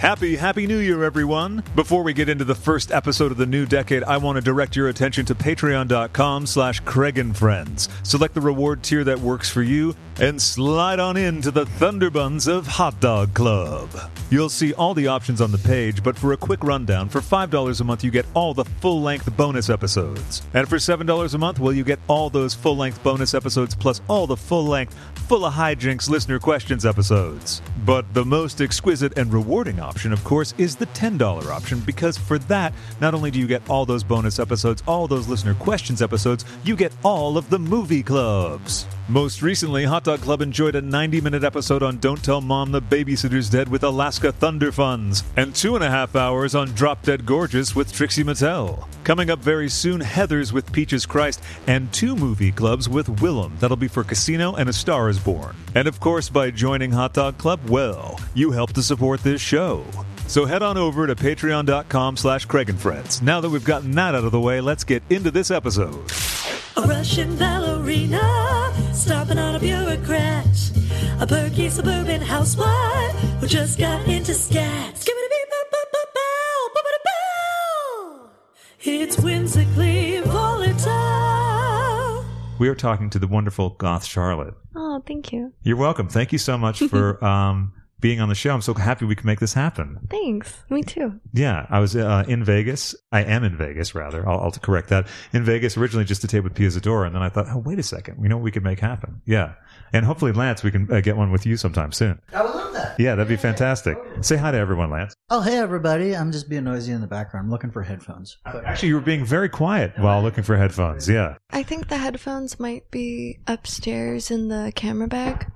Happy, happy new year, everyone. Before we get into the first episode of the new decade, I want to direct your attention to patreon.com slash Craig and Friends. Select the reward tier that works for you and slide on into the Thunderbuns of Hot Dog Club. You'll see all the options on the page, but for a quick rundown, for $5 a month, you get all the full length bonus episodes. And for $7 a month, well, you get all those full length bonus episodes plus all the full length, full of hijinks listener questions episodes. But the most exquisite and rewarding option, of course, is the $10 option because for that, not only do you get all those bonus episodes, all those listener questions episodes, you get all of the movie clubs. Most recently, Hot Dog Club enjoyed a 90 minute episode on Don't Tell Mom the Babysitter's Dead with Alaska Thunderfuck, and two and a half hours on Drop Dead Gorgeous with Trixie Mattel. Coming up very soon, Heathers with Peaches Christ, and two movie clubs with Willam. That'll be for Casino and A Star is Born. And of course, by joining Hot Dog Club, well, you help to support this show. So head on over to patreon.com slash Craig and Friends. Now that we've gotten that out of the way, let's get into this episode. A Russian ballerina, stomping on a bureaucrat. A perky suburban housewife who just got into scat. It's whimsically volatile. We are talking to the wonderful Goth Charlotte. Oh, thank you. You're welcome. Thank you so much for um, being on the show. I'm so happy we can make this happen. Thanks. Me too. Yeah, I was uh, in Vegas. I am in Vegas, rather. I'll, I'll correct that. In Vegas originally just to tape with Pia Zadora, and then I thought, oh, wait a second. We know what we could make happen. Yeah. And hopefully, Lance, we can uh, get one with you sometime soon. I would love that. Yeah, that'd be fantastic. Say hi to everyone, Lance. Oh, hey, everybody. I'm just being noisy in the background. I'm looking for headphones. Actually, you were being very quiet while looking for headphones. Yeah. I think the headphones might be upstairs in the camera bag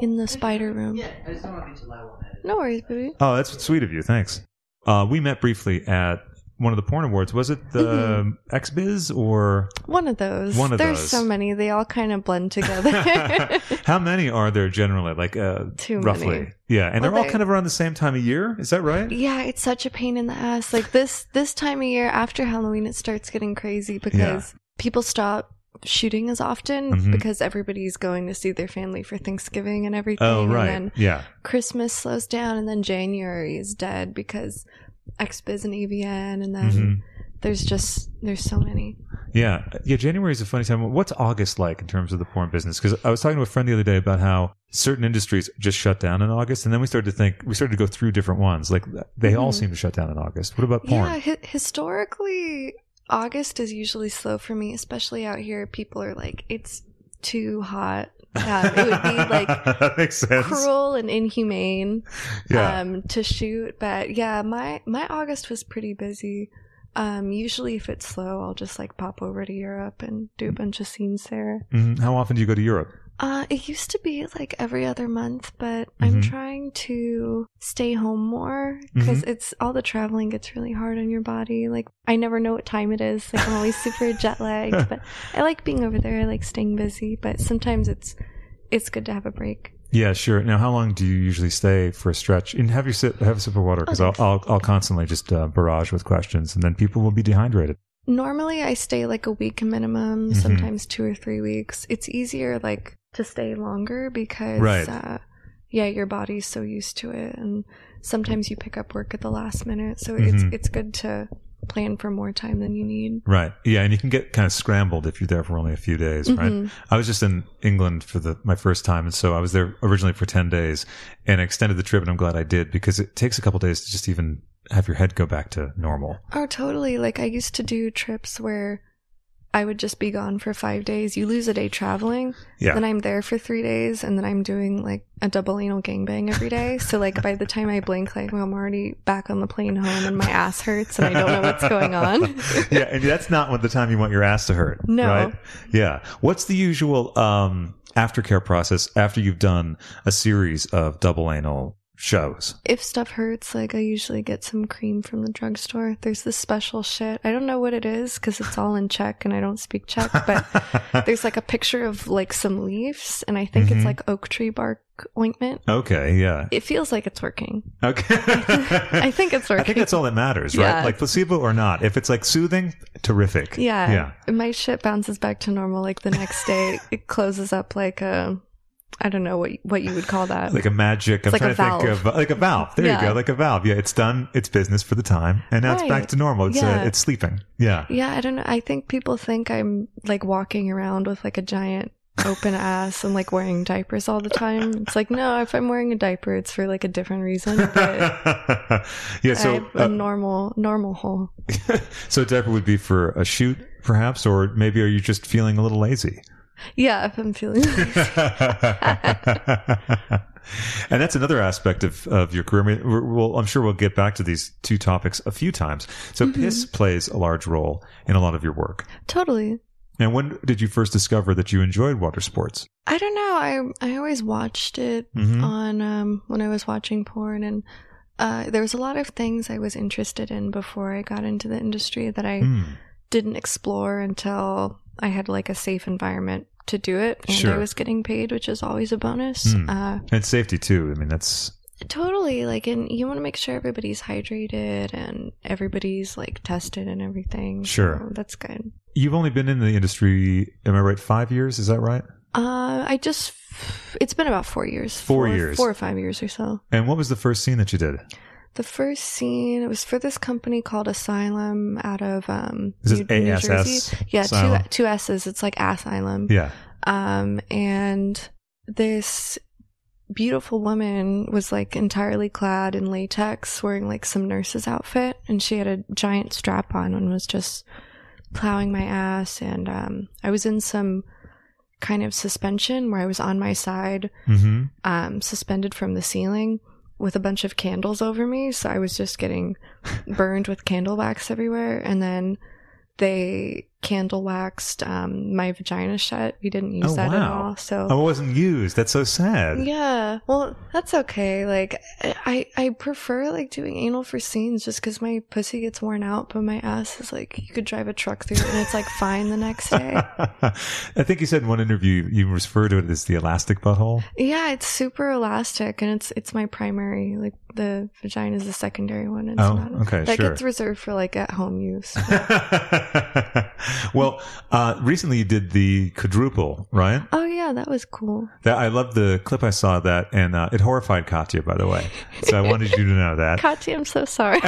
in the spider room. I just don't want to be too loud. No worries, baby. Oh, that's sweet of you. Thanks. Uh, we met briefly at one of the porn awards. Was it the XBiz or One of those. One of those. There's those. so many. They all kind of blend together. how many are there generally? Like uh, Too roughly. many. Yeah, and Well, they're all they- kind of around the same time of year. Is that right? yeah, it's such a pain in the ass. Like this this time of year after Halloween it starts getting crazy because people stop shooting as often Mhm. because everybody's going to see their family for Thanksgiving and everything. Oh, right. And then yeah. Christmas slows down and then January is dead because XBiz and EVN, and then Mhm. there's just there's so many. Yeah, yeah. January is a funny time. What's August like in terms of the porn business? Because I was talking to a friend the other day about how certain industries just shut down in August, and then we started to think we started to go through different ones. Like they all Mhm. seem to shut down in August. What about porn? Yeah, hi- historically August is usually slow for me, especially out here. People are like, it's too hot. Um, it would be like that makes sense. cruel and inhumane Yeah. um, to shoot. But yeah, my my August was pretty busy. Um, usually, if it's slow, I'll just like pop over to Europe and do a bunch of scenes there. Mhm. How often do you go to Europe? Uh, it used to be like every other month, but I'm Mhm. trying to stay home more because Mm-hmm. it's all the traveling gets really hard on your body. Like I never know what time it is. Like I'm always super jet lagged, but I like being over there. I like staying busy, but sometimes it's it's good to have a break. Yeah, sure. Now, how long do you usually stay for a stretch? And have your sip, have a sip of water because Oh, I'll. I'll I'll constantly just uh, barrage with questions, and then people will be dehydrated. Normally, I stay like a week minimum, Mhm. sometimes two or three weeks. It's easier like to stay longer because, Right. uh, yeah, your body's so used to it, and sometimes you pick up work at the last minute, so Mhm. it's it's good to plan for more time than you need. Right. Yeah, and you can get kind of scrambled if you're there for only a few days, right? Mhm. I was just in England for the my first time, and so I was there originally for ten days, and extended the trip, and I'm glad I did because it takes a couple days to just even have your head go back to normal. Oh, totally. Like I used to do trips where I would just be gone for five days. You lose a day traveling, Yeah. then I'm there for three days, and then I'm doing like a double anal gangbang every day. So like by the time I blink, like I'm already back on the plane home, and my ass hurts, and I don't know what's going on. yeah, and that's not what the time you want your ass to hurt. No. Right? Yeah. What's the usual um, aftercare process after you've done a series of double anal shows? If stuff hurts, like I usually get some cream from the drugstore. There's this special shit. I don't know what it is because it's all in Czech and I don't speak Czech, but there's like a picture of like some leaves and I think Mhm. it's like oak tree bark ointment. Okay, yeah. It feels like it's working. Okay. I think it's working. I think that's all that matters, right? Yeah. Like placebo or not. If it's like soothing, terrific. Yeah. Yeah. My shit bounces back to normal like the next day. it closes up like a, I don't know what what you would call that. Like a magic. I'm like trying a to think of like a valve. There you go, like a valve. Yeah, it's done its business for the time, and now it's back to normal. It's Yeah. uh, it's sleeping. Yeah. yeah, I don't know. I think people think I'm like walking around with like a giant open ass and like wearing diapers all the time. It's like no, if I'm wearing a diaper, it's for like a different reason. But yeah. So have a uh, normal normal hole. so diaper would be for a shoot, perhaps, or maybe are you just feeling a little lazy? Yeah, if I'm feeling. and that's another aspect of, of your career. I mean, we're, we'll, I'm sure we'll get back to these two topics a few times. So Mm-hmm. piss plays a large role in a lot of your work. totally. And when did you first discover that you enjoyed water sports? I don't know. I I always watched it Mhm. on um when I was watching porn and uh there was a lot of things I was interested in before I got into the industry that I Hmm. didn't explore until I had like a safe environment to do it and Sure. I was getting paid, which is always a bonus. Hmm. Uh And safety too. I mean, that's totally like and you want to make sure everybody's hydrated and everybody's like tested and everything. Sure. So that's good. you've only been in the industry. Am I right? Five years? Is that right? Uh I just it's been about 4 years. Four years. 4 or 5 years or so. And what was the first scene that you did? The first scene it was for this company called Assylum out of um New, Jersey. Yeah, Assylum? two two S's. It's like Assylum. Yeah. Um and this beautiful woman was like entirely clad in latex, wearing like some nurse's outfit, and she had a giant strap on and was just plowing my ass and um I was in some kind of suspension where I was on my side Mm-hmm. um, suspended from the ceiling with a bunch of candles over me. So I was just getting burned with candle wax everywhere. And then they candle waxed um, my vagina shut. We didn't use Oh, that at all. So. Oh, it wasn't used. That's so sad. Yeah, well, that's okay. Like, I I prefer like doing anal for scenes just because my pussy gets worn out, but my ass is like you could drive a truck through and it's like fine the next day. I think you said in one interview you refer to it as the elastic butthole. Yeah, it's super elastic and it's it's my primary. Like the vagina is the secondary one. It's Oh, not okay, that sure. gets reserved for like at home use. well, uh, recently you did the quadruple, right? oh yeah, that was cool. That I love the clip I saw that, and uh, it horrified Katya, by the way. So I wanted you to know that. Katya, I'm so sorry.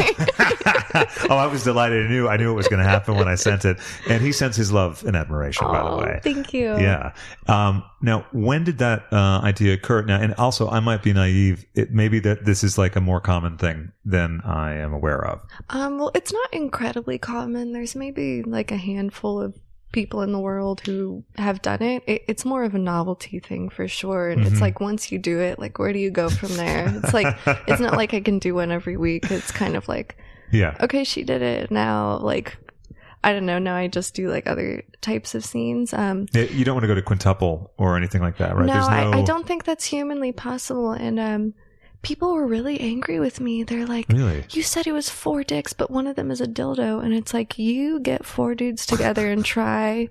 oh, I was delighted. I knew I knew it was going to happen when I sent it, and he sends his love and admiration. by the Oh, way, thank you. Yeah. Um, now, when did that uh, idea occur? Now, and also, I might be naive. It may be that this is like a more common thing than I am aware of. Um. Well, it's not incredibly common. There's maybe like a handful of people in the world who have done it. it it's more of a novelty thing for sure. And Mhm. it's like once you do it, like where do you go from there? It's like it's not like I can do one every week. It's kind of like Yeah. okay, she did it. Now, like, I don't know. Now I just do like other types of scenes. Um, Yeah, You don't want to go to quintuple or anything like that, right? no, I, I don't think that's humanly possible. And um, people were really angry with me. They're like, Really? you said it was four dicks, but one of them is a dildo. And it's like, you get four dudes together and try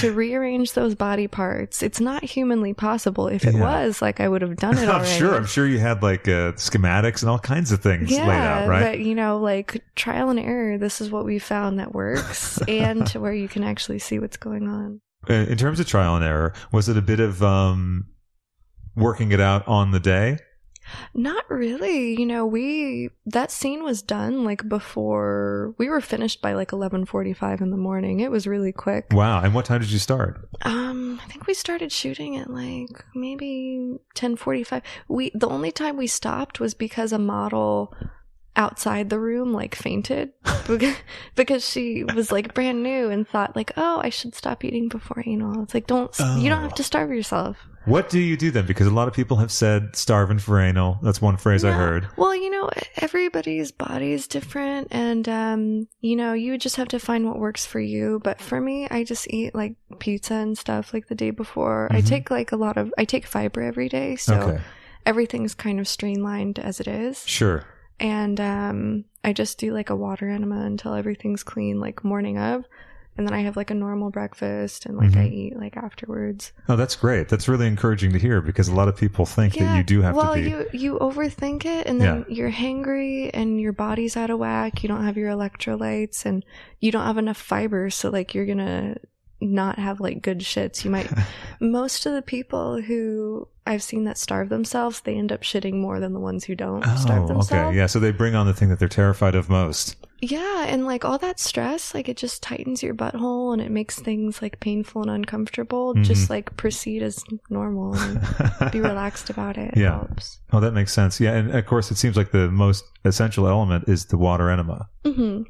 to rearrange those body parts. It's not humanly possible. If it Yeah. was, like, I would have done it I'm sure. I'm sure you had like uh, schematics and all kinds of things Yeah, laid out, right? but you know, like trial and error. This is what we found that works, and to where you can actually see what's going on. Uh, In terms of trial and error, was it a bit of um, working it out on the day? Not really. You know, we that scene was done like before we were finished by like eleven forty five in the morning. It was really quick. Wow. And what time did you start? Um, I think we started shooting at like maybe ten forty five. We the only time we stopped was because a model outside the room like fainted because she was like brand new and thought like oh i should stop eating before anal it's like don't you don't Oh. have to starve yourself What do you do then? Because a lot of people have said starving for anal. That's one phrase I heard. Well, you know, everybody's body is different, and um, you know, you just have to find what works for you. But for me, I just eat like pizza and stuff like the day before. I Mhm. take like a lot of, I take fiber every day, so okay. everything's kind of streamlined as it is. Sure. And um, I just do like a water enema until everything's clean, like morning of. And then I have like a normal breakfast and like I Mhm. eat like afterwards. Oh, that's great. That's really encouraging to hear because a lot of people think that you do have well, to be. you you overthink it, and then you're hangry, and your body's out of whack. You don't have your electrolytes, and you don't have enough fiber. So like you're gonna not have like good shits. You might. most of the people who I've seen that starve themselves, they end up shitting more than the ones who don't starve Oh, themselves. okay. Yeah. So they bring on the thing that they're terrified of most. Yeah, and like all that stress, like it just tightens your butthole and it makes things like painful and uncomfortable. Mhm. Just like proceed as normal and be relaxed about it. Yeah. Helps. Oh, that makes sense. Yeah. And of course, it seems like the most essential element is the water enema. hmm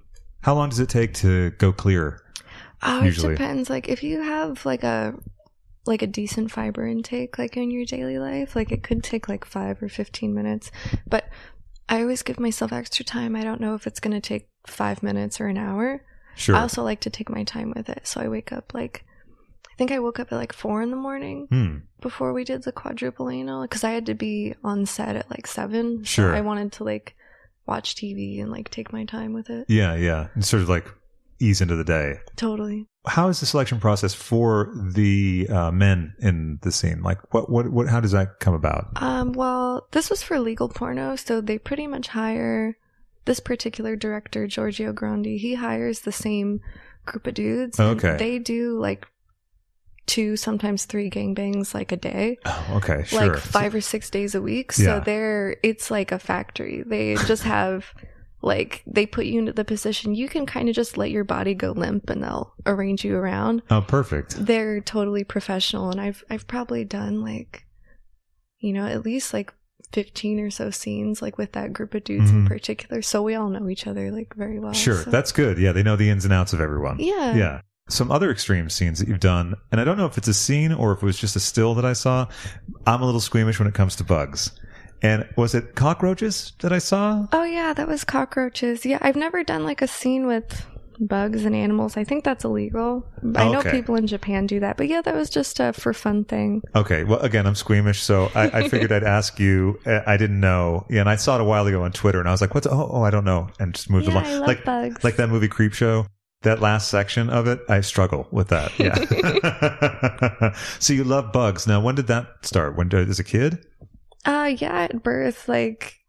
How long does it take to go clear? Oh, Usually. it depends. Like if you have like a like a decent fiber intake like in your daily life, like it could take like 5 or 15 minutes. But I always give myself extra time. I don't know if it's going to take 5 minutes or an hour. Sure. I also like to take my time with it. So I wake up like I think I woke up at like 4 in the morning Hmm. before we did the quadruple anal because I had to be on set at like 7. so Sure. I wanted to like watch TV and like take my time with it. Yeah. Yeah. And sort of like ease into the day. Totally. How is the selection process for the uh, men in the scene? Like, what, what, what, how does that come about? Um, well, this was for legal porno, so they pretty much hire this particular director, Giorgio Grandi. He hires the same group of dudes. Okay. They do like two, sometimes three gangbangs like a day, Oh, okay. Sure. like five or six days a week. So Yeah. they're, it's like a factory. They just have. Like they put you into the position, you can kind of just let your body go limp, and they'll arrange you around Oh, perfect. they're totally professional and I've I've probably done like you know, at least like 15 or so scenes like with that group of dudes Mhm. in particular. So we all know each other like very well. Sure. so- That's good. Yeah. They know the ins and outs of everyone. Yeah. Yeah. Some other extreme scenes that you've done, and I don't know if it's a scene or if it was just a still that I saw. I'm a little squeamish when it comes to bugs. And was it cockroaches that I saw? Oh yeah, that was cockroaches. Yeah, I've never done like a scene with bugs and animals. I think that's illegal. I know Okay. people in Japan do that. But yeah, that was just a for fun thing. Okay. Well, again, I'm squeamish, so I, I figured I'd ask you. Uh, I didn't know. Yeah, and I saw it a while ago on Twitter, and I was like, "What's? Oh, oh I don't know," and just moved Yeah, along. I love like, bugs. like that movie Creepshow. That last section of it, I struggle with that. Yeah. so you love bugs. Now, when did that start? When did, as a kid? Uh yeah, at birth like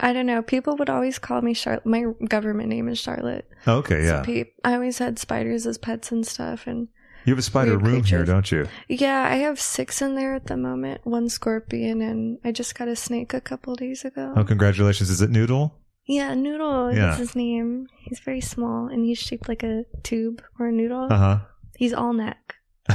I don't know. People would always call me Charlotte. My government name is Charlotte. Okay, So yeah. pe- I always had spiders as pets and stuff. And You have a spider room here, don't you? yeah, I have six in there at the moment. One scorpion, and I just got a snake a couple days ago. Oh, congratulations! Is it Noodle? Yeah, Noodle Yeah. is his name. He's very small, and he's shaped like a tube or a noodle. Uh huh. He's all neck.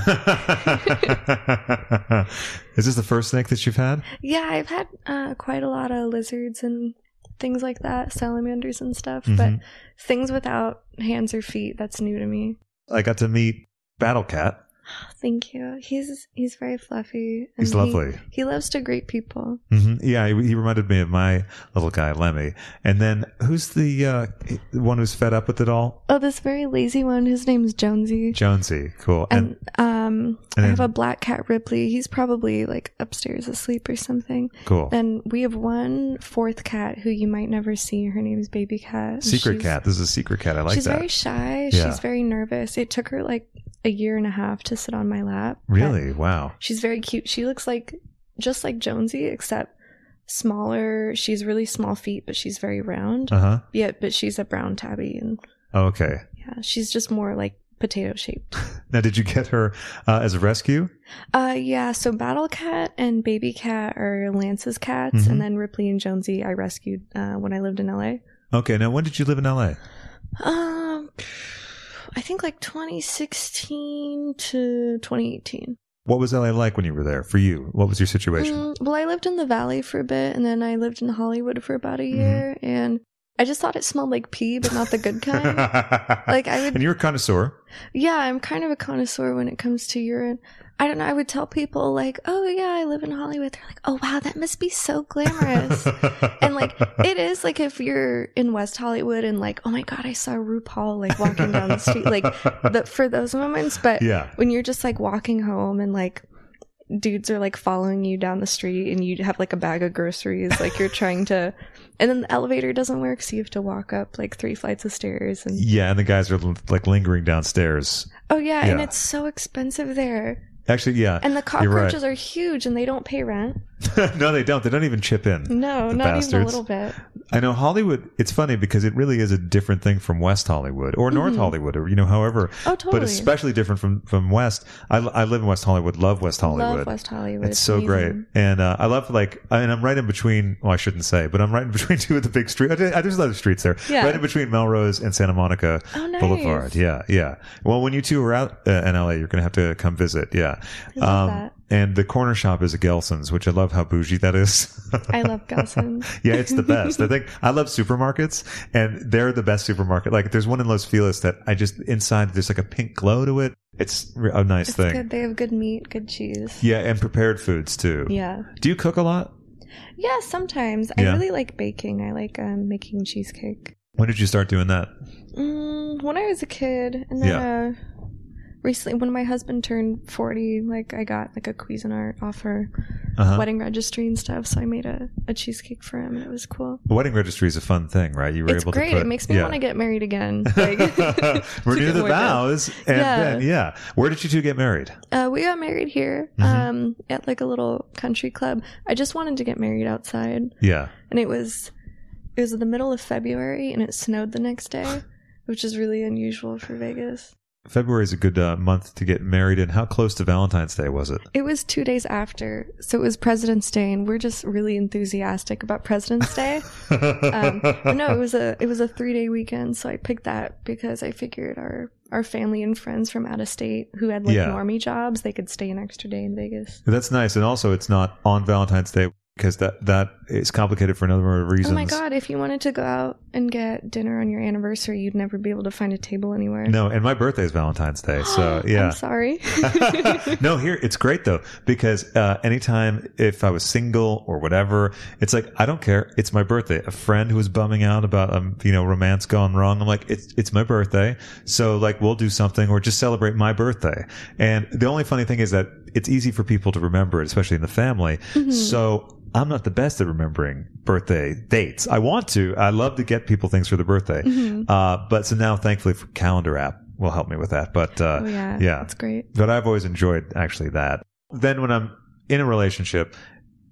Is this the first snake that you've had? Yeah, I've had uh, quite a lot of lizards and things like that, salamanders and stuff, Mhm. but things without hands or feet, that's new to me. I got to meet Battle Cat. Thank you. He's he's very fluffy. and He's he- lovely. He, loves to greet people. hmm Yeah, he, he reminded me of my little guy Lemmy. And then who's the uh, one who's fed up with it all? Oh, this very lazy one. His name's Jonesy. Jonesy. Cool. And um, and I have then- a black cat Ripley. He's probably like upstairs asleep or something. cool. And we have one fourth cat who you might never see. Her name's Baby Cat. secret she's- cat. This is a secret cat. I like she's that. She's very shy. Yeah. She's very nervous. It took her like a year and a half to sit on my lap. really? Wow. She's very cute. She looks like just like Jonesy, except smaller. She's really small feet, but she's very round. Uh huh. Yeah, but she's a brown tabby, and Oh, okay. yeah, she's just more like potato shaped. Now, did you get her uh, as a rescue? Uh, yeah. So Battle Cat and Baby Cat are Lance's cats, Mhm. and then Ripley and Jonesy I rescued uh, when I lived in LA. Okay. Now, when did you live in L.A.? Um, I think like 2016 to 2018. What was LA like when you were there for you? What was your situation? Mm, well, I lived in the valley for a bit, and then I lived in Hollywood for about a Mhm. year, and I just thought it smelled like pee, but not the good kind. Like, I would- and you're a connoisseur. yeah, I'm kind of a connoisseur when it comes to urine. I don't know. I would tell people like, "Oh yeah, I live in Hollywood." They're like, "Oh wow, that must be so glamorous." and like, it is like if you're in West Hollywood and like, "Oh my god, I saw RuPaul like walking down the street," like the, for those moments. But yeah, when you're just like walking home and like dudes are like following you down the street and you have like a bag of groceries like you're trying to and then the elevator doesn't work so you have to walk up like three flights of stairs and Yeah, and the guys are like lingering downstairs. oh yeah, and it's so expensive there Actually, yeah. and the you're right. cockroaches are huge and they don't pay rent no, they don't. They don't even chip in. no not even a little bit I know Hollywood. It's funny because it really is a different thing from West Hollywood or North Hollywood, or you know, however. Mm-hmm. Oh, But especially different from from West. I, I live in West Hollywood. Love West Hollywood. love west hollywood It's so great, and uh, I love like, I, and I'm right in between. Well, I shouldn't say, but I'm right in between two of the big streets. There's other streets there, Yeah. right in between Melrose and Santa Monica Oh, nice. Boulevard. Yeah, yeah. Well, when you two are out uh, in LA, you're gonna have to come visit. Yeah, Um, I love that. And the corner shop is a Gelson's, which I love how bougie that is. i love gelson's yeah, it's the best. I think I love supermarkets, and they're the best supermarket. Like, there's one in Los Feliz that I just inside there's like a pink glow to it. It's a nice it's thing. good they have good meat good cheese Yeah, and prepared foods too. yeah Do you cook a lot? yeah sometimes Yeah. i really like baking i like um, making cheesecake When did you start doing that? Mm, when I was a kid, and then uh, recently when my husband turned forty, like I got like a Cuisinart off her Uh-huh. wedding registry and stuff. So I made a, a cheesecake for him, and it was cool. The wedding registry is a fun thing, right? You were It's able great. to put, great. it makes me yeah. want to get married again. Like, Renew the vows, and Yeah. then yeah. Where did you two get married? uh, we got married here, Mhm. um, at like a little country club. I just wanted to get married outside, Yeah. and it was it was the middle of February, and it snowed the next day, which is really unusual for Vegas. February is a good uh, month to get married. And how close to Valentine's Day was it? It was two days after, so it was President's Day, and we're just really enthusiastic about President's Day. Um, no, it was a it was a three day weekend, so I picked that because I figured our our family and friends from out of state who had like Yeah. normie jobs, they could stay an extra day in Vegas. That's nice, and also it's not on Valentine's Day because that that is complicated for another reason. Oh my god! If you wanted to go out and get dinner on your anniversary, you'd never be able to find a table anywhere. No, and my birthday is Valentine's Day, so yeah. I'm sorry. no, here it's great though because uh, anytime if I was single or whatever, it's like I don't care. It's my birthday. A friend who was bumming out about um you know romance gone wrong. I'm like it's it's my birthday, so like we'll do something or just celebrate my birthday. And the only funny thing is that it's easy for people to remember it, especially in the family. Mm-hmm. So. I'm not the best at remembering birthday dates. I want to. I love to get people things for their birthday. Mm-hmm. Uh, but so now, thankfully, for calendar app will help me with that. But uh, oh yeah, yeah, that's great. but I've always enjoyed actually that. Then when I'm in a relationship,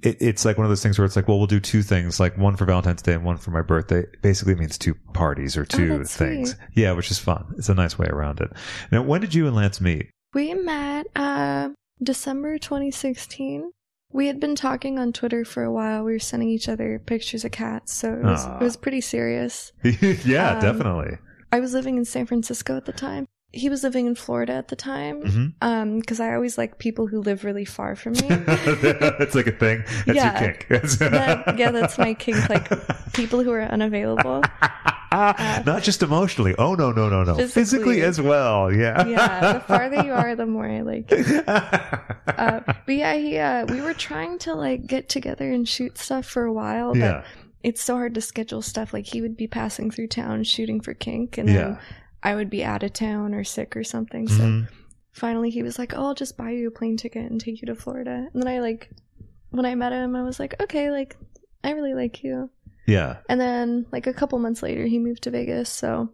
it, it's like one of those things where it's like, well, we'll do two things, like one for Valentine's Day and one for my birthday. Basically it means two parties or two Oh, things. sweet. Yeah, which is fun. It's a nice way around it. Now, when did you and Lance meet? We met uh December 2016. We had been talking on Twitter for a while. We were sending each other pictures of cats, so it was Aw. it was pretty serious. yeah, Um, definitely. I was living in San Francisco at the time. He was living in Florida at the time. Um, because I always like people who live really far from me. it's like a thing. That's Yeah. your kink. That- yeah, that's my kink. Like people who are unavailable. Not just emotionally. Oh no, no, no, no. Physically, Physically. as well. Yeah. Yeah, the farther you are, the more I like you. Uh, but yeah, he uh, we were trying to like get together and shoot stuff for a while, but yeah. it's so hard to schedule stuff. Like he would be passing through town shooting for kink, and then I would be out of town or sick or something. So Mhm. finally, he was like, "Oh, I'll just buy you a plane ticket and take you to Florida." And then I like, when I met him, I was like, "Okay, like I really like you." Yeah. And then like a couple months later, he moved to Vegas, so.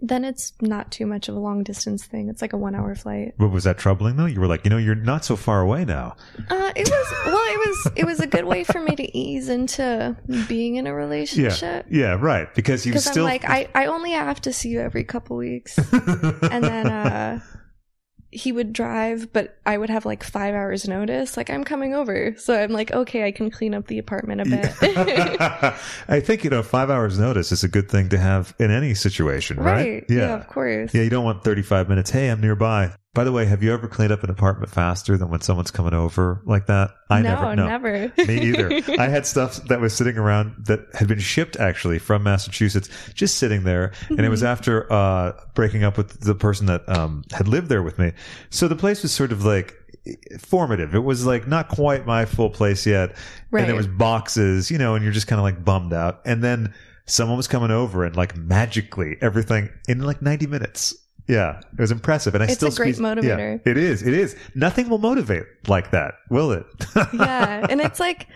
Then it's not too much of a long distance thing. It's like a one hour flight. But was that troubling though? You were like, you know, you're not so far away now. Uh, it was well, it was it was a good way for me to ease into being in a relationship. Yeah, yeah, right. Because you still I'm like, I, I only have to see you every couple weeks. and then uh he would drive, but I would have like five hours notice. Like I'm coming over. So I'm like, okay, I can clean up the apartment a bit. I think, you know, five hours notice is a good thing to have in any situation, right? right. Yeah. of course. Yeah, you don't want 35 minutes. Hey, I'm nearby. By the way, have you ever cleaned up an apartment faster than when someone's coming over like that? I no, never. No, never. Me either. I had stuff that was sitting around that had been shipped actually from Massachusetts, just sitting there. And it was Mm-hmm. after uh, breaking up with the person that um, had lived there with me. So the place was sort of like formative. It was like not quite my full place yet. And there was boxes, you know, and you're just kind of like bummed out. And then someone was coming over and like magically everything in like 90 minutes. Yeah, it was impressive, and I It's still a great squeeze- motivator. Yeah, it is. It is. Nothing will motivate like that, will it? yeah and it's like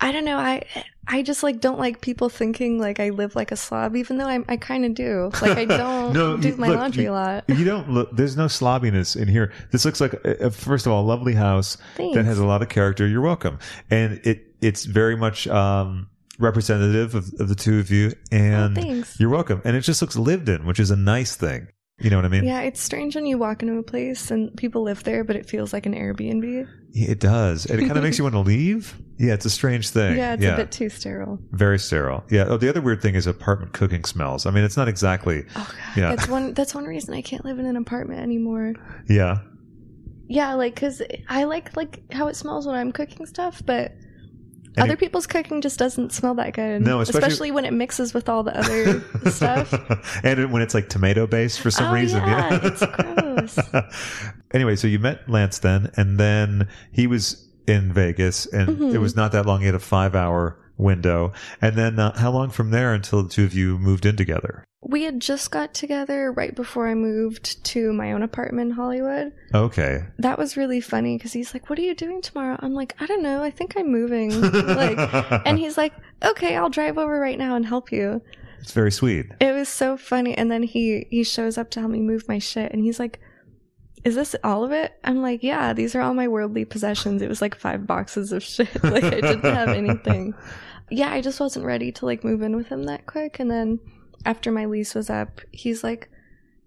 i don't know i i just like don't like people thinking like i live like a slob even though i, I kind of do like i don't No, do you- my look, laundry you- a lot You don't look. There's no slobbiness in here. This looks like, uh, first of all, a lovely house that has a lot of character. You're welcome, and it it's very much um, representative of, of the two of you. And Oh, you're welcome. And it just looks lived in, which is a nice thing. You know what I mean? yeah it's strange when you walk into a place and people live there but it feels like an airbnb It does, and it kind of makes you want to leave. Yeah, it's a strange thing. yeah it's a bit too sterile very sterile. Yeah. Oh, the other weird thing is apartment cooking smells. I mean, it's not exactly. oh god Yeah. that's one that's one reason i can't live in an apartment anymore Yeah. yeah like because i like like how it smells when i'm cooking stuff but Other people's cooking just doesn't smell that good. No, especially- when it mixes with all the other stuff. and when it's like tomato based for some Oh, reason. yeah, it's gross. anyway, so you met Lance then, and then he was in Vegas, and Mhm. it was not that long. He had a five hour window. And then uh, how long from there until the two of you moved in together? We had just got together right before I moved to my own apartment in Hollywood. Okay. That was really funny because he's like, "What are you doing tomorrow?" I'm like, "I don't know. I think I'm moving." like, and he's like, "Okay, I'll drive over right now and help you." It's very sweet. It was so funny. And then he he shows up to help me move my shit, and he's like, "Is this all of it?" I'm like, "Yeah, these are all my worldly possessions." It was like five boxes of shit. like I didn't have anything. Yeah, I just wasn't ready to like move in with him that quick. And then after my lease was up, he's like,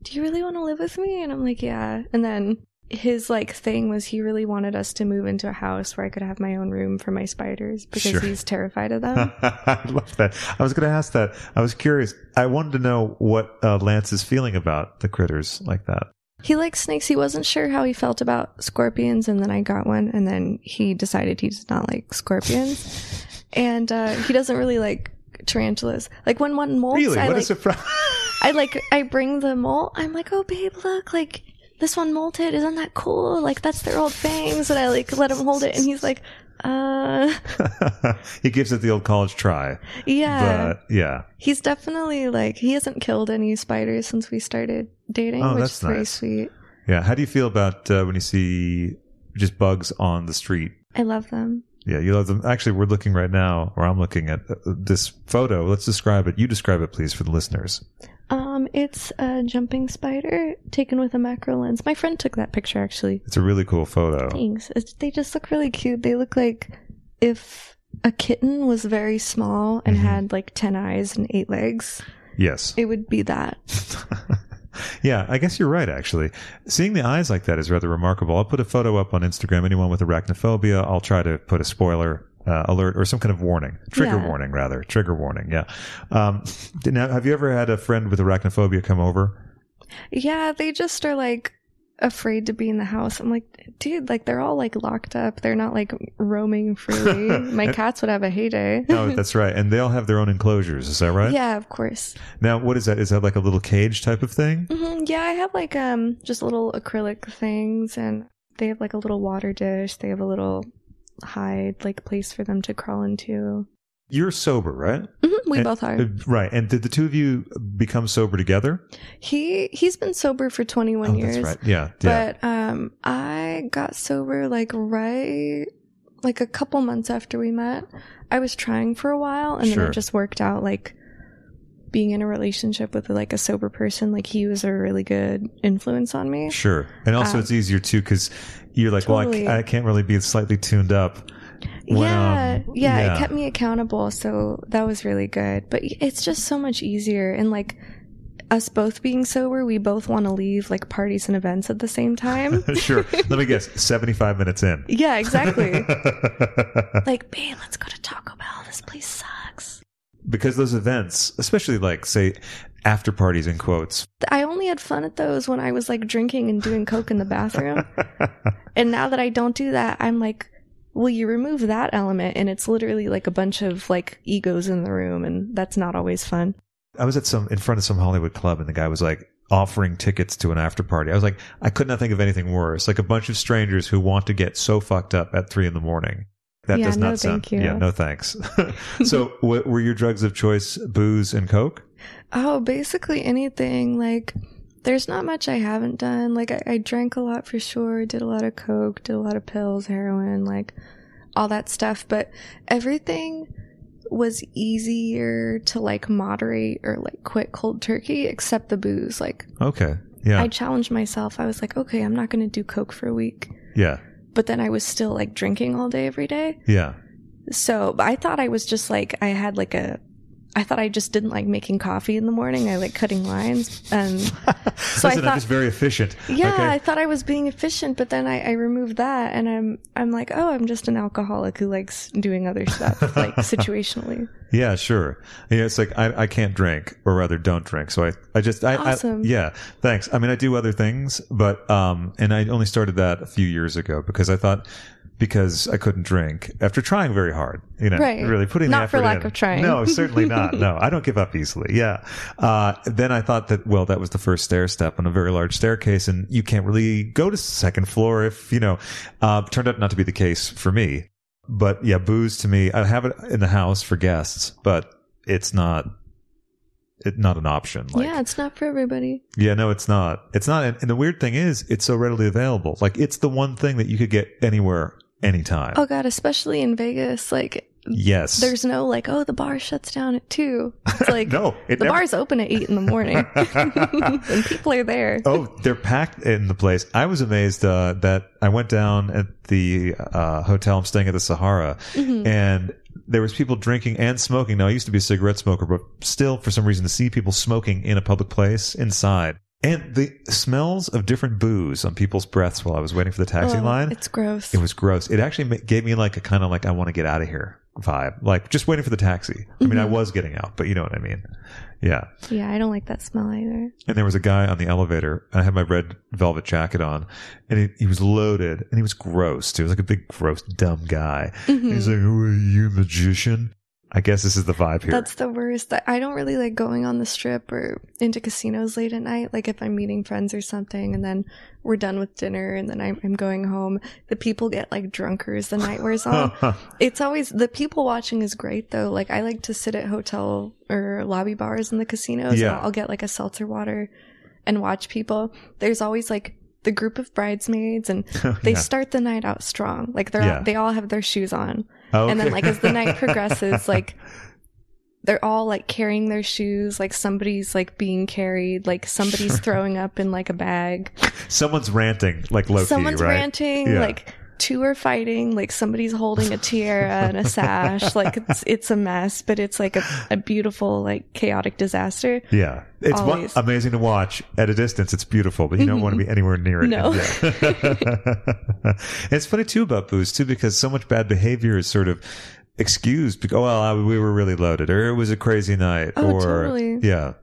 "Do you really want to live with me?" And I'm like, "Yeah." And then his like thing was he really wanted us to move into a house where I could have my own room for my spiders because Sure. he's terrified of them. I love that. I was going to ask that. I was curious. I wanted to know what uh, Lance is feeling about the critters like that. He likes snakes. He wasn't sure how he felt about scorpions, and then I got one, and then he decided he does not like scorpions, and uh, he doesn't really like tarantulas. Like when one molts, Really? I what a like, surprise. I like, I bring the molt. I'm like, oh babe, look, like this one molted. Isn't that cool? Like that's their old fangs, and I like let him hold it, and he's like, uh, he gives it the old college try. yeah. But yeah. He's definitely like he hasn't killed any spiders since we started dating, Oh, which that's is very nice. sweet. Yeah. How do you feel about uh, when you see just bugs on the street? I love them. Yeah, you love them. Actually, we're looking right now, or I'm looking at uh, this photo. Let's describe it. You describe it, please, for the listeners. Um, it's a jumping spider taken with a macro lens. My friend took that picture actually. It's a really cool photo. Thanks. It's, they just look really cute. They look like if a kitten was very small and Mhm. had like 10 eyes and 8 legs, Yes. it would be that. yeah, I guess you're right, actually. Seeing the eyes like that is rather remarkable. I'll put a photo up on Instagram. Anyone with arachnophobia, I'll try to put a spoiler uh, alert or some kind of warning, trigger Yeah. warning, rather. Trigger warning, yeah. Um, now, have you ever had a friend with arachnophobia come over? Yeah, they just are like afraid to be in the house. I'm like, dude, like they're all like locked up. They're not like roaming freely. My cats would have a heyday. no, that's right. And they all have their own enclosures. Is that right? Yeah, of course. Now, what is that? Is that like a little cage type of thing? hmm Yeah, I have like um just little acrylic things, and they have like a little water dish. They have a little hide like place for them to crawl into. You're sober, right? hmm we And- both are. Right. And did the two of you become sober together? He he's been sober for 21 oh, years. that's right. Yeah. Yeah. But um I got sober like right like a couple months after we met. I was trying for a while and then it just worked out like being in a relationship with like a sober person like he was a really good influence on me. Sure. And also, Um, it's easier too because you're like, Totally. well, I, I can't really be slightly tuned up. When, yeah, um, yeah, yeah. it kept me accountable, so that was really good. But it's just so much easier and like us both being sober, we both want to leave like parties and events at the same time. sure. Let me guess. 75 minutes in. yeah, exactly. like, babe, let's go to Taco Bell. This place sucks. Because those events, especially like, say, after parties in quotes. I only had fun at those when I was like drinking and doing coke in the bathroom. and now that I don't do that, I'm like, well, you remove that element and it's literally like a bunch of like egos in the room and that's not always fun. I was at some, in front of some Hollywood club and the guy was like, offering tickets to an after party. I was like, I could not think of anything worse. Like a bunch of strangers who want to get so fucked up at three in the morning. That Yeah, does not no, sound. thank you. Yeah, no thanks. so, what were your drugs of choice? Booze and coke? Oh, basically anything. Like, there's not much I haven't done. Like I, I drank a lot for sure, did a lot of coke, did a lot of pills, heroin, like all that stuff. But everything was easier to like moderate or like quit cold turkey, except the booze. Like Okay. Yeah. I challenged myself. I was like, okay, I'm not going to do coke for a week. yeah. But then I was still like drinking all day every day. Yeah. So I thought I was just like I had like a I thought I just didn't like making coffee in the morning. I like cutting lines. And so I Listen, thought just very efficient. yeah, Okay. I thought I was being efficient, but then I, I removed that and I'm I'm like, oh, I'm just an alcoholic who likes doing other stuff, like situationally. Yeah, sure. Yeah, it's like I, I can't drink, or rather, don't drink. So I, I just, I, Awesome. I, yeah, thanks. I mean, I do other things, but, um, and I only started that a few years ago because I thought, because I couldn't drink after trying very hard, you know, Right. really putting the Not for effort lack in. of trying. No, certainly not. No, I don't give up easily. Yeah. Uh, then I thought that, well, that was the first stair step on a very large staircase and you can't really go to second floor if, you know, uh, turned out not to be the case for me. But yeah, booze to me, I have it in the house for guests, but it's not, it, not an option. Like, yeah, it's not for everybody. yeah, no, it's not. It's not. And, and the weird thing is, it's so readily available. Like, it's the one thing that you could get anywhere, anytime. Oh god, especially in Vegas, like yes. there's no like, oh, the bar shuts down at two. It's like no, it the never- bar's open at eight in the morning, and people are there. oh, they're packed in the place. I was amazed uh, that I went down at the uh, hotel. I'm staying at the Sahara, Mm-hmm. and there was people drinking and smoking. Now, I used to be a cigarette smoker, but still, for some reason, to see people smoking in a public place inside, and the smells of different booze on people's breaths while I was waiting for the taxi Oh, line. It's gross. It was gross. It actually gave me like a kind of like I want to get out of here vibe, like just waiting for the taxi. I mean, I Mm-hmm. was getting out, but you know what I mean. Yeah. yeah, I don't like that smell either. And there was a guy on the elevator. I had my red velvet jacket on, and he, he was loaded, and he was gross too. He was like a big, gross, dumb guy. Mm-hmm. He's like, "Oh, are you a magician?" I guess this is the vibe here. That's the worst. I- don't really like going on the strip or into casinos late at night. Like if I'm meeting friends or something and then we're done with dinner and then I'm, I'm going home, the people get like drunker as the night wears on. it's always, the people watching is great though. Like I like to sit at hotel or lobby bars in the casinos Yeah. and I'll get like a seltzer water and watch people. There's always like the group of bridesmaids and they Yeah. start the night out strong. Like they're, Yeah. they all have their shoes on. Okay. And then like as the night progresses, like they're all like carrying their shoes, like somebody's like being carried, like somebody's throwing up in like a bag. Someone's ranting, like Loki, Someone's right? ranting, Yeah. like two are fighting, like somebody's holding a tiara and a sash. Like it's it's a mess, but it's like a, a beautiful, like chaotic disaster. Yeah, it's amazing to watch at a distance. It's beautiful, but you don't want to be mm-hmm. anywhere near it. No. It's funny too about booze too because so much bad behavior is sort of excused. Because, oh well, I, we were really loaded, or it was a crazy night, Oh, or totally. yeah,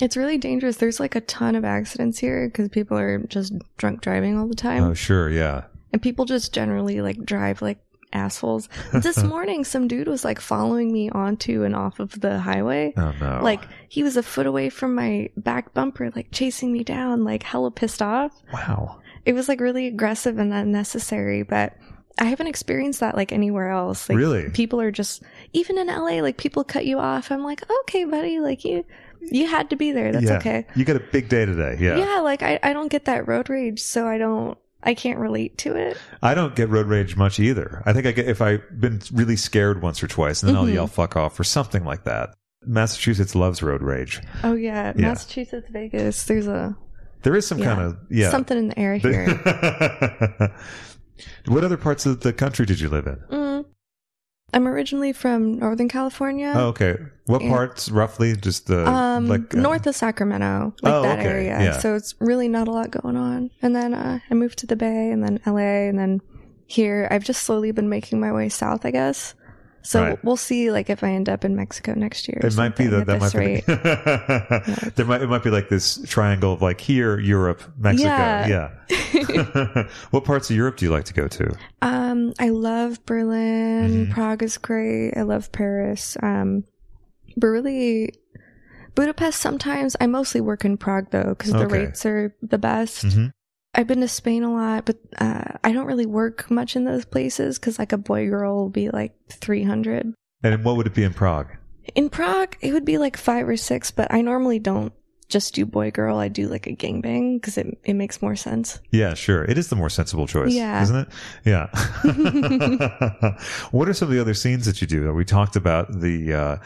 It's really dangerous. There's like a ton of accidents here because people are just drunk driving all the time. oh sure, yeah. And people just generally like drive like assholes. This morning, some dude was like following me onto and off of the highway. Oh no, Like he was a foot away from my back bumper, like chasing me down, like hella pissed off. wow. It was like really aggressive and unnecessary, but I haven't experienced that like anywhere else. Like Really? people are just even in LA, like people cut you off. I'm like, okay, buddy, like you you had to be there. That's yeah. okay. You got a big day today. Yeah. Yeah, like I, I don't get that road rage, so I don't I can't relate to it. I don't get road rage much either. I think I get if I've been really scared once or twice, and then I'll Mhm. yell "fuck off" or something like that. Massachusetts loves road rage. Oh yeah, Yeah. Massachusetts, Vegas. There's a There is some Yeah. kind of yeah. something in the air here. what other parts of the country did you live in? mm. I'm originally from Northern California. Oh, okay. What parts roughly? Just the Um, like uh, north of Sacramento, like Oh, that okay, area. yeah. So it's really not a lot going on. And then uh, I moved to the Bay, and then LA, and then here. I've just slowly been making my way south, I guess. So Right. we'll see, like if I end up in Mexico next year. It might be something that at that might be rate. there might it might be like this triangle of like here Europe Mexico yeah, Yeah. what parts of Europe do you like to go to Um, I love Berlin. Mhm. Prague is great. I love Paris. Um, but really, Budapest sometimes. I mostly work in Prague though, because the rates are the best. hmm I've been to Spain a lot, but uh, I don't really work much in those places because like a boy girl will be like 300. and what would it be in Prague In Prague, it would be like five or six, but I normally don't just do boy girl, I do like a gangbang because it it makes more sense. Yeah, sure. It is the more sensible choice, Yeah. isn't it? Yeah. what are some of the other scenes that you do? We talked about the uh,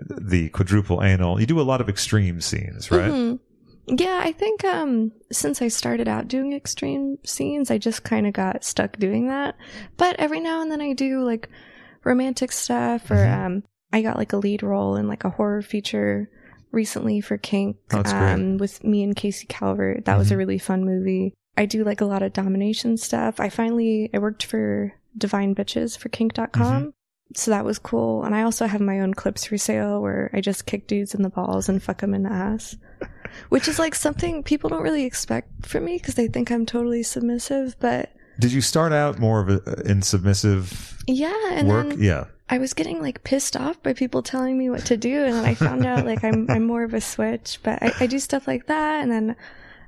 the quadruple anal. You do a lot of extreme scenes, right? Mhm. Yeah, I think um since I started out doing extreme scenes, I just kind of got stuck doing that. But every now and then I do like romantic stuff or Mhm. um I got like a lead role in like a horror feature recently for Kink Oh, that's great. um with me and Casey Calvert. That was a Mhm. really fun movie. I do like a lot of domination stuff. I finally I worked for Divine Bitches for kink.com. Mm-hmm. So that was cool. And I also have my own clips for sale where I just kick dudes in the balls and fuck them in the ass. Which is like something people don't really expect from me because they think I'm totally submissive. But Did you start out more of a, in submissive yeah, and work? then yeah. I was getting like pissed off by people telling me what to do, and then I found out like I'm I'm more of a switch. But I, I do stuff like that, and then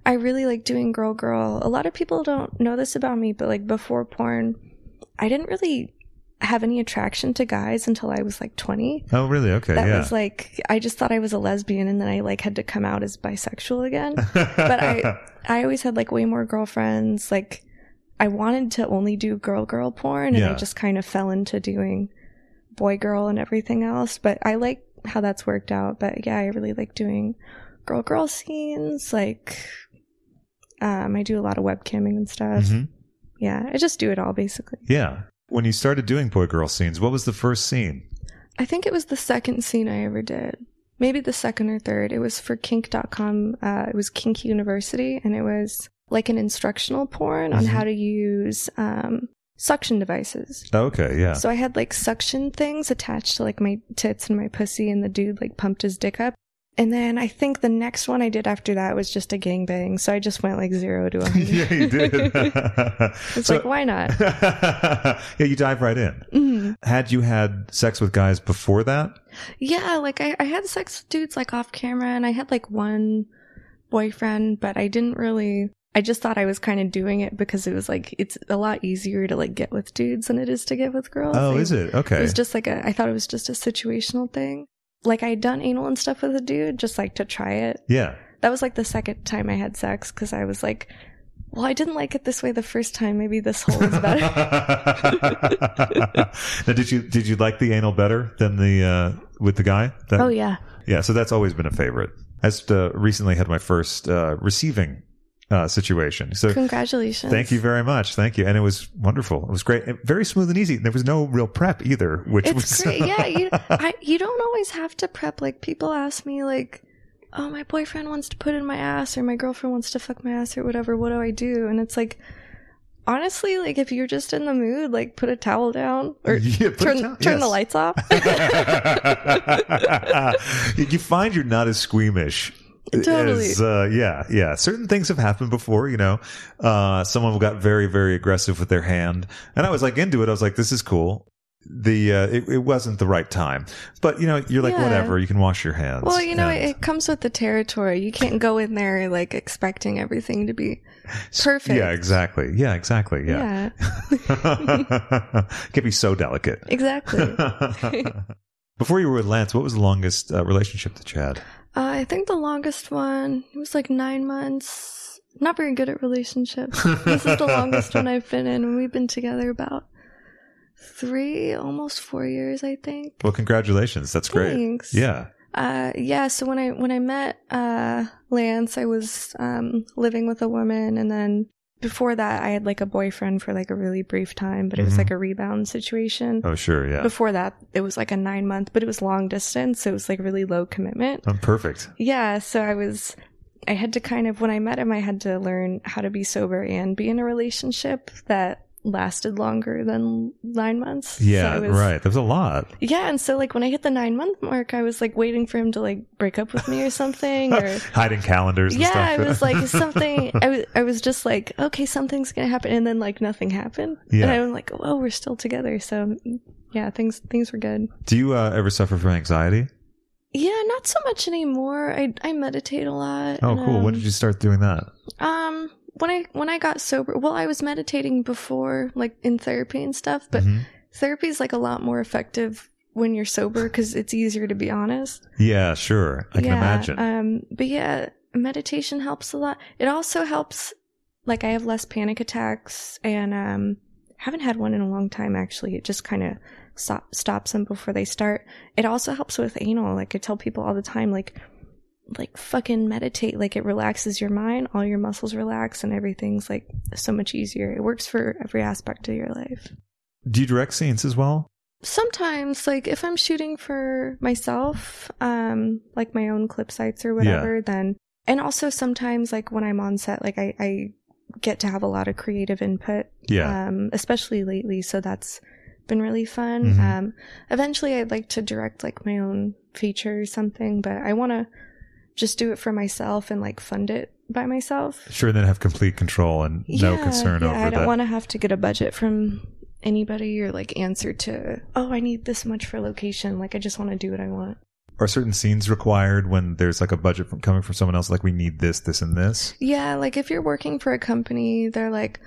I really like doing girl girl. A lot of people don't know this about me, but like before porn, I didn't really have any attraction to guys until I was like 20. Oh, really? Okay. That yeah. was like I just thought I was a lesbian, and then I like had to come out as bisexual again. but I I always had like way more girlfriends. Like I wanted to only do girl girl porn and Yeah. I just kind of fell into doing boy girl and everything else. But I like how that's worked out. But yeah, I really like doing girl girl scenes. Like um I do a lot of webcamming and stuff. Mhm. Yeah, I just do it all basically. Yeah. When you started doing boy girl scenes, what was the first scene? I think it was the second scene I ever did. Maybe the second or third. It was for kink.com. Uh, it was Kink University, and it was like an instructional porn on Mhm. how to use um, suction devices. Okay. Yeah. So I had like suction things attached to like my tits and my pussy, and the dude like pumped his dick up. And then I think the next one I did after that was just a gangbang. So I just went like zero to a hundred. yeah, you did. It's So- like, why not? yeah, you dive right in. Mhm. Had you had sex with guys before that? Yeah, like I, I had sex with dudes like off camera and I had like one boyfriend, but I didn't really I just thought I was kind of doing it because it was like it's a lot easier to like get with dudes than it is to get with girls. Oh, I- is it? Okay. It was just like a I thought it was just a situational thing. Like I had done anal and stuff with a dude just like to try it. yeah. That was like the second time I had sex cuz I was like well, I didn't like it this way the first time. Maybe this hole is better. now, did you did you like the anal better than the uh, with the guy? That- oh yeah. yeah. So that's always been a favorite. I just uh, recently had my first uh, receiving uh, situation. So Congratulations. thank you very much. Thank you, and it was wonderful. It was great, very smooth and easy. There was no real prep either, which It's was great. Yeah, you I, you don't always have to prep. Like people ask me, like, "Oh, my boyfriend wants to put in my ass, or my girlfriend wants to fuck my ass, or whatever. What do I do?" And it's like, honestly, like if you're just in the mood, like put a towel down or Yeah, turn towel- turn the lights off. you find you're not as squeamish. Totally. As, uh, yeah, yeah. Certain things have happened before, you know. Uh, someone got very, very aggressive with their hand, and I was like into it. I was like, "This is cool." The uh, it, it wasn't the right time, but you know, you're like, Yeah. whatever. You can wash your hands. well, you know, and- it, it comes with the territory. You can't go in there like expecting everything to be perfect. Yeah, exactly. Yeah, exactly. Yeah. Can be so delicate. exactly. Before you were with Lance, what was the longest uh, relationship that you had? Uh, I think the longest one it was like nine months. Not very good at relationships. this is the longest one I've been in, and we've been together about three, almost four years, I think. Well, congratulations. That's great. Thanks. Yeah. Uh, yeah. So when I when I met uh Lance, I was um living with a woman, and then before that, I had like a boyfriend for like a really brief time, but it was Mhm. like a rebound situation. Oh, sure. Yeah. Before that, it was like a nine month, but it was long distance, so it was like really low commitment. I'm perfect. Yeah, so I was I had to kind of when I met him I had to learn how to be sober and be in a relationship that lasted longer than 9 months. Yeah, I was- right. That was a lot. Yeah, and so like when I hit the 9 month mark I was like waiting for him to like break up with me or something or Hiding calendars and yeah, stuff. I was like something. I was, I was just like, okay, something's gonna happen, and then like nothing happened. Yeah. And I'm like, oh, we're still together. So yeah, things things were good. Do you uh, ever suffer from anxiety? Yeah, not so much anymore. I I meditate a lot. Oh, and, cool. When um, did you start doing that? Um, when I when I got sober, well, I was meditating before, like in therapy and stuff. But Mhm. therapy is like a lot more effective when you're sober because it's easier to be honest. Yeah, sure. I can imagine. Um, but yeah, meditation helps a lot. It also helps, like, I have less panic attacks and, um, haven't had one in a long time actually. It just kind of stop, stops them before they start. It also helps with anal. Like, I tell people all the time, like, like fucking meditate like it relaxes your mind all your muscles relax and everything's like so much easier it works for every aspect of your life Do you direct scenes as well? sometimes like if i'm shooting for myself um like my own clip sites or whatever then and also sometimes like when i'm on set like i i get to have a lot of creative input Yeah. um especially lately so that's been really fun Mhm. um eventually i'd like to direct like my own feature or something but i want to just do it for myself and like fund it by myself Sure, and then have complete control and no Yeah, concern yeah, over I don't want to have to get a budget from anybody or like answer to, oh, I need this much for location. Like, I just want to do what I want. Are certain scenes required when there's like a budget from coming from someone else? Like we need this, this, and this. Yeah, like if you're working for a company, they're like,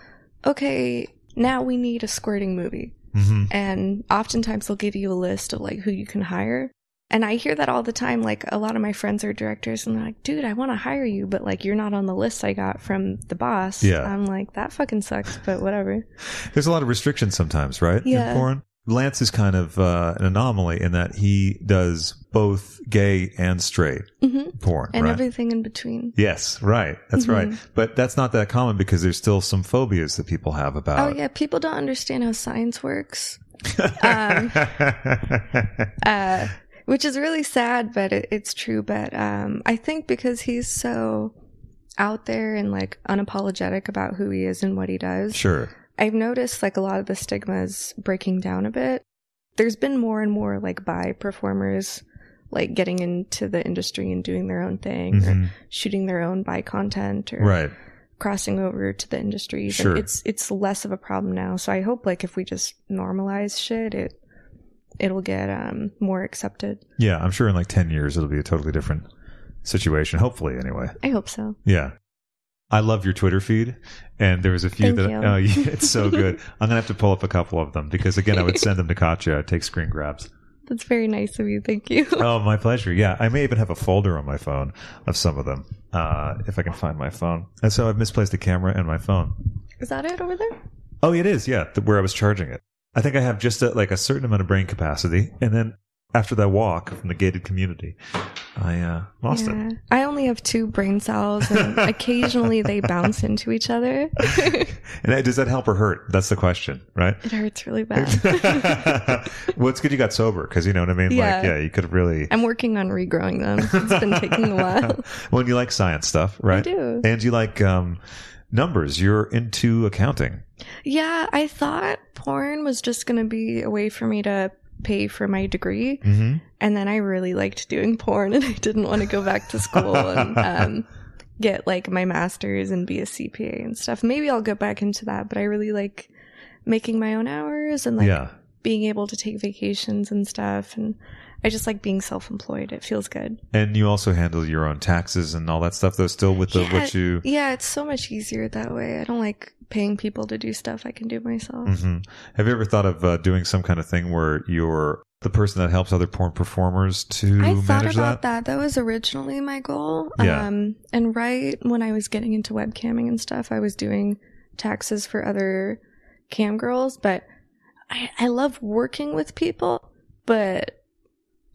okay, now we need a squirting movie. hmm And oftentimes they'll give you a list of like who you can hire. And I hear that all the time. Like a lot of my friends are directors and they're like, dude, I want to hire you, but like you're not on the list I got from the boss. Yeah. I'm like, that fucking sucks, but whatever. There's a lot of restrictions sometimes, right? Yeah. In porn. Lance is kind of uh, an anomaly in that he does both gay and straight hmm porn, And right? everything in between. yes, right. That's Mhm. right. But that's not that common because there's still some phobias that people have about. Oh yeah, people don't understand how science works, Um, uh, which is really sad, but it, it's true. But um, I think because he's so out there and like unapologetic about who he is and what he does, sure. I've noticed like a lot of the stigmas breaking down a bit. There's been more and more like bi performers like getting into the industry and doing their own thing or Mhm. shooting their own bi content or Right. crossing over to the industry. Sure. It's it's less of a problem now. So I hope like if we just normalize shit, it it'll get um more accepted. Yeah, I'm sure in like 10 years it'll be a totally different situation. Hopefully, anyway. I hope so. Yeah. I love your Twitter feed, and there was a few Thank that oh, yeah, it's so good. I'm gonna have to pull up a couple of them because again, I would send them to Katya. I'd take screen grabs. That's very nice of you. Thank you. Oh, my pleasure. Yeah, I may even have a folder on my phone of some of them uh, if I can find my phone. And so I've misplaced the camera and my phone. Is that it over there? Oh, it is. Yeah, the, where I was charging it. I think I have just a, like a certain amount of brain capacity, and then after that walk from the gated community, I uh, lost it. I only have two brain cells and occasionally they bounce into each other. And does that help or hurt? That's the question, right? It hurts really bad. well, it's good you got sober because you know what I mean. Yeah. Like, yeah, you could have really. I'm working on regrowing them. It's been taking a while. When you like science stuff, right? do. And you like um, numbers. You're into accounting. Yeah, I thought porn was just going to be a way for me to pay for my degree. Mm-hmm. And then I really liked doing porn and I didn't want to go back to school and um, get like my master's and be a CPA and stuff. Maybe I'll go back into that, but I really like making my own hours and like yeah. being able to take vacations and stuff. And I just like being self employed. It feels good. And you also handle your own taxes and all that stuff, though, still with the yeah, what you. yeah, it's so much easier that way. I don't like paying people to do stuff I can do myself. hmm Have you ever thought of uh, doing some kind of thing where you're the person that helps other porn performers to I thought about that? that. that. was originally my goal. Yeah. Um, and right when I was getting into webcamming and stuff, I was doing taxes for other cam girls, but I, I love working with people, but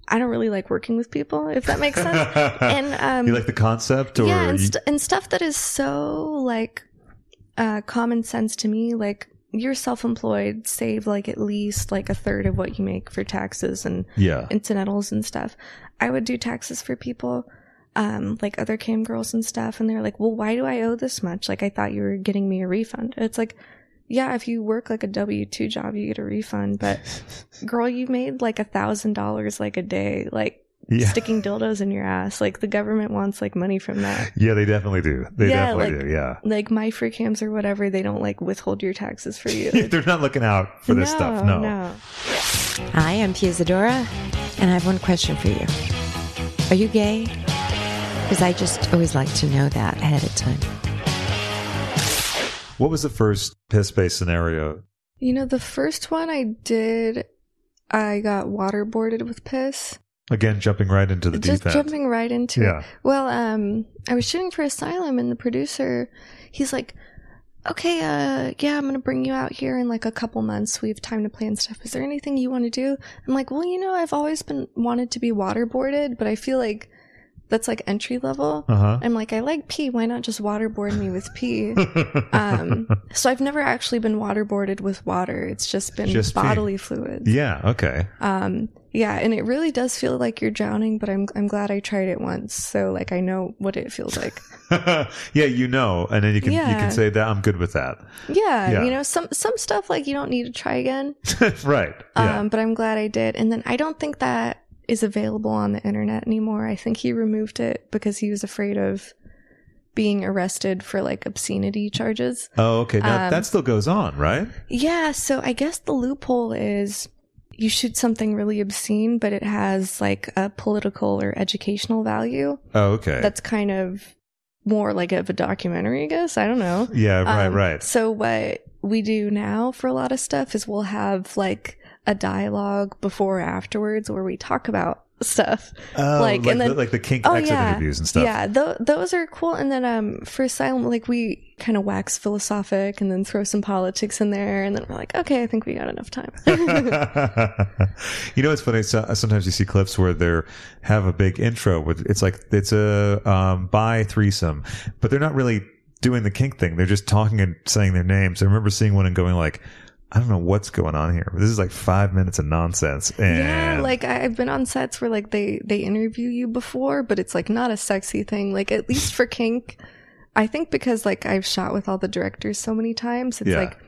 I don't really like working with people, if that makes sense. and, um, you like the concept, or yeah, and, st- and stuff that is so like uh, common sense to me. Like you're self-employed, save like at least like a third of what you make for taxes and yeah, incidentals and stuff. I would do taxes for people, um, like other cam girls and stuff, and they're like, "Well, why do I owe this much? Like, I thought you were getting me a refund." It's like, yeah, if you work like a W two job, you get a refund, but girl, you made like a thousand dollars like a day, like yeah, sticking dildos in your ass. Like the government wants like money from that. yeah. They definitely do. They Yeah, definitely like- do. Yeah. Like my free cams or whatever, they don't like withhold your taxes for you. They're not looking out for this stuff. No. no. Hi, I'm Pia Zadora, and I have one question for you. Are you gay? Because I just always like to know that ahead of time. What was the first piss based scenario? You know, the first one I did, I got waterboarded with piss. Again, jumping right into the just deep end. jumping right into Yeah. it. Well, um, I was shooting for Assylum, and the producer, he's like, "Okay, uh, yeah, I'm gonna bring you out here in like a couple months. We have time to plan stuff. Is there anything you want to do?" I'm like, "Well, you know, I've always been wanted to be waterboarded, but I feel like that's like entry level." Uh huh. I'm like, I like pee. Why not just waterboard me with pee? um, so I've never actually been waterboarded with water. It's just been Just pee. bodily fluids. yeah. Okay. Um, yeah, and it really does feel like you're drowning, but I'm I'm glad I tried it once, so like I know what it feels like. yeah, you know, and then you can you can say that I'm good with that. Yeah, Yeah. you know, some some stuff like you don't need to try again. right. Yeah. Um, but I'm glad I did. And then I don't think that is available on the internet anymore. I think he removed it because he was afraid of being arrested for like obscenity charges. oh, okay. Now um, that still goes on, right? Yeah, so I guess the loophole is you shoot something really obscene, but it has like a political or educational value. Oh, okay. That's kind of more like of a documentary, I guess. I don't know. yeah. Right. Um, right. So what we do now for a lot of stuff is we'll have like a dialogue before or afterwards where we talk about stuff. Oh, like, like, and then- the, like the kink Oh exit yeah, interviews and stuff. yeah. Th- those are cool. And then um, for Assylum, like we kind of wax philosophic and then throw some politics in there, and then we're like, okay, I think we got enough time. you know, it's funny. So, sometimes you see clips where they have a big intro with it's like it's a um, bi threesome, but they're not really doing the kink thing. They're just talking and saying their names. I remember seeing one and going like, I don't know what's going on here. This is like five minutes of nonsense. And Yeah, like I've been on sets where like they they interview you before, but it's like not a sexy thing. Like at least for kink, I think because like I've shot with all the directors so many times, it's Yeah. like,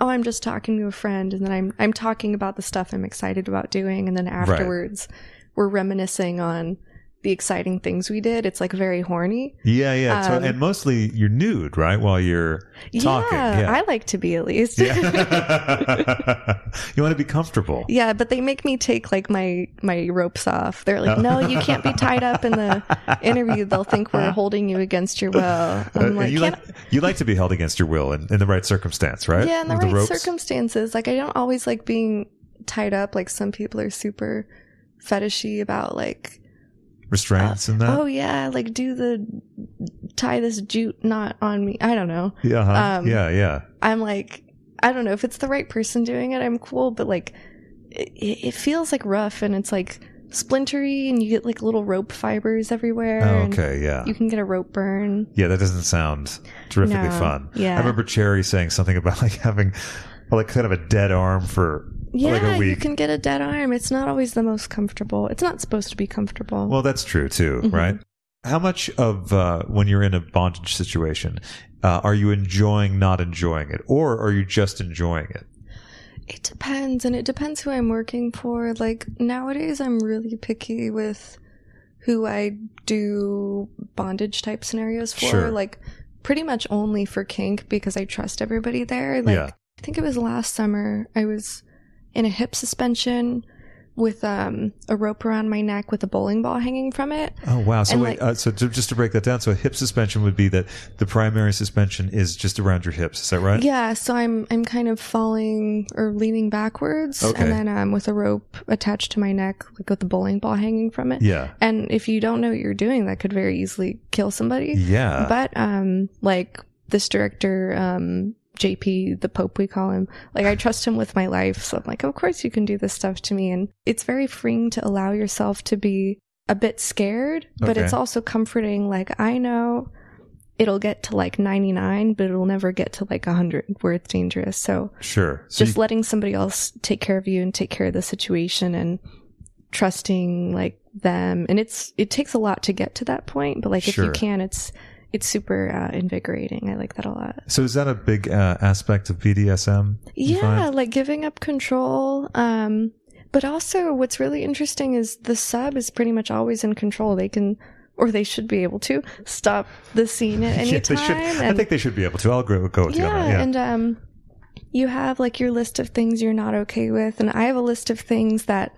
oh, I'm just talking to a friend, and then I'm I'm talking about the stuff I'm excited about doing, and then afterwards we're reminiscing on the exciting things we did. It's like very horny. yeah, yeah. so, Um, and mostly you're nude, right? While you're talking. yeah, Yeah. I like to be at least. Yeah. you want to be comfortable. Yeah, but they make me take like my my ropes off. They're like, "No, you can't be tied up in the interview. They'll think we're holding you against your will." Uh, I'm like, you "Can't like you like to be held against your will in, in the right circumstance, right? yeah, in the With right ropes? circumstances. Like, I don't always like being tied up. Like some people are super fetishy about like, restraints and that. oh yeah, like do the tie this jute knot on me. I don't know. yeah, uh-huh. um, yeah, yeah. I'm like, I don't know if it's the right person doing it. I'm cool, but like, it, it feels like rough and it's like splintery, and you get like little rope fibers everywhere. Oh, okay, yeah. You can get a rope burn. Yeah, that doesn't sound terrifically No, fun. yeah. I remember Cherry saying something about like having like kind of a dead arm for Yeah, like a you can get a dead arm. It's not always the most comfortable. It's not supposed to be comfortable. Well, that's true too, Mhm. right? How much of uh, when you're in a bondage situation uh, are you enjoying not enjoying it, or are you just enjoying it? It depends, and it depends who I'm working for. Like nowadays, I'm really picky with who I do bondage type scenarios for. Sure. Like pretty much only for kink because I trust everybody there. Like Yeah. I think it was last summer. I was in a hip suspension with um, a rope around my neck with a bowling ball hanging from it. Oh wow! So And, wait, like- uh, so to, just to break that down, so a hip suspension would be that the primary suspension is just around your hips. Is that right? Yeah, so I'm I'm kind of falling or leaning backwards, Okay. and then um, with a rope attached to my neck, like with the bowling ball hanging from it. Yeah. And if you don't know what you're doing, that could very easily kill somebody. Yeah. But um, like this director, um, JP, the Pope, we call him. Like I trust him with my life, so I'm like, of course you can do this stuff to me, and it's very freeing to allow yourself to be a bit scared, but Okay. it's also comforting. Like I know it'll get to like 99, but it'll never get to like 100 where it's dangerous. So sure. So just you- letting somebody else take care of you and take care of the situation and trusting like them and it's it takes a lot to get to that point but like if you can it's it's super uh, invigorating i like that a lot so is that a big uh, aspect of BDSM? yeah like giving up control um but also what's really interesting is the sub is pretty much always in control they can or they should be able to stop the scene at any yeah, time should. I think they should be able to. I'll go, go with you on yeah, that. Yeah. and um, you have like your list of things you're not okay with, and I have a list of things that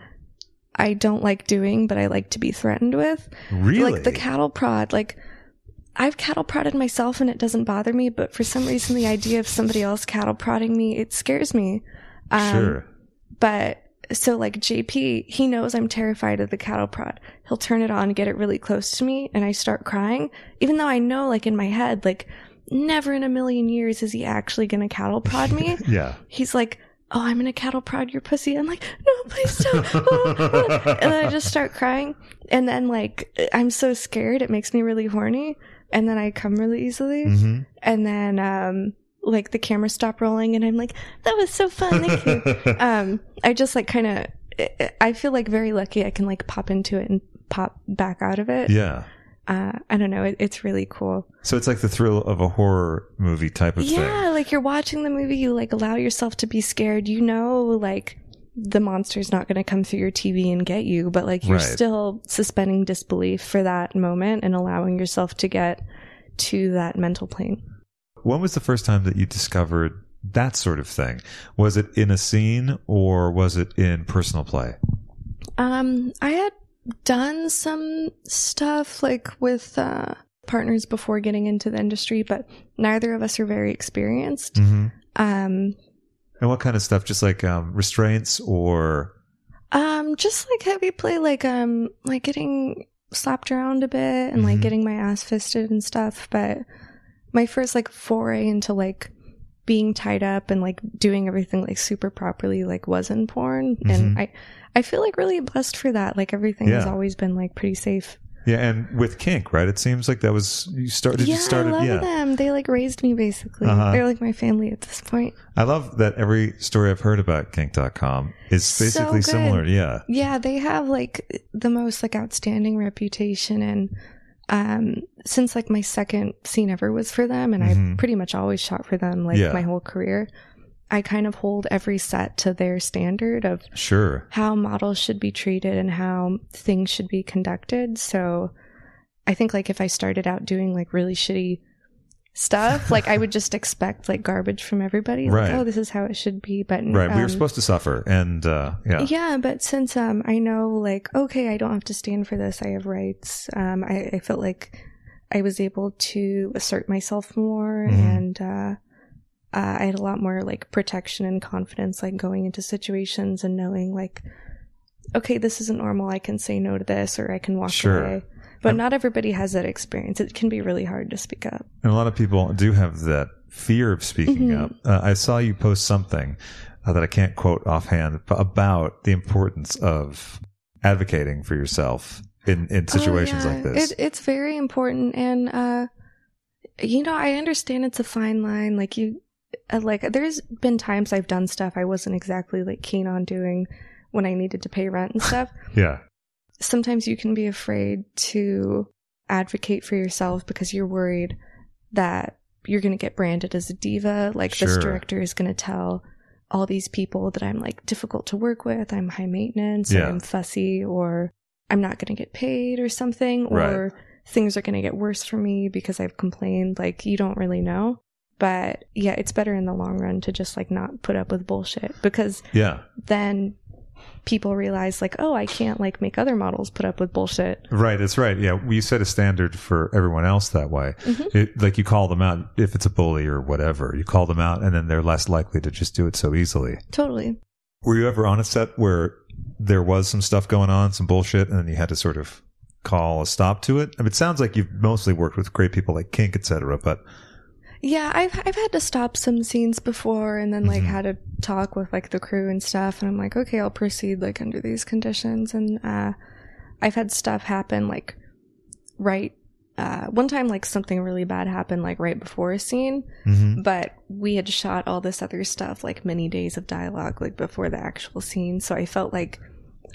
I don't like doing, but I like to be threatened with. really? Like the cattle prod, like. I've cattle prodded myself and it doesn't bother me, but for some reason the idea of somebody else cattle prodding me, it scares me. Um, sure. But so like JP, he knows I'm terrified of the cattle prod. He'll turn it on, get it really close to me, and I start crying, even though I know, like in my head, like never in a million years is he actually gonna cattle prod me. Yeah. He's like, "Oh, I'm gonna cattle prod your pussy." I'm like, "No, please don't!" and then I just start crying, and then like I'm so scared, it makes me really horny, and then I come really easily, hmm and then um like the camera stopped rolling, and I'm like, "That was so fun, thank you." um, I just like kind of, I feel like very lucky. I can like pop into it and pop back out of it. Yeah. Uh, I don't know. It, it's really cool. So it's like the thrill of a horror movie type of Yeah, thing. Yeah, like you're watching the movie, you like allow yourself to be scared. You know, like the monster's not going to come through your TV and get you, but like you're Right. still suspending disbelief for that moment and allowing yourself to get to that mental plane. When was the first time that you discovered that sort of thing? Was it in a scene or was it in personal play? Um, I had done some stuff like with uh, partners before getting into the industry, but neither of us are very experienced. Mm-hmm. Um, And what kind of stuff? Just like um, restraints or um, just like heavy play, like um, like getting slapped around a bit and like Mhm. getting my ass fisted and stuff. But my first like foray into like being tied up and like doing everything like super properly like was in porn, and Mhm. I I feel like really blessed for that. Like everything has always been like pretty safe. Yeah, and with kink, right? It seems like that was you started. yeah, you started, I love yeah. them. They like raised me basically. Uh-huh. They're like my family at this point. I love that every story I've heard about kink.com is basically good. similar. Yeah. Yeah, they have like the most like outstanding reputation and um since like my second scene ever was for them and Mhm. I pretty much always shot for them like Yeah. my whole career. I kind of hold every set to their standard of Sure. how models should be treated and how things should be conducted. So I think like if I started out doing like really shitty stuff, like I would just expect like garbage from everybody. Right. Like, oh, this is how it should be. But Right. we were um, supposed to suffer. And uh, yeah. yeah, but since um I know like okay, I don't have to stand for this. I have rights. Um, I, I felt like I was able to assert myself more, Mhm. and uh, uh, I had a lot more like protection and confidence, like going into situations and knowing like, okay, this isn't normal. I can say no to this, or I can walk Sure. away. But Um, not everybody has that experience. It can be really hard to speak up. And a lot of people do have that fear of speaking Mhm. up. Uh, I saw you post something uh, that I can't quote offhand about the importance of advocating for yourself in, in situations Oh, yeah. like this. It, it's very important, and uh, you know, I understand it's a fine line. Like you, Uh, like there's been times I've done stuff I wasn't exactly like keen on doing when I needed to pay rent and stuff. yeah. Sometimes you can be afraid to advocate for yourself because you're worried that you're going to get branded as a diva. Like Sure. this director is going to tell all these people that I'm like difficult to work with, I'm high maintenance, or Yeah. I'm fussy, or I'm not going to get paid or something, Right. or things are going to get worse for me because I've complained. Like you don't really know. But yeah, it's better in the long run to just like not put up with bullshit because Yeah. then people realize like, oh, I can't like make other models put up with bullshit. Right. That's right. Yeah. You set a standard for everyone else that way. Mhm. It, like you call them out if it's a bully or whatever. You call them out and then they're less likely to just do it so easily. Totally. Were you ever on a set where there was some stuff going on, some bullshit, and then you had to sort of call a stop to it? I mean, it sounds like you've mostly worked with great people like Kink, etc. But Yeah, I've I've had to stop some scenes before and then like Mhm. had to talk with like the crew and stuff and I'm like, okay, I'll proceed like under these conditions and uh I've had stuff happen like right uh one time like something really bad happened like right before a scene, Mhm. but we had shot all this other stuff like many days of dialogue like before the actual scene, so I felt like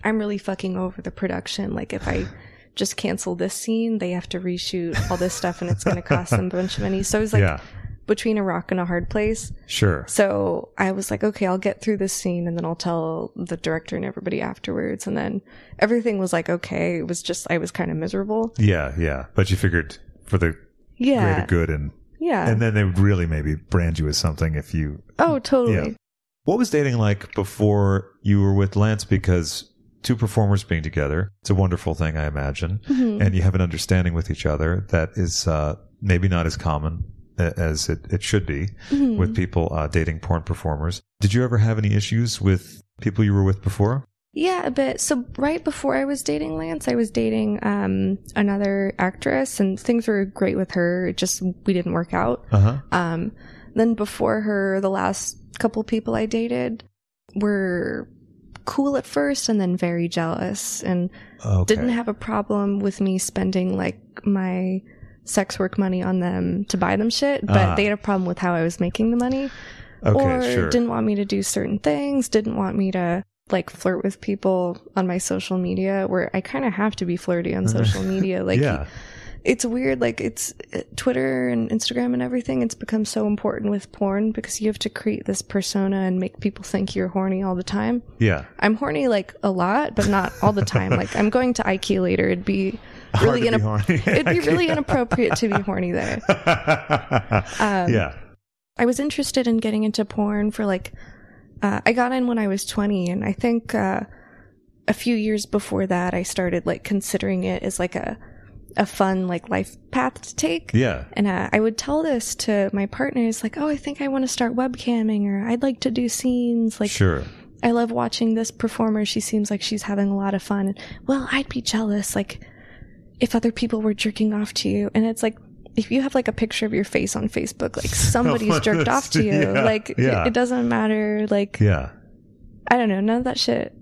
I'm really fucking over the production. Like if I just cancel this scene, they have to reshoot all this stuff and it's going to cost them a bunch of money. So i was like yeah, between a rock and a hard place. sure. So I was like, okay, I'll get through this scene and then I'll tell the director and everybody afterwards. And then everything was like, okay. It was just, I was kind of miserable. Yeah, yeah. But you figured for the Yeah. greater good, and Yeah. and then they would really maybe brand you as something if you. oh, totally. Yeah. What was dating like before you were with Lance? Because two performers being together, it's a wonderful thing, I imagine. Mhm. and you have an understanding with each other that is uh, maybe not as common as it, it should be Mhm. with people uh, dating porn performers. Did you ever have any issues with people you were with before? Yeah, a bit. So right before I was dating Lance, I was dating um another actress and things were great with her. It just we didn't work out. Uh huh. Um then before her, the last couple people I dated were cool at first and then very jealous and Okay. didn't have a problem with me spending like my sex work money on them to buy them shit, but Ah. they had a problem with how I was making the money okay, or sure. didn't want me to do certain things, didn't want me to like flirt with people on my social media where I kind of have to be flirty on social media. Like yeah. it's weird like it's uh, Twitter and Instagram and everything it's become so important with porn because you have to create this persona and make people think you're horny all the time. Yeah. I'm horny like a lot, but not all the time. like I'm going to IKEA later. It'd be really horny. it'd be really inappropriate to be horny there. Um, yeah. I was interested in getting into porn for like, uh, I got in when I was 20, and I think uh, a few years before that, I started like considering it as like a a fun like life path to take. Yeah. And uh, I would tell this to my partners, like, "Oh, I think I want to start webcamming, or I'd like to do scenes. Like, sure. I love watching this performer. She seems like she's having a lot of fun. And, well, I'd be jealous, like, if other people were jerking off to you. And it's like, if you have like a picture of your face on Facebook, like somebody's jerked off to you. Yeah, like, yeah. it, it doesn't matter. Like, Yeah. I don't know. None of that shit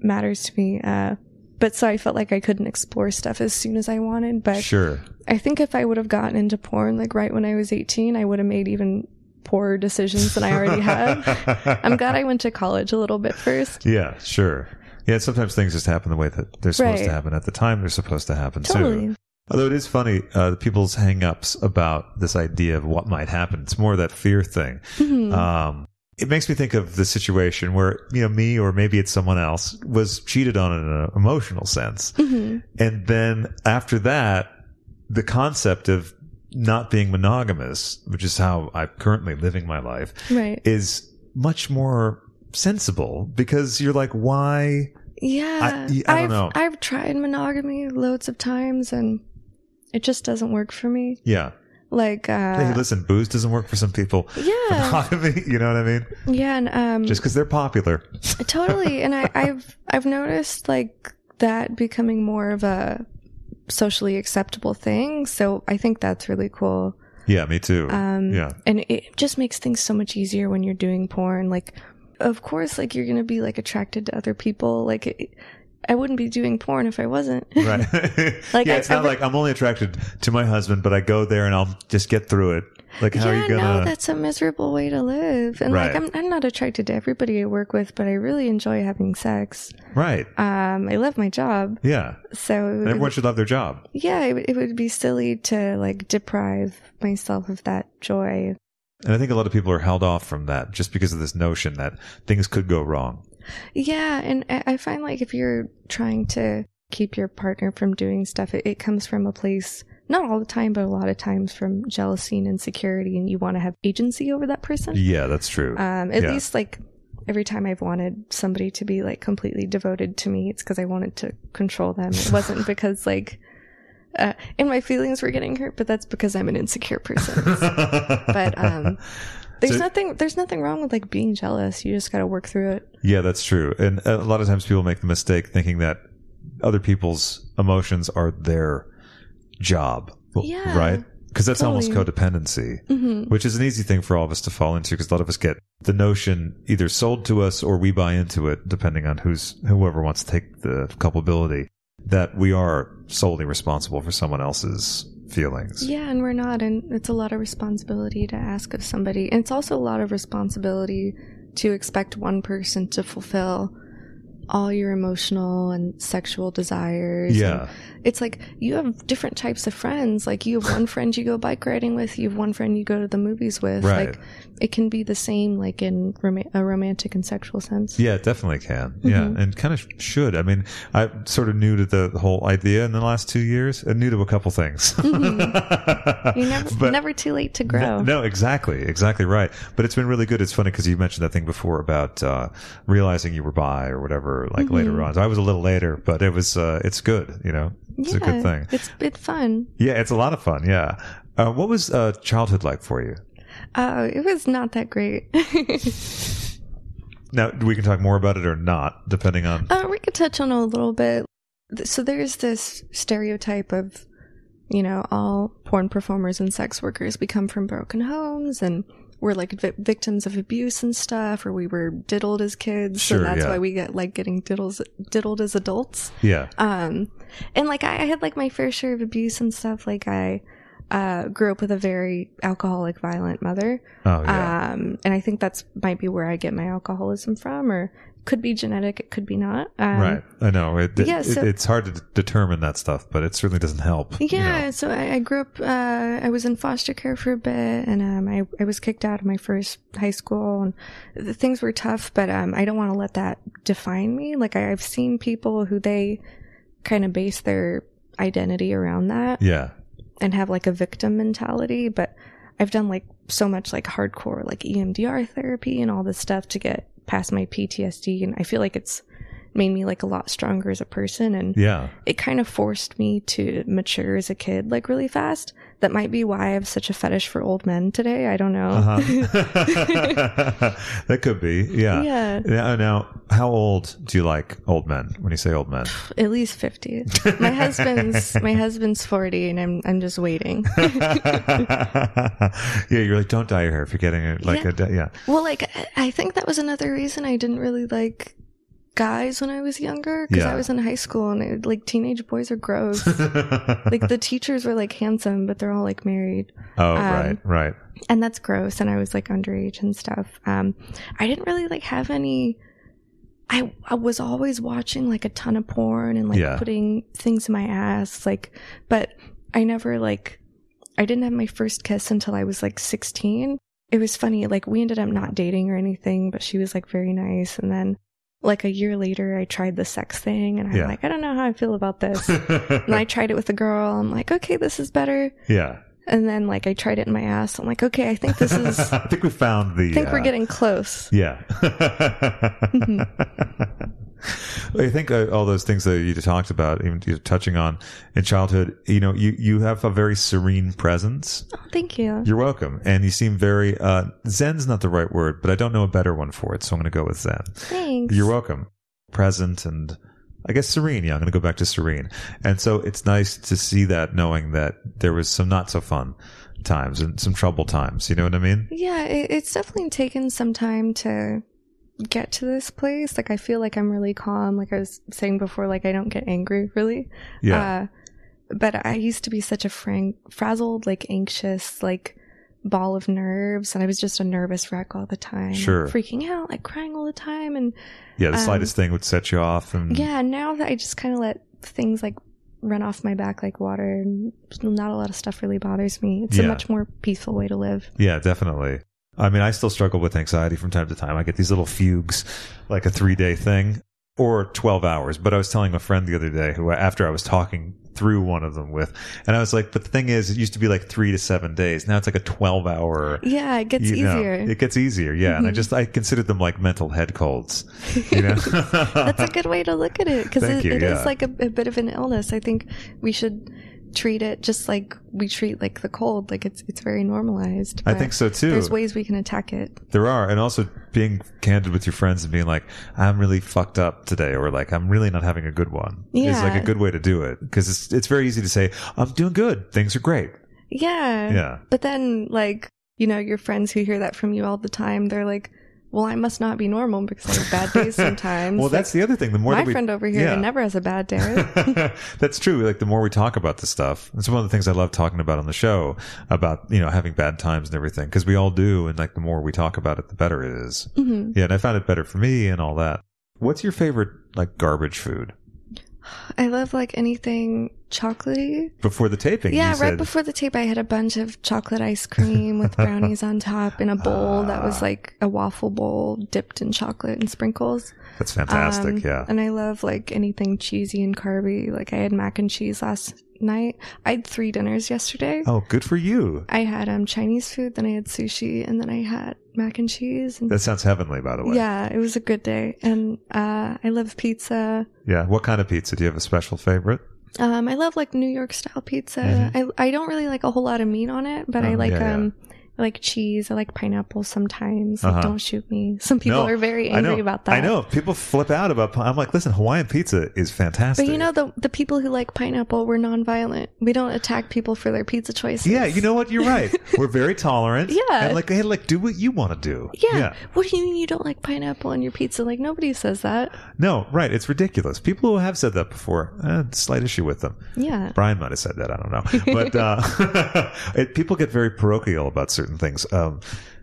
matters to me. Uh, but so I felt like I couldn't explore stuff as soon as I wanted. But Sure. I think if I would have gotten into porn like right when I was 18, I would have made even poorer decisions than I already have. I'm glad I went to college a little bit first. Yeah, sure. Yeah, sometimes things just happen the way that they're supposed to happen at the time they're supposed to happen too. Although it is funny, uh, people's hang-ups about this idea of what might happen. It's more that fear thing. Mhm. Um, it makes me think of the situation where, you know, me or maybe it's someone else was cheated on in an emotional sense. Mhm. And then after that, the concept of not being monogamous, which is how I'm currently living my life, Right. is much more sensible because you're like, why? Yeah. I- have know. I've tried monogamy loads of times and it just doesn't work for me. Yeah. Like, uh, Hey, listen, booze doesn't work for some people. yeah. Monogamy, you know what I mean? yeah. And, um, Just because they're popular. totally. And I, I've, I've noticed like that becoming more of a socially acceptable thing. So I think that's really cool. Yeah, me too. Um, yeah. and it just makes things so much easier when you're doing porn. Like, of course, like you're gonna be like attracted to other people. Like, it, I wouldn't be doing porn if I wasn't. Right. Like, yeah, I- it's not I like I'm only attracted to my husband, but I go there and I'll just get through it. Like, how yeah, are you gonna? no, that's a miserable way to live. And like, I'm I'm not attracted to everybody I work with, but I really enjoy having sex. right. Um, I love my job, Yeah. so it And would- everyone should love their job. yeah, it, it would be silly to like deprive myself of that joy. And I think a lot of people are held off from that just because of this notion that things could go wrong. Yeah, and I find like if you're trying to keep your partner from doing stuff, it, it comes from a place, not all the time, but a lot of times from jealousy and insecurity, and you want to have agency over that person. Yeah, that's true. Um, at Yeah. least like every time I've wanted somebody to be like completely devoted to me, it's because I wanted to control them. It wasn't because like, uh, and my feelings were getting hurt, but that's because I'm an insecure person. but um, there's So- nothing, there's nothing wrong with like being jealous. You just got to work through it. Yeah, that's true. And a lot of times people make the mistake thinking that other people's emotions are their job. Yeah, Right? Because that's almost totally. codependency, hmm which is an easy thing for all of us to fall into because a lot of us get the notion either sold to us or we buy into it, depending on who's, whoever wants to take the culpability, that we are solely responsible for someone else's feelings. Yeah, and we're not, and it's a lot of responsibility to ask of somebody, and it's also a lot of responsibility to expect one person to fulfill all your emotional and sexual desires. Yeah. It's like you have different types of friends. Like you have one friend you go bike riding with, you have one friend you go to the movies with. Right. Like it can be the same, like in rom- a romantic and sexual sense. Yeah, it definitely can. Yeah, Mhm. and kind of should. I mean, I'm sort of new to the whole idea in the last two years, and new to a couple things. Mm-hmm. You're never, But- never too late to grow. No, exactly, exactly right. But it's been really good. It's funny because you mentioned that thing before about uh, realizing you were bi or whatever, like later on. So I was a little later, but it was uh, it's good. You know, it's a good thing. It's it's fun. Yeah, it's a lot of fun. Yeah. Uh, what was uh, childhood like for you? Uh, it was not that great. Now we can talk more about it or not, depending on. Uh, we could touch on a little bit. So there's this stereotype of, you know, all porn performers and sex workers. We come from broken homes and we're like vi- victims of abuse and stuff, or we were diddled as kids. Sure, so that's yeah. why we get like getting diddles, diddled as adults. Yeah. Um, and like I, I had like my fair share of abuse and stuff. Like I, uh, grew up with a very alcoholic, violent mother. Oh yeah. Um, and I think that's might be where I get my alcoholism from, or could be genetic, it could be not. Um, right. I know. It, yeah, it- so- it's hard to d- determine that stuff, but it certainly doesn't help. you Yeah, know. so I, I grew up. Uh, I was in foster care for a bit, and um, I I was kicked out of my first high school, and the things were tough. But um, I don't want to let that define me. Like I, I've seen people who they kind of base their identity around that Yeah. and have like a victim mentality. But I've done like so much like hardcore like EMDR therapy and all this stuff to get past my PTSD, and I feel like it's made me like a lot stronger as a person and Yeah. it kind of forced me to mature as a kid like really fast that might be why i have such a fetish for old men today i don't know Uh-huh. that could be. Yeah. Yeah. Now, now, how old do you like old men? When you say old men, at least 50 my husband's my husband's 40 and i'm i'm just waiting yeah, you're like, don't dye your hair if you're getting it. Like, Yeah. a, yeah. well like i think that was another reason i didn't really like guys when i was younger because Yeah. i was in high school and it, like teenage boys are gross like the teachers were like handsome but they're all like married oh, um, right, right. and that's gross and i was like underage and stuff um i didn't really like have any i i was always watching like a ton of porn and like Yeah. putting things in my ass like but i never like i didn't have my first kiss until i was like 16 it was funny like we ended up not dating or anything but she was like very nice and then like a year later i tried the sex thing and i'm Yeah. like i don't know how i feel about this and i tried it with a girl i'm like okay this is better yeah. and then like I tried it in my ass. I'm like, okay, I think this is. I think we found the. I think we're uh, getting close. Yeah. I think uh, all those things that you talked about, even you're touching on in childhood, you know, you, you have a very serene presence. Oh, thank you. You're welcome. And you seem very, uh, Zen's not the right word, but I don't know a better one for it. So I'm going to go with Zen. Thanks. You're welcome. Present and I guess serene. Yeah, I'm going to go back to serene. And so it's nice to see that knowing that there was some not so fun times and some trouble times. You know what I mean? Yeah, it, it's definitely taken some time to get to this place. Like I feel like I'm really calm. Like I was saying before, like I don't get angry really. Yeah. Uh, but I used to be such a frank, frazzled, like anxious, like ball of nerves, and I was just a nervous wreck all the time. like, Sure. freaking out, like crying all the time, and yeah. The um, slightest thing would set you off. And Yeah, now that I just kind of let things like run off my back like water, and not a lot of stuff really bothers me. It's Yeah. a much more peaceful way to live. Yeah, definitely. I mean, I still struggle with anxiety from time to time. I get these little fugues, like a three day thing or 12 hours. But I was telling a friend the other day who, after I was talking through one of them with, and I was like, but the thing is, it used to be like three to seven days. Now it's like a 12 hour. Yeah, it gets you know, easier. it gets easier. Yeah. And I mm-hmm. just, I consider them like mental head colds, you know? That's a good way to look at it because it, you, it is yeah. like a, a bit of an illness. I think we should treat it just like we treat like the cold. Like it's it's very normalized. I think so too. There's ways we can attack it. There are, and also being candid with your friends and being like, "I'm really fucked up today," or like, "I'm really not having a good one." yeah. is like a good way to do it because it's it's very easy to say, "I'm doing good, things are great." Yeah. Yeah. But then like you know your friends who hear that from you all the time, they're like, well, I must not be normal because I have bad days sometimes. well, that's the other thing. The more my we, friend over here Yeah. never has a bad day. that's true. Like the more we talk about this stuff, it's one of the things I love talking about on the show about you know having bad times and everything because we all do, and like the more we talk about it, the better it is. Mhm. Yeah, and I found it better for me and all that. What's your favorite like garbage food I love like anything chocolatey. before the taping? Yeah, right said- before the tape, I had a bunch of chocolate ice cream with brownies on top in a bowl that Ah. was like a waffle bowl dipped in chocolate and sprinkles. That's fantastic. Um, yeah. And I love like anything cheesy and carby. Like I had mac and cheese last night. I had three dinners yesterday. Oh, good for you. I had um Chinese food, then I had sushi, and then I had mac and cheese. And That sounds heavenly, by the way. yeah, it was a good day. And uh, I love pizza. Yeah. What kind of pizza? Do you have a special favorite? Um, I love like New York style pizza. I I don't really like a whole lot of meat on it, but I Mm-hmm. Oh, like yeah, yeah. I like cheese. I like pineapple sometimes. Like, Uh-huh. Don't shoot me. Some people No, are very angry about that. I know. People flip out about. I'm like, listen, Hawaiian pizza is fantastic. But you know the the people who like pineapple, we're nonviolent. We don't attack people for their pizza choices. Yeah, you know what? You're right. We're very tolerant. Yeah. And like, hey, like, do what you want to do. Yeah. What do you mean you don't like pineapple on your pizza? Like nobody says that. No, right. It's ridiculous. People who have said that before, eh, slight issue with them. Yeah. Brian might have said that. I don't know. But uh, it, people get very parochial about certain things. Um,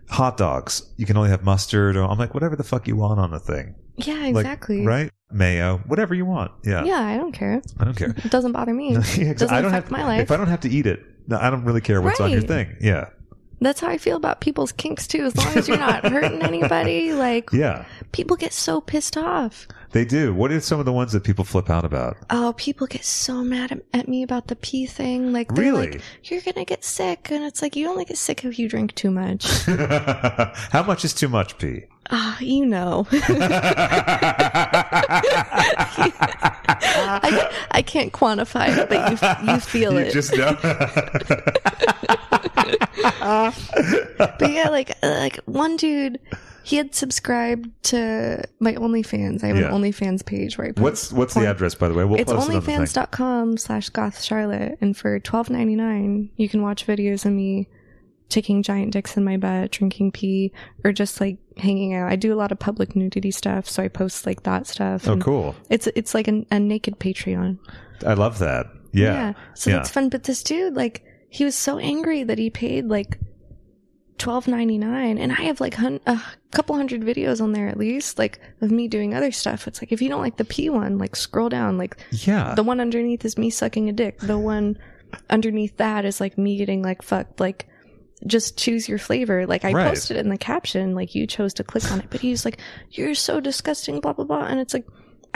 hot dogs, you can only have mustard. Or I'm like, whatever the fuck you want on the thing. Yeah, Like, exactly. right? Mayo, whatever you want. Yeah. Yeah, I don't care. I don't care. It doesn't bother me. Yeah, doesn't I don't affect have my life. If I don't have to eat it, no, I don't really care what's on your Right. thing. Yeah. That's how I feel about people's kinks too. As long as you're not hurting anybody, like Yeah. people get so pissed off. They do. What are some of the ones that people flip out about? Oh, people get so mad at, me about the pee thing. Like, Really? like, you're gonna get sick, and it's like you only get sick if you drink too much. How much is too much pee? Ah, you know. I, I can't quantify it, but you you feel You it. just know. but yeah, like uh, like one dude, he had subscribed to my OnlyFans. I have Yeah. an OnlyFans page where I post what's what's the porn. address, by the way? We'll It's post it thing. onlyfans.com slash goth charlotte and for twelve ninety nine you can watch videos of me taking giant dicks in my butt, drinking pee, or just like hanging out. I do a lot of public nudity stuff, so I post like that stuff. Oh, and cool. It's it's like a, a naked Patreon. I love that. Yeah. So Yeah. that's fun. But this dude, like, he was so angry that he paid like twelve ninety nine, and I have like hun- a couple hundred videos on there at least, like of me doing other stuff. It's like if you don't like the P one, like scroll down. Like Yeah. the one underneath is me sucking a dick. The one underneath that is like me getting like fucked. Like just choose your flavor. Like I Right. posted it in the caption, like you chose to click on it, but he's like, "You're so disgusting," blah blah blah, and it's like.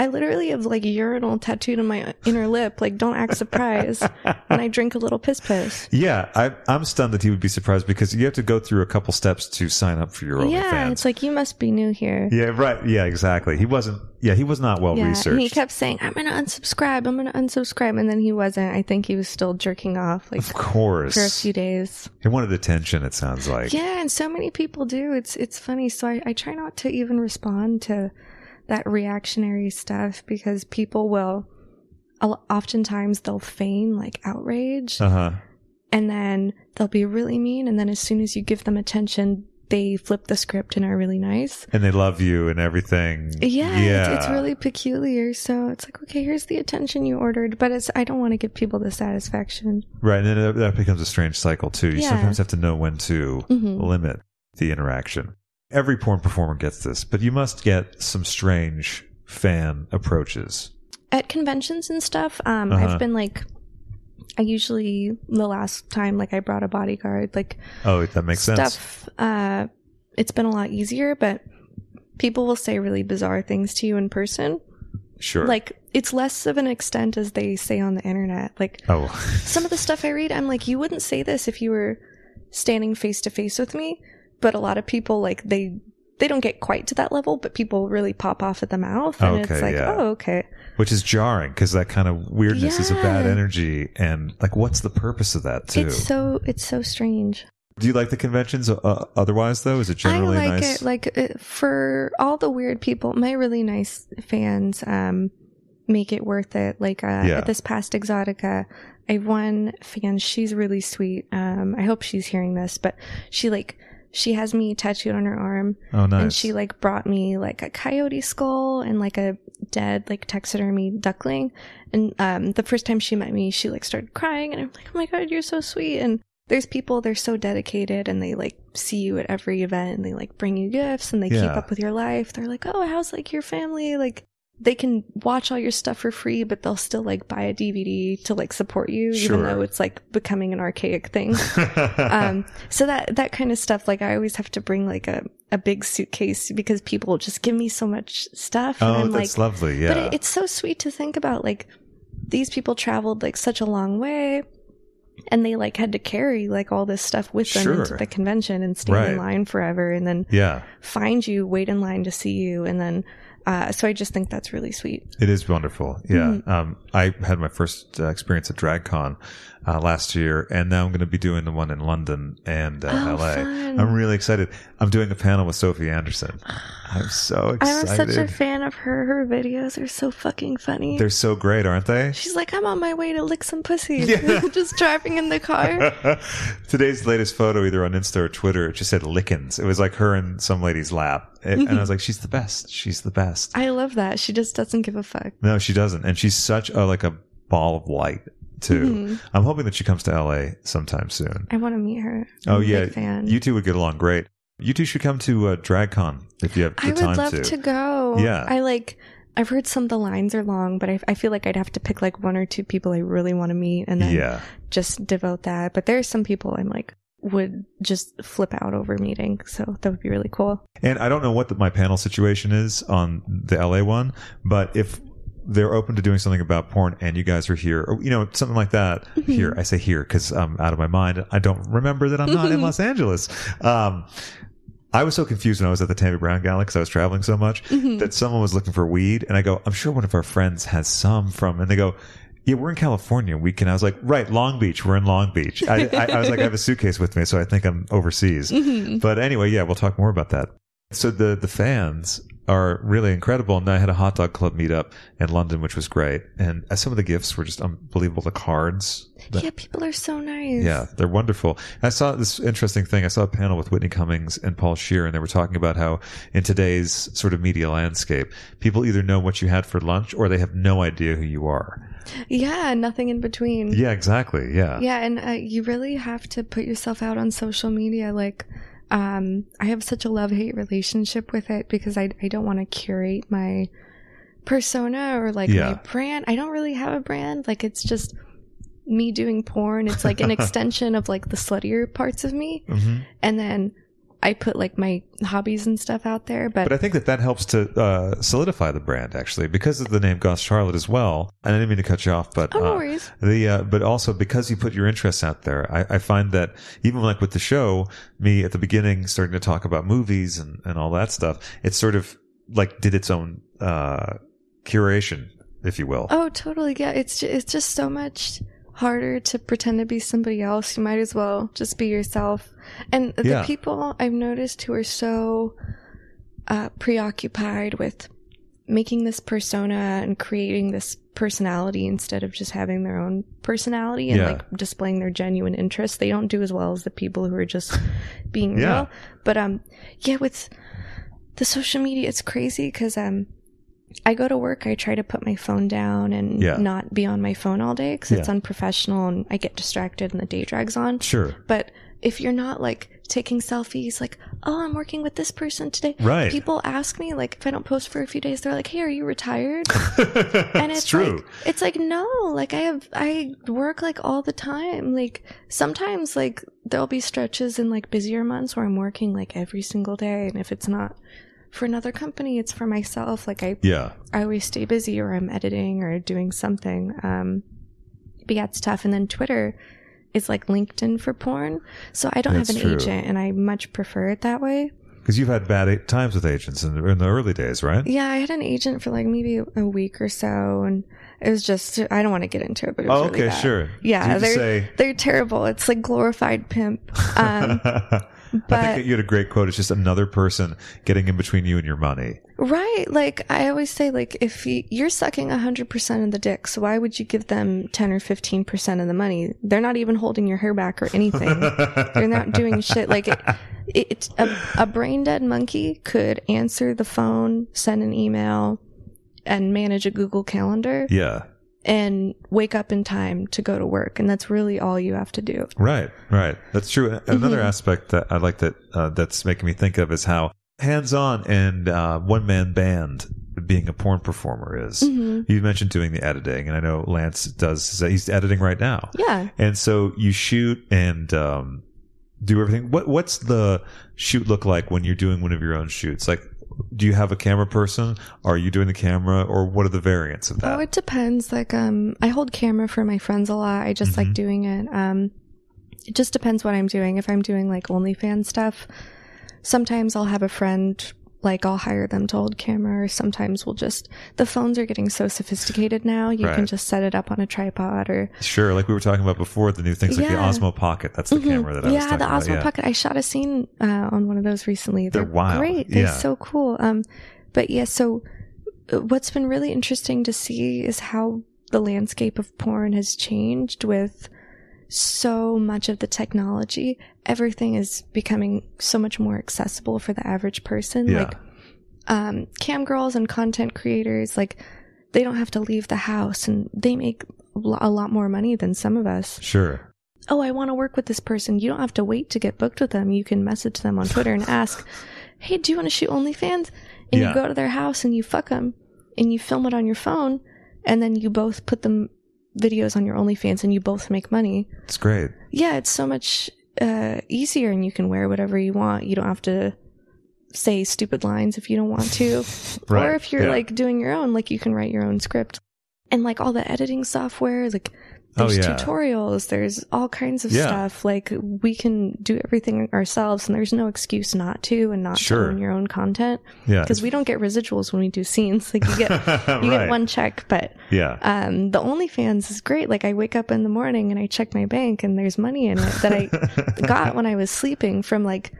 I literally have like urinal tattooed on my inner lip. Like, don't act surprised when I drink a little piss piss. yeah, I, I'm stunned that he would be surprised because you have to go through a couple steps to sign up for your old Yeah, OnlyFans. it's like you must be new here. yeah, right. Yeah, exactly. He wasn't. Yeah, he was not well Yeah, researched. and he kept saying, "I'm gonna unsubscribe. I'm gonna unsubscribe," and then he wasn't. I think he was still jerking off like of course, for a few days. he wanted attention. It sounds like. Yeah, and so many people do. It's it's funny. So I, I try not to even respond to that reactionary stuff because people will oftentimes they'll feign like outrage Uh huh. and then they'll be really mean and then as soon as you give them attention they flip the script and are really nice. And they love you and everything. Yeah, Yeah. It's, it's really peculiar. So it's like, okay, here's the attention you ordered, but it's I don't want to give people the satisfaction. Right, and then that- becomes a strange cycle too. You Yeah. sometimes have to know when to Mhm. limit the interaction. Every porn performer gets this, but you must get some strange fan approaches. at conventions and stuff um Uh-huh. i've been like i usually the last time like i brought a bodyguard like Oh, that makes sense. stuff uh it's been a lot easier but people will say really bizarre things to you in person Sure. like it's less of an extent as they say on the internet like oh, some of the stuff i read i'm like you wouldn't say this if you were standing face to face with me but a lot of people like they they don't get quite to that level but people really pop off at the mouth and Okay, it's like yeah. oh okay which is jarring because that kind of weirdness is a bad energy, and like, what's the purpose of that too? it's so it's so strange Do you like the conventions? Uh, otherwise, though, is it generally I like nice? it. Like uh, for all the weird people, my really nice fans um make it worth it. Like uh, Yeah. at this past Exotica, I have one fan. She's really sweet. Um, I hope she's hearing this, but she like she has me tattooed on her arm, oh, nice. and she like brought me like a coyote skull and like a dead like taxidermy duckling. And um, the first time she met me, she like started crying, and I'm like, oh my god, you're so sweet. And there's people they're so dedicated, and they like see you at every event, and they like bring you gifts, and they keep up with your life. They're like, oh, how's like your family? Like they can watch all your stuff for free, but they'll still like buy a DVD to like support you, Sure. even though it's like becoming an archaic thing um so that that kind of stuff like i always have to bring like a, a big suitcase because people just give me so much stuff and oh, i'm that's like lovely. Yeah. but it, it's so sweet to think about like these people traveled like such a long way and they like had to carry like all this stuff with them Sure. into the convention and stand Right. in line forever and then Yeah. find you, wait in line to see you. And then, uh, so I just think that's really sweet. It is wonderful. Yeah. Mm-hmm. Um, I had my first uh, experience at DragCon uh, last year, and now I'm going to be doing the one in London and uh, Oh, LA. fun. I'm really excited. I'm doing a panel with Sophie Anderson. I'm so excited. I'm such a fan of her. Her videos are so fucking funny. They're so great, aren't they? She's like, I'm on my way to lick some pussy. Yeah. just driving in the car. Today's latest photo, either on Insta or Twitter, it just said lickins. It was like her in some lady's lap. It- And I was like, she's the best. She's the best. I love that. She just doesn't give a fuck. No, she doesn't. And she's such a, like a ball of light too. Mm-hmm. I'm hoping that she comes to LA sometime soon. I want to meet her. Oh I'm a yeah, fan. you two would get along great. You two should come to uh, DragCon if you have the I time I would love to. to. go. Yeah. I like. I've heard some of the lines are long, but I, I feel like I'd have to pick like one or two people I really want to meet and then Yeah, just devote that. But there's some people I'm like would just flip out over meeting, so that would be really cool. and I don't know what the, my panel situation is on the LA one, but if they're open to doing something about porn and you guys are here or you know something like that Mm-hmm. here i say here because i'm out of my mind i don't remember that i'm not in los angeles um I was so confused when I was at the Tammy Brown Gala because I was traveling so much Mm-hmm. that someone was looking for weed, and I go, "I'm sure one of our friends has some from." And they go, "Yeah, we're in California. We can." I was like, "Right, Long Beach. We're in Long Beach." I, I, I was like, "I have a suitcase with me, so I think I'm overseas." Mm-hmm. But anyway, yeah, we'll talk more about that. So the the fans are really incredible, and then I had a hot dog club meetup in London, which was great, and uh, some of the gifts were just unbelievable. The cards, the- yeah, people are so nice. yeah, they're wonderful. I saw this interesting thing. I saw a panel with Whitney Cummings and Paul Scheer, and they were talking about how in today's sort of media landscape, people either know what you had for lunch or they have no idea who you are. Yeah, nothing in between. Yeah, exactly. Yeah. Yeah, and uh, you really have to put yourself out on social media. Like, um, I have such a love hate relationship with it because I I don't want to curate my persona or like Yeah. my brand. I don't really have a brand. Like, it's just me doing porn. It's like an extension of like the sluttier parts of me, hmm and then I put like my hobbies and stuff out there. But, But I think that that helps to uh, solidify the brand actually because of the name Goth Charlotte as well. And I didn't mean to cut you off, but oh, no uh, worries. the uh, but also because you put your interests out there, I, I find that even like with the show, me at the beginning starting to talk about movies and and all that stuff, it sort of like did its own uh, curation, if you will. Oh, totally. Yeah, it's ju- it's just so much harder to pretend to be somebody else. You might as well just be yourself. And the Yeah. people I've noticed who are so uh, preoccupied with making this persona and creating this personality instead of just having their own personality and Yeah. like displaying their genuine interests, they don't do as well as the people who are just being Yeah. real. But um, yeah, with the social media, it's crazy because um, I go to work, I try to put my phone down and Yeah. not be on my phone all day because it's unprofessional and I get distracted and the day drags on. Sure. But if you're not like taking selfies, like, oh, I'm working with this person today. Right. People ask me, like, if I don't post for a few days, they're like, hey, are you retired? and and it's it's true. Like, it's like, no, like, I have, I work like all the time. Like, sometimes, like, there'll be stretches in like busier months where I'm working like every single day. And if it's not for another company, it's for myself. Like, I yeah. I always stay busy or I'm editing or doing something. Um, but yeah, it's tough. And then Twitter is like LinkedIn for porn. So I don't That's have an true. agent and I much prefer it that way. Because you've had bad times with agents in the, in the early days, right? Yeah, I had an agent for like maybe a week or so and it was just, I don't want to get into it, but it was Oh, really okay, bad. sure. Yeah, So you just they're, say- they're terrible. It's like glorified pimp. Um, I but- think you had a great quote. It's just another person getting in between you and your money. Right. Like I always say, like if you, you're sucking 100% of the dick, so why would you give them 10 or 15% of the money? They're not even holding your hair back or anything. They're not doing shit. Like it, it a, a brain dead monkey could answer the phone, send an email, and manage a Google calendar Yeah. And wake up in time to go to work. And that's really all you have to do. Right, right. That's true. Mm-hmm. Another aspect that I like that uh, that's making me think of is how hands-on and uh, one-man band being a porn performer is. Mm-hmm. You mentioned doing the editing, and I know Lance does. He's editing right now. Yeah. And so you shoot and um, do everything. What What's the shoot look like when you're doing one of your own shoots? Like, Do you have a camera person? Are you doing the camera, or what are the variants of that? Oh, it depends. Like, um, I hold camera for my friends a lot. I just Mm-hmm. like doing it. Um, it just depends what I'm doing. If I'm doing like OnlyFans stuff, sometimes I'll have a friend, like I'll hire them to hold camera, or sometimes we'll just, the phones are getting so sophisticated now. You Right. can just set it up on a tripod or, Sure, like we were talking about before, the new things like the Osmo Pocket. That's the camera that I was yeah, the. Osmo yeah. Pocket. I shot a scene uh, on one of those recently. They're wild. Great. They're Yeah. so cool. Um, but yeah, so what's been really interesting to see is how the landscape of porn has changed with so much of the technology. Everything is becoming so much more accessible for the average person. Yeah. Like, um, cam girls and content creators, like, they don't have to leave the house and they make a lot more money than some of us Sure. oh, I want to work with this person. You don't have to wait to get booked with them. You can message them on Twitter and ask, hey, do you want to shoot OnlyFans? And Yeah. you go to their house and you fuck them and you film it on your phone and then you both put them videos on your OnlyFans and you both make money. It's great. Yeah, it's so much uh, easier and you can wear whatever you want. You don't have to say stupid lines if you don't want to. Right, Or if you're yeah. like doing your own, like you can write your own script. And like all the editing software, like Oh, there's yeah. tutorials, there's all kinds of Yeah. stuff. Like we can do everything ourselves and there's no excuse not to and not Sure. to own your own content. Yeah. Because we don't get residuals when we do scenes. Like you get you Right. get one check, but Yeah. um the OnlyFans is great. Like I wake up in the morning and I check my bank and there's money in it that I got when I was sleeping from like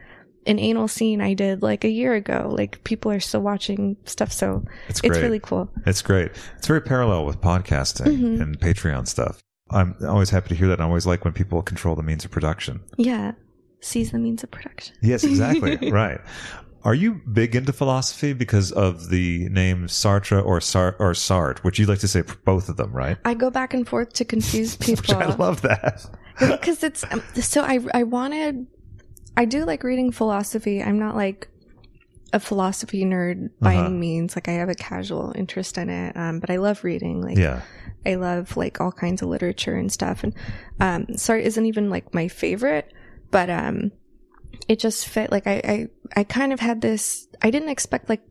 an anal scene I did like a year ago. Like people are still watching stuff, so It's it's really cool. It's great. It's very parallel with podcasting Mm-hmm. and Patreon stuff. I'm always happy to hear that. I always like when people control the means of production. Yeah. Seize the means of production. Yes, exactly. right. Are you big into philosophy because of the name Sartre or Sar- or Sartre, which you like to say both of them, right? I go back and forth to confuse people. I love that. because it's um, so I I wanted I do like reading philosophy. I'm not like a philosophy nerd by Uh-huh. any means. Like I have a casual interest in it, um, but I love reading. Like Yeah. I love like all kinds of literature and stuff. And um, Sartre, isn't even like my favorite, but um, it just fit. Like I I I kind of had this. I didn't expect like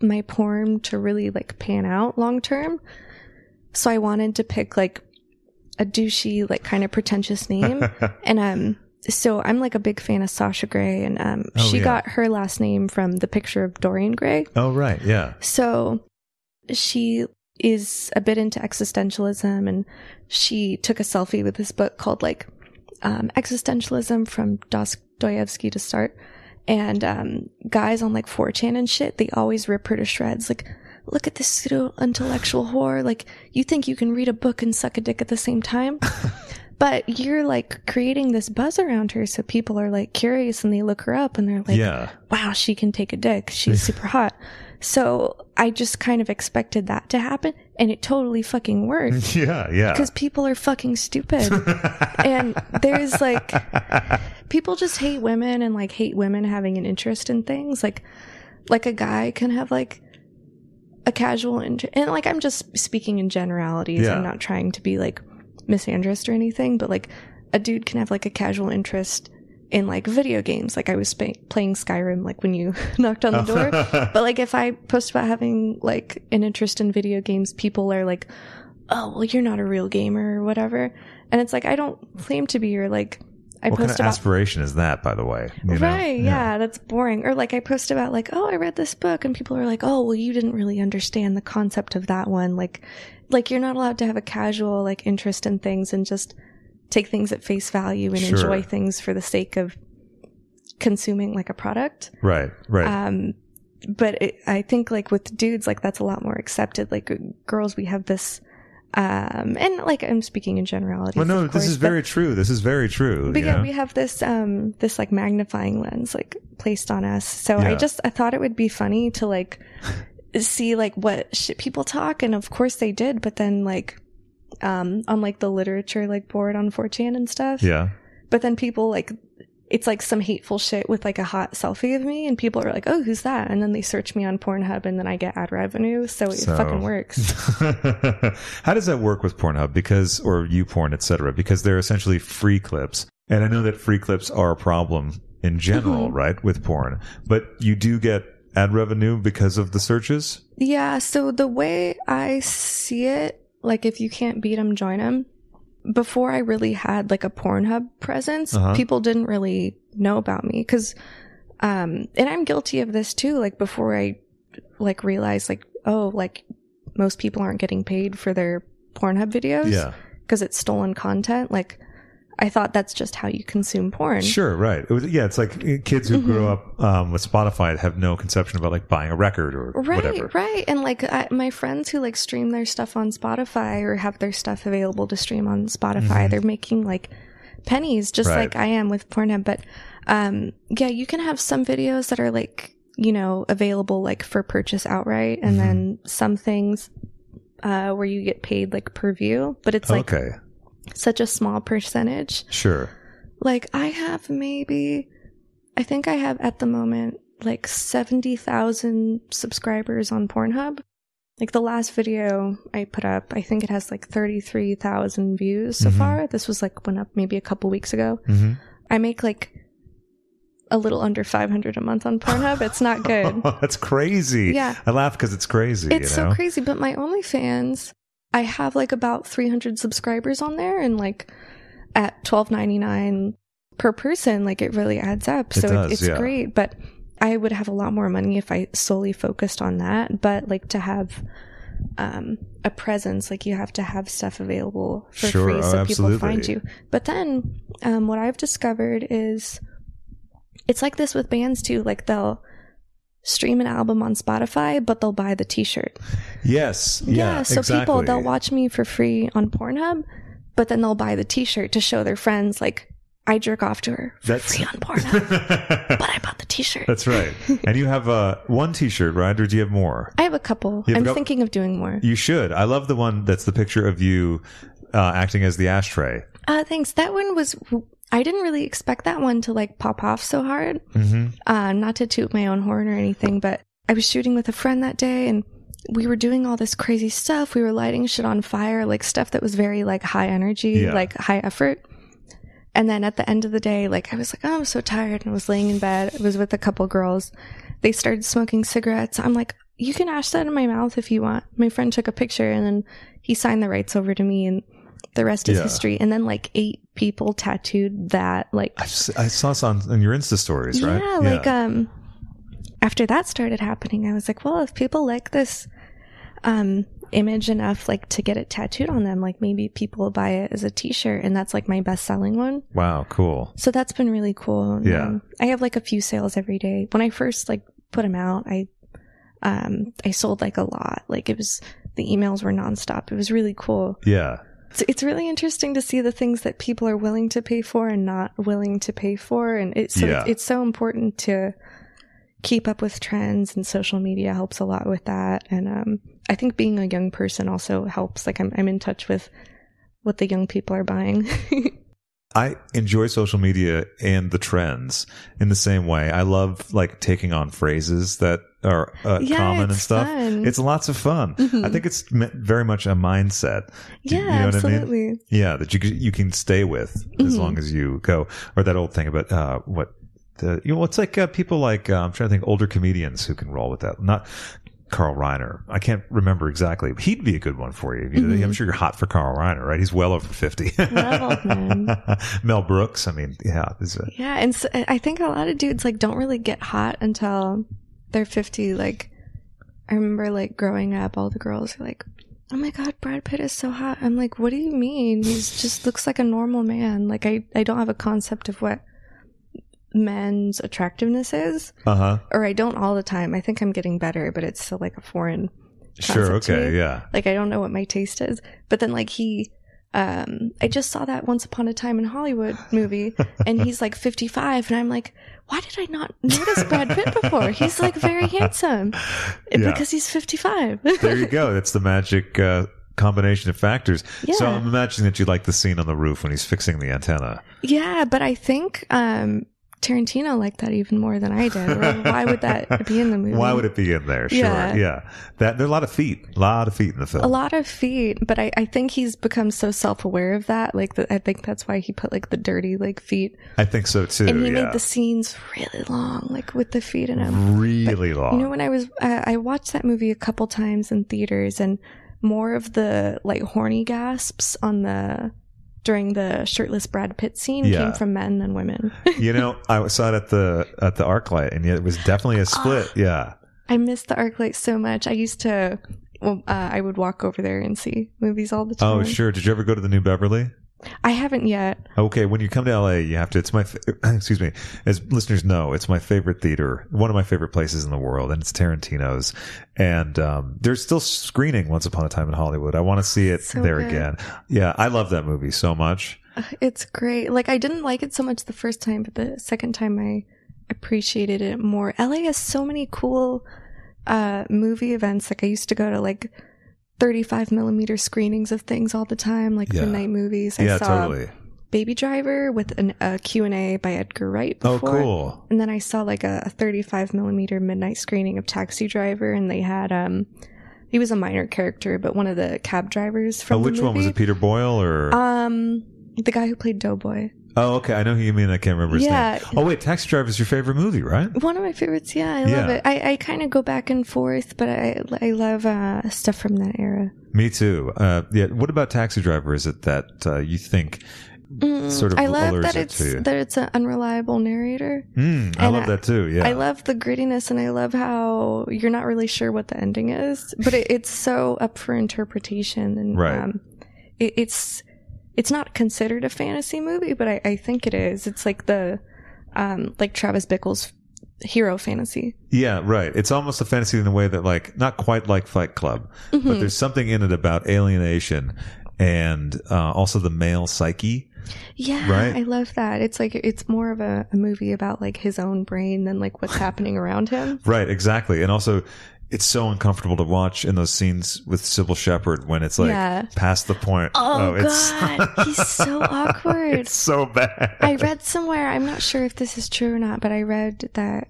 my porn to really like pan out long term, so I wanted to pick like a douchey, like kind of pretentious name. and um so I'm like a big fan of Sasha Grey and um Oh, she yeah. got her last name from the picture of Dorian Gray. Oh, right. Yeah. So she is a bit into existentialism and she took a selfie with this book called like um Existentialism from Dostoevsky to Sartre. And um guys on like 4chan and shit, they always rip her to shreds like Look at this pseudo intellectual whore. Like, you think you can read a book and suck a dick at the same time? but you're like creating this buzz around her. So people are like curious and they look her up and they're like, yeah. wow, she can take a dick. She's super hot. So I just kind of expected that to happen and it totally fucking worked Yeah. Yeah. because people are fucking stupid. and there's like, people just hate women and like hate women having an interest in things. Like, like a guy can have like a casual interest. And like, I'm just speaking in generalities. Yeah. I'm not trying to be like misandrist or anything, but like a dude can have like a casual interest in like video games. Like I was spa- playing Skyrim, like when you knocked on the door. but like if I post about having like an interest in video games, people are like, oh, well, you're not a real gamer or whatever. And it's like, I don't claim to be or like, I what kind of about. aspiration is that, by the way? You know? Right, yeah. that's boring. Or like I post about like, oh, I read this book and people are like, oh, well, you didn't really understand the concept of that one. Like, like you're not allowed to have a casual like interest in things and just take things at face value and Sure. enjoy things for the sake of consuming like a product. Right. Right. Um, but it, I think like with dudes, like that's a lot more accepted. Like girls, we have this, um, and like I'm speaking in generalities. well, no, of this is very true. This is very true. but you yeah, we have this um this like magnifying lens like placed on us. So Yeah. I just I thought it would be funny to like see like what shit people talk, and of course they did. But then like um on like the literature like board on 4chan and stuff. yeah. But then people like it's like some hateful shit with like a hot selfie of me, and people are like, "Oh, who's that?" And then they search me on Pornhub, and then I get ad revenue. So it So- fucking works. How does that work with Pornhub? Because, or YouPorn, et cetera? Because they're essentially free clips. And I know that free clips are a problem in general, Mm-hmm. right? With porn. But you do get ad revenue because of the searches? Yeah, so the way I see it, like if you can't beat them, join them. Before I really had like a Pornhub presence, Uh-huh. people didn't really know about me because, um, and I'm guilty of this too. Like before I like realized like, oh, like most people aren't getting paid for their Pornhub videos Yeah. because it's stolen content. Like I thought that's just how you consume porn. Sure, right. It was, yeah, it's like uh, kids who grew Mm-hmm. up um, with Spotify have no conception about like buying a record or Right, whatever. right. And like I, my friends who like stream their stuff on Spotify or have their stuff available to stream on Spotify, they're making like pennies just Mm-hmm. Right. like I am with Pornhub. But um yeah, you can have some videos that are like, you know, available like for purchase outright and then Mm-hmm. some things uh where you get paid like per view, but it's like okay, such a small percentage. sure. Like I have maybe I think I have at the moment like 70,000 subscribers on Pornhub. Like the last video I put up, I think it has like 33,000 views so Mhm. far. This was like went up maybe a couple weeks ago. hmm I make like a little under 500 a month on Pornhub. It's not good. That's crazy. Yeah. I laugh because it's crazy. It's you know? so crazy, but my OnlyFans, I have like about 300 subscribers on there, and like at 12.99 per person, like it really adds up. It so does, it's yeah. great, but I would have a lot more money if I solely focused on that. But like to have um, a presence, like you have to have stuff available for Sure, free oh, so people find you. But then um, what I've discovered is it's like this with bands too. Like they'll stream an album on Spotify, but they'll buy the t-shirt. Yes. Yeah. so exactly. people they'll watch me for free on Pornhub, but then they'll buy the t-shirt to show their friends like I jerk off to her for That's- free on Pornhub, but I bought the t-shirt. That's right. And you have uh, one T-shirt, right? Or do you have more? I have a couple. Have I'm a cou- thinking of doing more. You should. I love the one that's the picture of you uh, acting as the ashtray. Uh, thanks. That one was. I didn't really expect that one to like pop off so hard. Mm-hmm. Uh, not to toot my own horn or anything, but I was shooting with a friend that day and we were doing all this crazy stuff. We were lighting shit on fire, like stuff that was very like high energy, Yeah. like high effort. And then at the end of the day, like I was like, oh, I'm so tired. And I was laying in bed. I was with a couple girls. They started smoking cigarettes. I'm like, you can ash that in my mouth if you want. My friend took a picture and then he signed the rights over to me and the rest is Yeah. history. And then like eight people tattooed that like I saw this on, your Insta stories, right? yeah, like um after that started happening, I was like, well, if people like this um image enough like to get it tattooed on them, like maybe people will buy it as a t-shirt and that's like my best selling one. wow, cool. So that's been really cool. And, Yeah. um, I have like a few sales every day. When I first like put them out, I um I sold like a lot. Like it was the emails were nonstop. It was really cool. Yeah. It's, it's really interesting to see the things that people are willing to pay for and not willing to pay for, and it's so, Yeah. it's so important to keep up with trends, and social media helps a lot with that. And um, I think being a young person also helps. Like I'm I'm in touch with what the young people are buying. I enjoy social media and the trends in the same way. I love like taking on phrases that are uh, Yeah, common and stuff. fun. It's lots of fun. Mhm. I think it's very much a mindset. Do yeah, you know what I mean? absolutely. Yeah, that you you can stay with as Mhm. long as you go. Or that old thing about uh, what the you know it's like uh, people like uh, I'm trying to think older comedians who can roll with that. Not Carl Reiner. I can't remember exactly. He'd be a good one for you. Mhm. I'm sure you're hot for Carl Reiner, right? He's well over fifty. Well. Mel Brooks. I mean, yeah. a- Yeah, and so, I think a lot of dudes like don't really get hot until they're 50. Like, I remember like growing up, all the girls were like, "Oh my god, Brad Pitt is so hot." I'm like, "What do you mean? He's just looks like a normal man." Like, I I don't have a concept of what men's attractiveness is, Uh-huh. or I don't all the time. I think I'm getting better, but it's still like a foreign. Sure. Okay. Yeah. Like, I don't know what my taste is. But then like he. Um, I just saw that Once Upon a Time in Hollywood movie, and he's like 55, and I'm like, why did I not notice Brad Pitt before? He's like very handsome Yeah. because he's 55. There you go. That's the magic uh, combination of factors. So I'm imagining that you like the scene on the roof when he's fixing the antenna. yeah, but I think um, Tarantino liked that even more than I did. Or why would that be in the movie? Why would it be in there? Sure. Yeah. Yeah. That there are a lot of feet. A lot of feet in the film. A lot of feet, but I, I think he's become so self aware of that. Like, the, I think that's why he put like the dirty like feet, I think so too. and he yeah. made the scenes really long, like with the feet in them. really long. You know, when I was, I I watched that movie a couple times in theaters, and more of the like horny gasps on the during the shirtless Brad Pitt scene Yeah. came from men than women. you know, I saw it at the at the ArcLight, and it was definitely a split. yeah. I miss the ArcLight so much. I used to, well, uh, I would walk over there and see movies all the time. Oh, sure. Did you ever go to the New Beverly? I haven't yet. Okay, when you come to LA, you have to. It's my excuse me. As listeners know, it's my favorite theater, one of my favorite places in the world, and it's Tarantino's. And um, there's still screening Once Upon a Time in Hollywood. I want to see it So there good. again. Yeah, I love that movie so much. It's great. Like I didn't like it so much the first time, but the second time I appreciated it more. LA has so many cool uh movie events. Like I used to go to like 35 millimeter screenings of things all the time, like Yeah. midnight movies. I yeah, saw totally. Baby Driver with an, a Q&A by Edgar Wright before. Oh, cool. And then I saw like a, a 35 millimeter midnight screening of Taxi Driver, and they had um, he was a minor character, but one of the cab drivers from Oh, which one was it? Peter Boyle or? Um, the guy who played Doughboy. Oh, okay. I know who you mean. I can't remember his Yeah. name. Oh, wait. Taxi Driver is your favorite movie, right? One of my favorites. Yeah, I Yeah. love it. I, I kind of go back and forth, but I I love uh, stuff from that era. Me too. Uh, yeah. What about Taxi Driver? Is it that uh, you think sort of Mm, I love that it it's to you? that it's an unreliable narrator. Mm, I and love I- that too. Yeah. I love the grittiness, and I love how you're not really sure what the ending is, but it, it's so up for interpretation. And Right. um, it, it's it's not considered a fantasy movie, but I, I think it is. It's like the um, like Travis Bickle's hero fantasy. Yeah, right. It's almost a fantasy in a way that, like, not quite like Fight Club, but Mm-hmm. there's something in it about alienation and uh, also the male psyche. Yeah, Right? I love that. It's like it's more of a, a movie about like his own brain than like what's happening around him. Right, exactly. And also, it's so uncomfortable to watch in those scenes with Cybill Shepherd when it's like Yeah. past the point. Oh, it's, god, he's so awkward. it's so bad. I read somewhere, I'm not sure if this is true or not, but I read that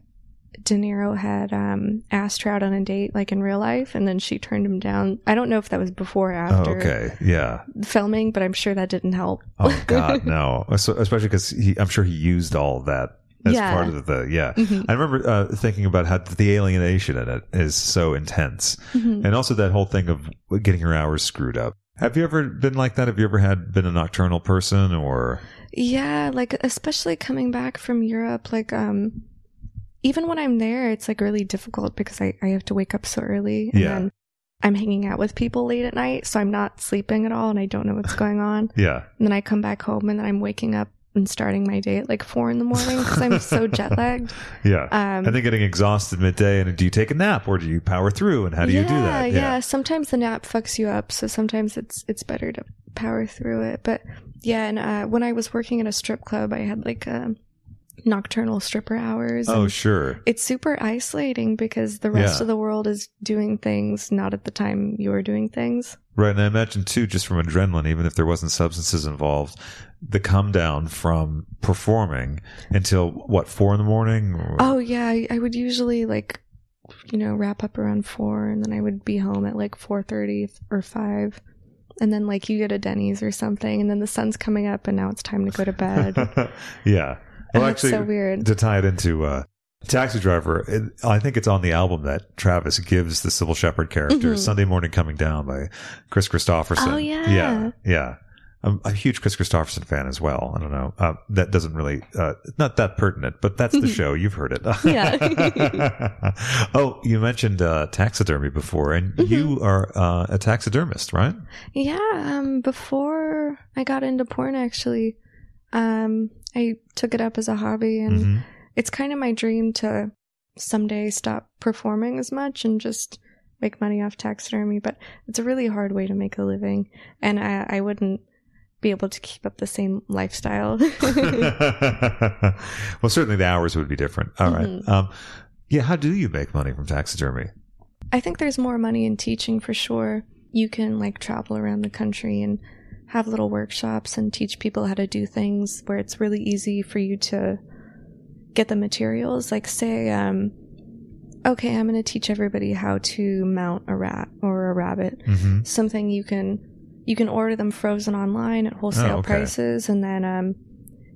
De Niro had um, asked her out on a date, like in real life, and then she turned him down. I don't know if that was before or Oh, after okay. Yeah. filming, but I'm sure that didn't help. Oh God, no. Especially because I'm sure he used all that as Yeah. part of the yeah. Mhm. I remember uh, thinking about how the alienation in it is so intense, Mhm. and also that whole thing of getting your hours screwed up. Have you ever been like that? Have you ever had been a nocturnal person or? Yeah, like especially coming back from Europe, like um even when I'm there, it's like really difficult because I, I have to wake up so early and Yeah. then I'm hanging out with people late at night, so I'm not sleeping at all and I don't know what's going on. Yeah. And then I come back home and then I'm waking up and starting my day at like four in the morning because I'm so jet lagged. Yeah. Um, and then getting exhausted midday, and do you take a nap or do you power through? And how do you do that? Yeah. yeah. Sometimes the nap fucks you up, so sometimes it's it's better to power through it. But yeah, and uh, when I was working in a strip club, I had like a nocturnal stripper hours. Oh, sure. it's super isolating because the rest Yeah. of the world is doing things not at the time you're doing things. Right. And I imagine too, just from adrenaline, even if there wasn't substances involved, the come down from performing until what, four in the morning? Or- Oh yeah, I, I would usually like, you know, wrap up around four, and then I would be home at like four thirty or five, and then like you get a Denny's or something, and then the sun's coming up, and now it's time to go to bed. yeah. Well, it's actually, so weird. to tie it into uh, Taxi Driver, it, I think it's on the album that Travis gives the Cybill Shepherd character, Mhm. Sunday Morning Coming Down by Kris Kristofferson. Oh, yeah. Yeah. Yeah. I'm a huge Kris Kristofferson fan as well. I don't know. Uh, that doesn't really, uh, not that pertinent, but that's the show. You've heard it. Yeah. oh, you mentioned uh, taxidermy before, and Mm-hmm. you are uh, a taxidermist, right? Yeah, um, before I got into porn, actually, um, I took it up as a hobby, and Mhm. it's kind of my dream to someday stop performing as much and just make money off taxidermy. But it's a really hard way to make a living, and I, I wouldn't be able to keep up the same lifestyle. well, certainly the hours would be different. All right. Mhm. Um, yeah. How do you make money from taxidermy? I think there's more money in teaching for sure. You can like travel around the country and have little workshops and teach people how to do things where it's really easy for you to get the materials. Like say, um, okay, I'm going to teach everybody how to mount a rat or a rabbit. hmm Something you can you can order them frozen online at wholesale Oh, okay. prices, and then um,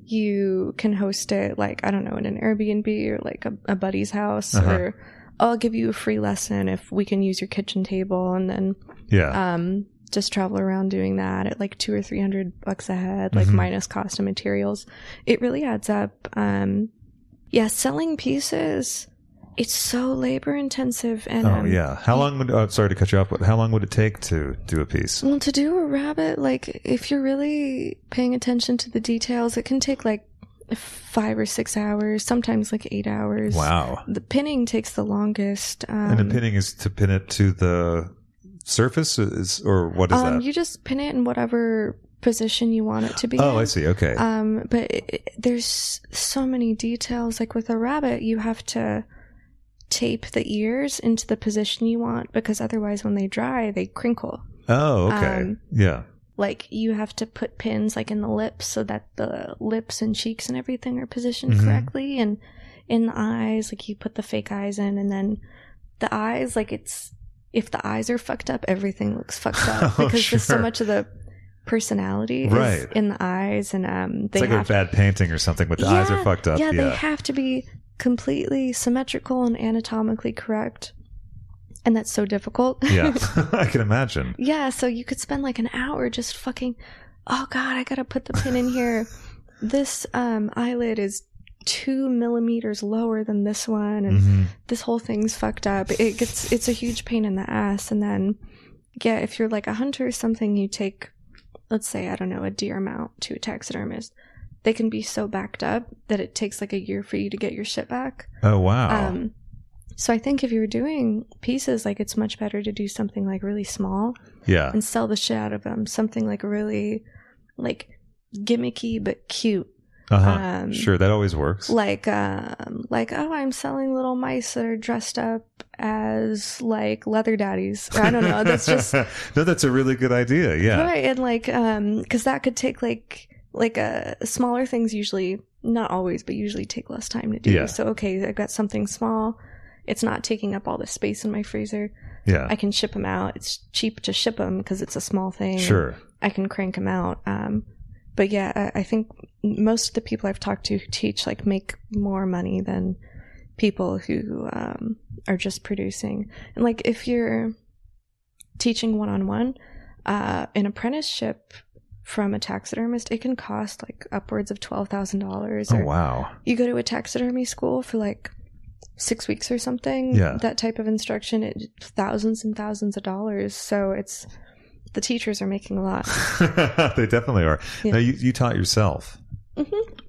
you can host it like I don't know in an Airbnb or like a, a buddy's house, Uh-huh. or I'll give you a free lesson if we can use your kitchen table, and then Yeah. um, just travel around doing that at like two or three hundred bucks a head, like Mhm. minus cost of materials. It really adds up. Um, yeah, selling pieces, it's so labor intensive, and oh um, yeah. How long would? Oh, sorry to cut you off, but how long would it take to do a piece? well, to do a rabbit, like if you're really paying attention to the details, it can take like five or six hours, sometimes like eight hours. Wow. The pinning takes the longest. Um, And the pinning is to pin it to the surface, is or what is um, that? you just pin it in whatever position you want it to be. oh, in. I see. Okay. Um, but it, it- there's so many details. Like with a rabbit, you have to tape the ears into the position you want because otherwise, when they dry, they crinkle. oh, okay. um, yeah. Like you have to put pins like in the lips so that the lips and cheeks and everything are positioned Mhm. correctly, and in the eyes, like you put the fake eyes in, and then the eyes, like it's if the eyes are fucked up, everything looks fucked up Oh, because there's so much of the personality is Right. in the eyes, and um, It's like have a bad painting or something, but the eyes are fucked up. Yeah, Yeah. they have to be completely symmetrical and anatomically correct. And that's so difficult. yeah. I can imagine. yeah, so you could spend like an hour just fucking oh god, I gotta put the pin in here. this um eyelid is two millimeters lower than this one and Mhm. this whole thing's fucked up. It gets it's a huge pain in the ass and then yeah, if you're like a hunter or something, you take let's say, I don't know, a deer mount to a taxidermist. They can be so backed up that it takes like a year for you to get your shit back. Oh wow. Um so I think if you're doing pieces, like it's much better to do something like really small yeah. and sell the shit out of them. Something like really like gimmicky but cute. Uh huh. um, sure, that always works. Like um like oh I'm selling little mice that are dressed up as like leather daddies. Or I don't know. That's just no, that's a really good idea. Yeah. right and like um because that could take like like uh smaller things usually not always but usually take less time to do. Yeah. So okay, I've got something small. It's not taking up all the space in my freezer. Yeah. I can ship them out. It's cheap to ship them because it's a small thing. Sure. I can crank them out. Um, but yeah, I, I think most of the people I've talked to who teach like make more money than people who um, are just producing. And like if you're teaching one on one, uh, an apprenticeship from a taxidermist, it can cost like upwards of twelve thousand dollars. Oh wow. You go to a taxidermy school for like six weeks or something. Yeah. That type of instruction, it, thousands and thousands of dollars. So it's the teachers are making a lot. they definitely are. Yeah. Now you, you taught yourself. Mhm.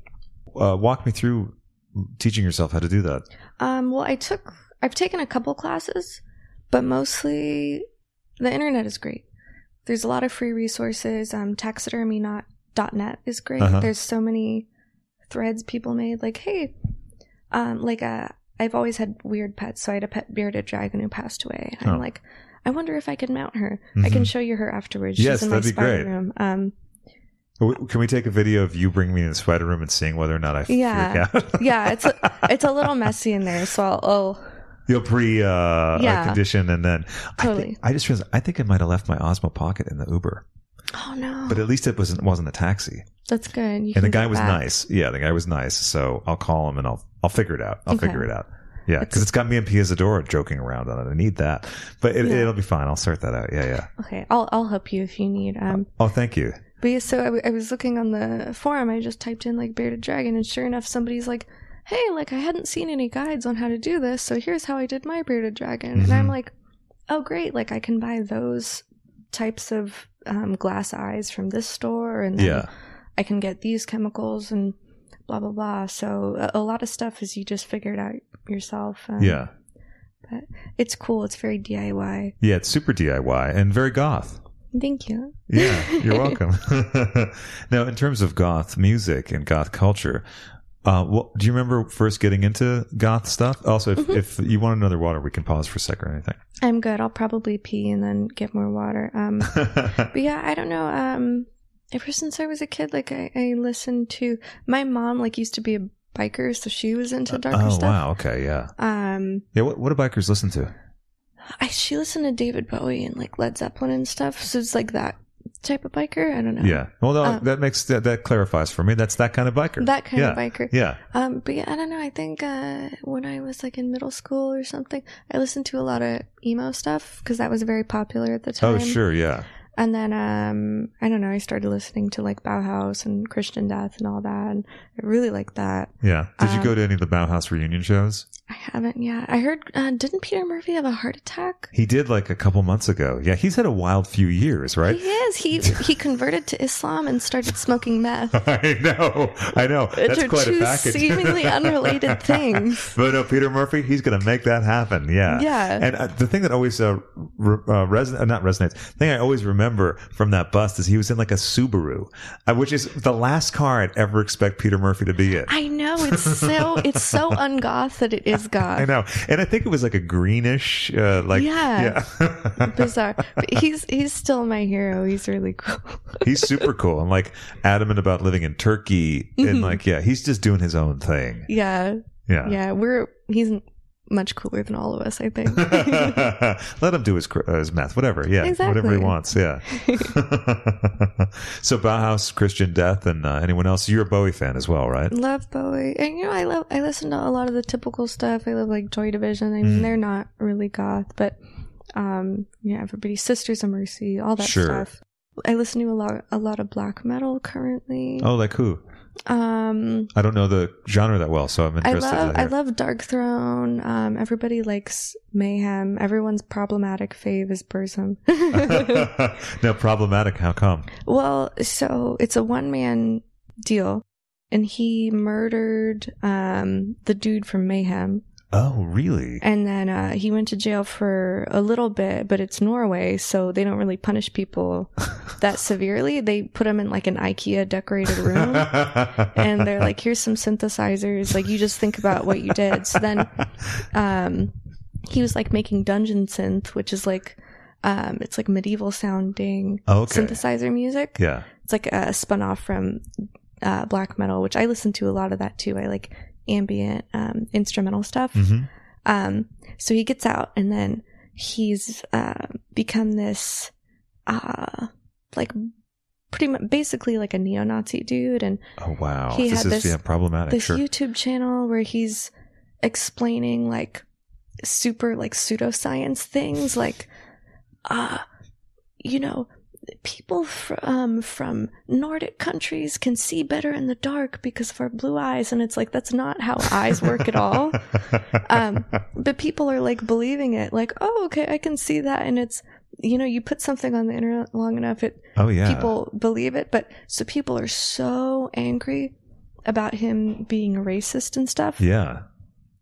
Uh, walk me through teaching yourself how to do that. Um, well, I took, I've taken a couple classes, but mostly the internet is great. There's a lot of free resources. Um, taxidermy.net is great. Uh-huh. There's so many threads people made. Like, hey, um, like, uh, I've always had weird pets. So I had a pet bearded dragon who passed away. And Oh. I'm like, I wonder if I could mount her. I can Mhm. show you her afterwards. Yes, She's in my that'd be spider great. room. Um, Can we take a video of you bringing me in the spider room and seeing whether or not I Yeah. freak out? yeah, it's a, it's a little messy in there. So I'll, I'll You'll pre uh, Yeah. condition and then I, Totally. think, I just realized I think I might have left my Osmo Pocket in the Uber, oh no, but at least it wasn't wasn't a taxi. that's good. You and the guy was back. nice. Yeah, the guy was nice. So I'll call him and I'll I'll figure it out. I'll Okay. figure it out. Yeah, because it's got me and Pia Zadora joking around on it. I need that, but it, Yeah. it'll be fine. I'll sort that out. Yeah, yeah. Okay, I'll I'll help you if you need. Um, Oh, thank you. but yeah, so I, w- I was looking on the forum. I just typed in like bearded dragon, and sure enough, somebody's like, "Hey, like I hadn't seen any guides on how to do this, so here's how I did my bearded dragon." And I'm Mhm. like, "Oh, great! Like I can buy those types of um, glass eyes from this store, and Yeah, I can get these chemicals and blah blah blah." So a, a lot of stuff is you just figure it out yourself. Um, yeah, But it's cool. It's very DIY. yeah. It's super DIY and very goth. Thank you. Yeah, you're welcome. now, in terms of goth music and goth culture, uh, well, do you remember first getting into goth stuff? Also, if, Mhm. if you want another water, we can pause for a second or anything. I'm good. I'll probably pee and then get more water. Um, but yeah, I don't know. Um, ever since I was a kid, like I, I listened to my mom. Like used to be a biker, so she was into darker oh stuff. wow, okay, yeah, Um, yeah. What, what do bikers listen to? I, she listened to David Bowie and like Led Zeppelin and stuff, so it's like that type of biker. I don't know. Yeah, well, no, Um, that makes that, that clarifies for me. That's that kind of biker. That kind yeah. of biker. Yeah, Um, but yeah, I don't know. I think uh, when I was like in middle school or something, I listened to a lot of emo stuff because that was very popular at the time. oh sure, yeah. And then um, I don't know. I started listening to like Bauhaus and Christian Death and all that, and I really liked that. Yeah. Did you Um, go to any of the Bauhaus reunion shows? I haven't yet. I heard. Uh, didn't Peter Murphy have a heart attack? He did like a couple months ago. Yeah, he's had a wild few years, right? He is. He he converted to Islam and started smoking meth. I know, I know. That's are quite a two package. seemingly unrelated things. But no, Peter Murphy, he's going to make that happen. Yeah. Yeah. And uh, the thing that always uh, re- uh, reson- uh, not resonates, the thing I always remember from that bust is he was in like a Subaru, uh, which is the last car I'd ever expect Peter Murphy to be in. I know it's so it's so ungoth that it is goth. I know. And I think it was like a greenish, uh, like, Yeah. yeah. Bizarre. But he's he's still my hero. He's really cool. he's super cool and like adamant about living in Turkey. And like, yeah, he's just doing his own thing. yeah. Yeah. Yeah. We're he's much cooler than all of us, I think. Let him do his uh, his math, whatever. Yeah, Exactly. whatever he wants. Yeah. so Bauhaus, Christian Death, and uh, anyone else? You're a Bowie fan as well, right? love Bowie. And you know, I love I listen to a lot of the typical stuff. I love like Joy Division. I mean, Mm. they're not really goth, but um yeah, everybody's Sisters of Mercy, all that Sure. stuff. I listen to a lot a lot of black metal currently. Oh, like who? Um I don't know the genre that well, so I'm interested. I love I love Darkthrone. Um everybody likes Mayhem. Everyone's problematic fave is Burzum. no, problematic. How come? well, so it's a one man deal and he murdered um the dude from Mayhem. Oh, really? And then uh, he went to jail for a little bit, but it's Norway, so they don't really punish people that severely. They put him in like an IKEA decorated room, and they're like, "Here's some synthesizers. Like, you just think about what you did." So then, um, he was like making dungeon synth, which is like, um, it's like medieval sounding Okay. synthesizer music. yeah. It's like a spun off from uh, black metal, which I listen to a lot of that too. I like ambient um, instrumental stuff. hmm Um, so he gets out and then he's uh, become this, uh, like pretty much basically like a neo-Nazi dude. And Oh, wow. He this had is this- yeah, problematic. this sure. YouTube channel where he's explaining like super like pseudoscience things like, uh, you know, people from from Nordic countries can see better in the dark because of our blue eyes, and it's like that's not how eyes work at all. Um, but people are like believing it, like, oh, okay, I can see that, and it's you know, you put something on the internet long enough, it oh, yeah. people believe it. But so people are so angry about him being racist and stuff Yeah.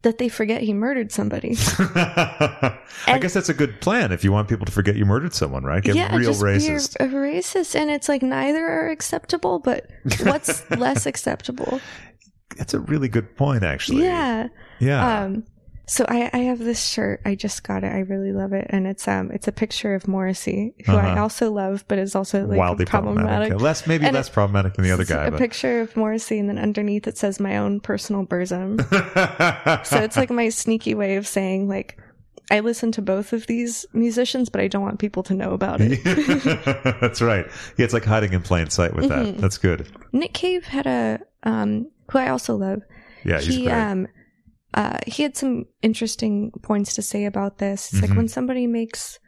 That they forget he murdered somebody. I And- guess that's a good plan if you want people to forget you murdered someone, right? Get yeah, real just racist. be a, a racist, and it's like neither are acceptable. But what's less acceptable? That's a really good point, actually. Yeah. Yeah. Um. So I, I have this shirt. I just got it. I really love it, and it's um it's a picture of Morrissey, who I Uh-huh. also love, but is also like Wildly problematic. problematic. Less, maybe And less it- problematic than the other guy. A but. picture of Morrissey, and then underneath it says my own personal Burzum. so it's like my sneaky way of saying like I listen to both of these musicians, but I don't want people to know about it. That's right. Yeah, it's like hiding in plain sight with Mm-hmm. that. That's good. Nick Cave had a um who I also love. Yeah, he's he great. um uh he had some interesting points to say about this. It's Mhm. like when somebody makes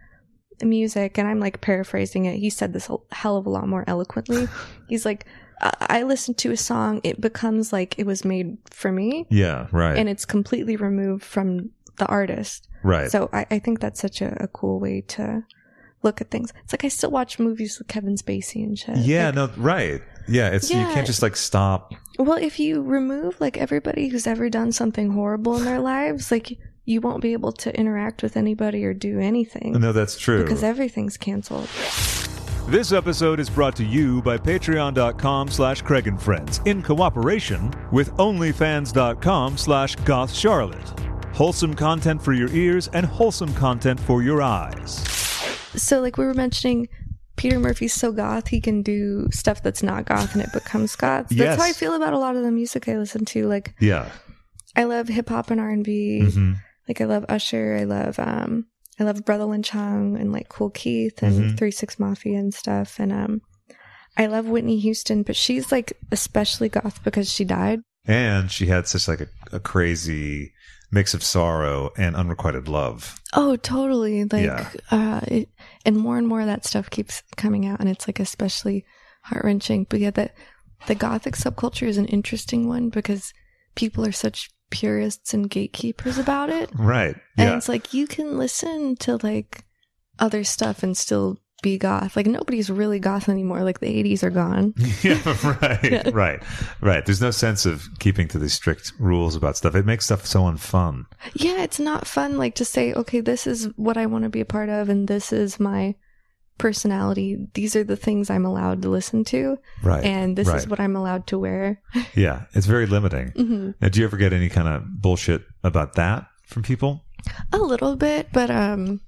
music and I'm like paraphrasing it, he said this a hell of a lot more eloquently. He's like I I listen to a song, it becomes like it was made for me yeah, right. and it's completely removed from the artist. right. So I, I think that's such a, a cool way to look at things. It's like I still watch movies with Kevin Spacey and shit. yeah, Like, no, right. Yeah, it's you can't just like stop. Well, if you remove like everybody who's ever done something horrible in their lives, like you won't be able to interact with anybody or do anything No, that's true. because everything's canceled. This episode is brought to you by patreon.com slash Craig and Friends in cooperation with onlyfans.com slash goth charlotte. Wholesome content for your ears and wholesome content for your eyes. So, like we were mentioning, Peter Murphy's so goth he can do stuff that's not goth and it becomes goth. That's Yes. how I feel about a lot of the music I listen to. Like Yeah. I love hip hop and R and B. hmm Like I love Usher. I love um I love Brotha Lynch Hung and like Kool Keith and Mhm. Three Six Mafia and stuff. And um I love Whitney Houston, but she's like especially goth because she died. And she had such like a, a crazy mix of sorrow and unrequited love. Oh, totally. Like, Yeah. uh, it, and more and more of that stuff keeps coming out, and it's like especially heart wrenching. But yeah, the the gothic subculture is an interesting one because people are such purists and gatekeepers about it, Right. and Yeah. it's like you can listen to like other stuff and still be goth. Like nobody's really goth anymore. Like the '80s are gone. yeah, right, right, right. There's no sense of keeping to these strict rules about stuff. It makes stuff so unfun. Yeah, it's not fun. Like to say, okay, this is what I want to be a part of, and this is my personality. These are the things I'm allowed to listen to. Right. and this is what I'm allowed to wear. Yeah, it's very limiting. hmm Now, do you ever get any kind of bullshit about that from people? A little bit, but um,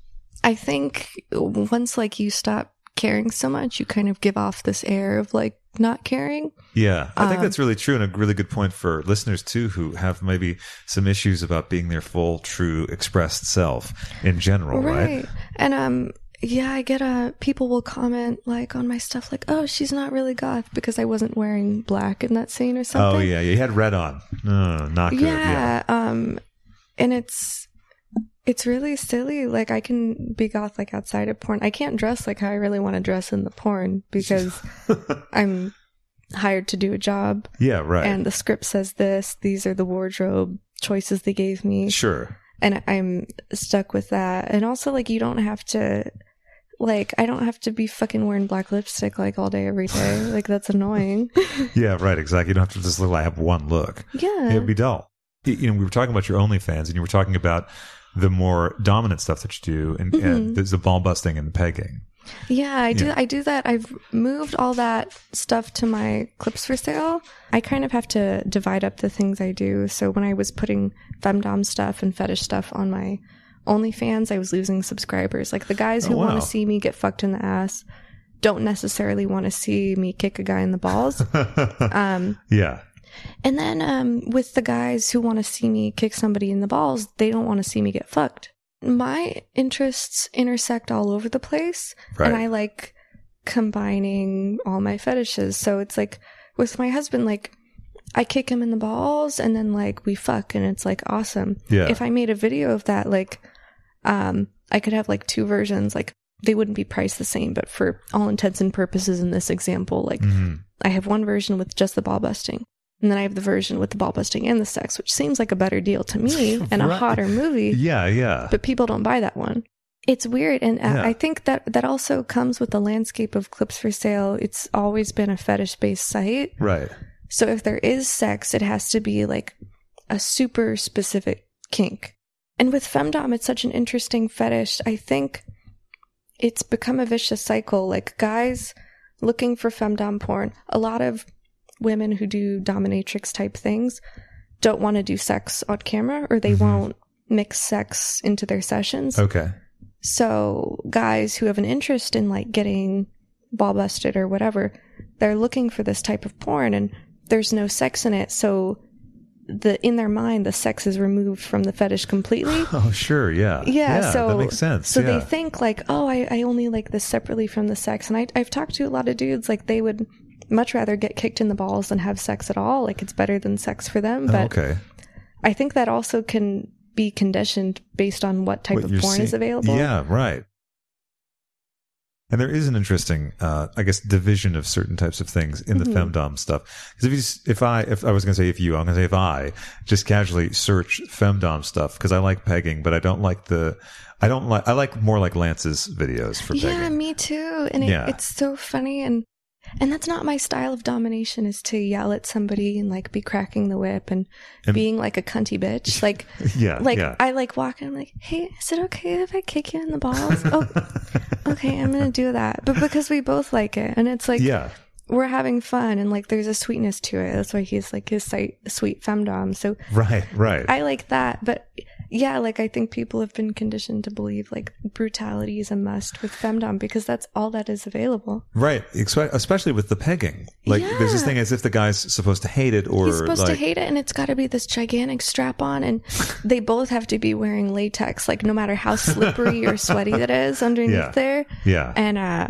I think once like you stop caring so much, you kind of give off this air of like not caring. Yeah, I think Um, that's really true and a really good point for listeners too who have maybe some issues about being their full, true, expressed self in general, right? And um, yeah, I get uh people will comment like on my stuff like, oh, she's not really goth because I wasn't wearing black in that scene or something. Oh yeah, yeah, you had red on. No, not good. yeah, um and it's it's really silly like i can be goth like outside of porn i can't dress like how i really want to dress in the porn because i'm hired to do a job Yeah, right. and the script says this these are the wardrobe choices they gave me sure. and i'm stuck with that and also like you don't have to like i don't have to be fucking wearing black lipstick like all day every day like that's annoying Yeah, right. Exactly. You don't have to just look like I have one look. yeah It'd be dull. You know, we were talking about your OnlyFans, and you were talking about the more dominant stuff that you do, and, Mm-hmm. and there's the ball busting and the pegging. Yeah, I do. Yeah. I do that. I've moved all that stuff to my clips for sale. I kind of have to divide up the things I do. So when I was putting femdom stuff and fetish stuff on my OnlyFans, I was losing subscribers. Like the guys who Oh, want to see me get fucked in the ass don't necessarily want to see me kick a guy in the balls. um, yeah. And then um, with the guys who want to see me kick somebody in the balls, they don't want to see me get fucked. My interests intersect all over the place, Right. and I like combining all my fetishes. So it's like with my husband, like I kick him in the balls, and then like we fuck, and it's like awesome. Yeah. If I made a video of that, like, um, I could have like two versions, like. They wouldn't be priced the same, but for all intents and purposes in this example, like Mhm. I have one version with just the ball busting. And then I have the version with the ball busting and the sex, which seems like a better deal to me and a hotter movie. Yeah, yeah. But people don't buy that one. It's weird. And Yeah. I think that that also comes with the landscape of clips for sale. It's always been a fetish based site. right. So if there is sex, it has to be like a super specific kink. And with femdom, it's such an interesting fetish. I think it's become a vicious cycle. Like guys looking for femdom porn, a lot of women who do dominatrix type things don't want to do sex on camera or they Mhm. won't mix sex into their sessions. Okay. So guys who have an interest in like getting ball busted or whatever, they're looking for this type of porn and there's no sex in it. So the in their mind the sex is removed from the fetish completely. Oh, sure. Yeah. Yeah, so that makes sense. So yeah. they think like, oh, I, I only like this separately from the sex. And I I've talked to a lot of dudes like they would much rather get kicked in the balls than have sex at all. Like it's better than sex for them. Oh, But okay. I think that also can be conditioned based on what type What of porn is available. Yeah, right. And there is an interesting, uh, I guess, division of certain types of things in the Mhm. femdom stuff. Because if you, if I, if I was going to say if you, I'm going to say if I just casually search femdom stuff because I like pegging, but I don't like the, I don't like, I like more like Lance's videos for Yeah, pegging. me too. And it, Yeah. it's so funny and and that's not my style of domination is to yell at somebody and like be cracking the whip and, And- being like a cunty bitch. Like yeah, like yeah. I like walk in I'm like, Hey, is it okay if I kick you in the balls? oh okay, I'm gonna do that. But because we both like it and it's like yeah, we're having fun and like there's a sweetness to it. That's why he's like his site sweet femdom. So right, right. I like that, but yeah, like I think people have been conditioned to believe like brutality is a must with femdom because that's all that is available. Right, especially with the pegging. Like, there's this thing as if the guy's supposed to hate it, or He's supposed like, to hate it, and it's got to be this gigantic strap on, and they both have to be wearing latex, like no matter how slippery or sweaty it is underneath Yeah. there. Yeah. And uh,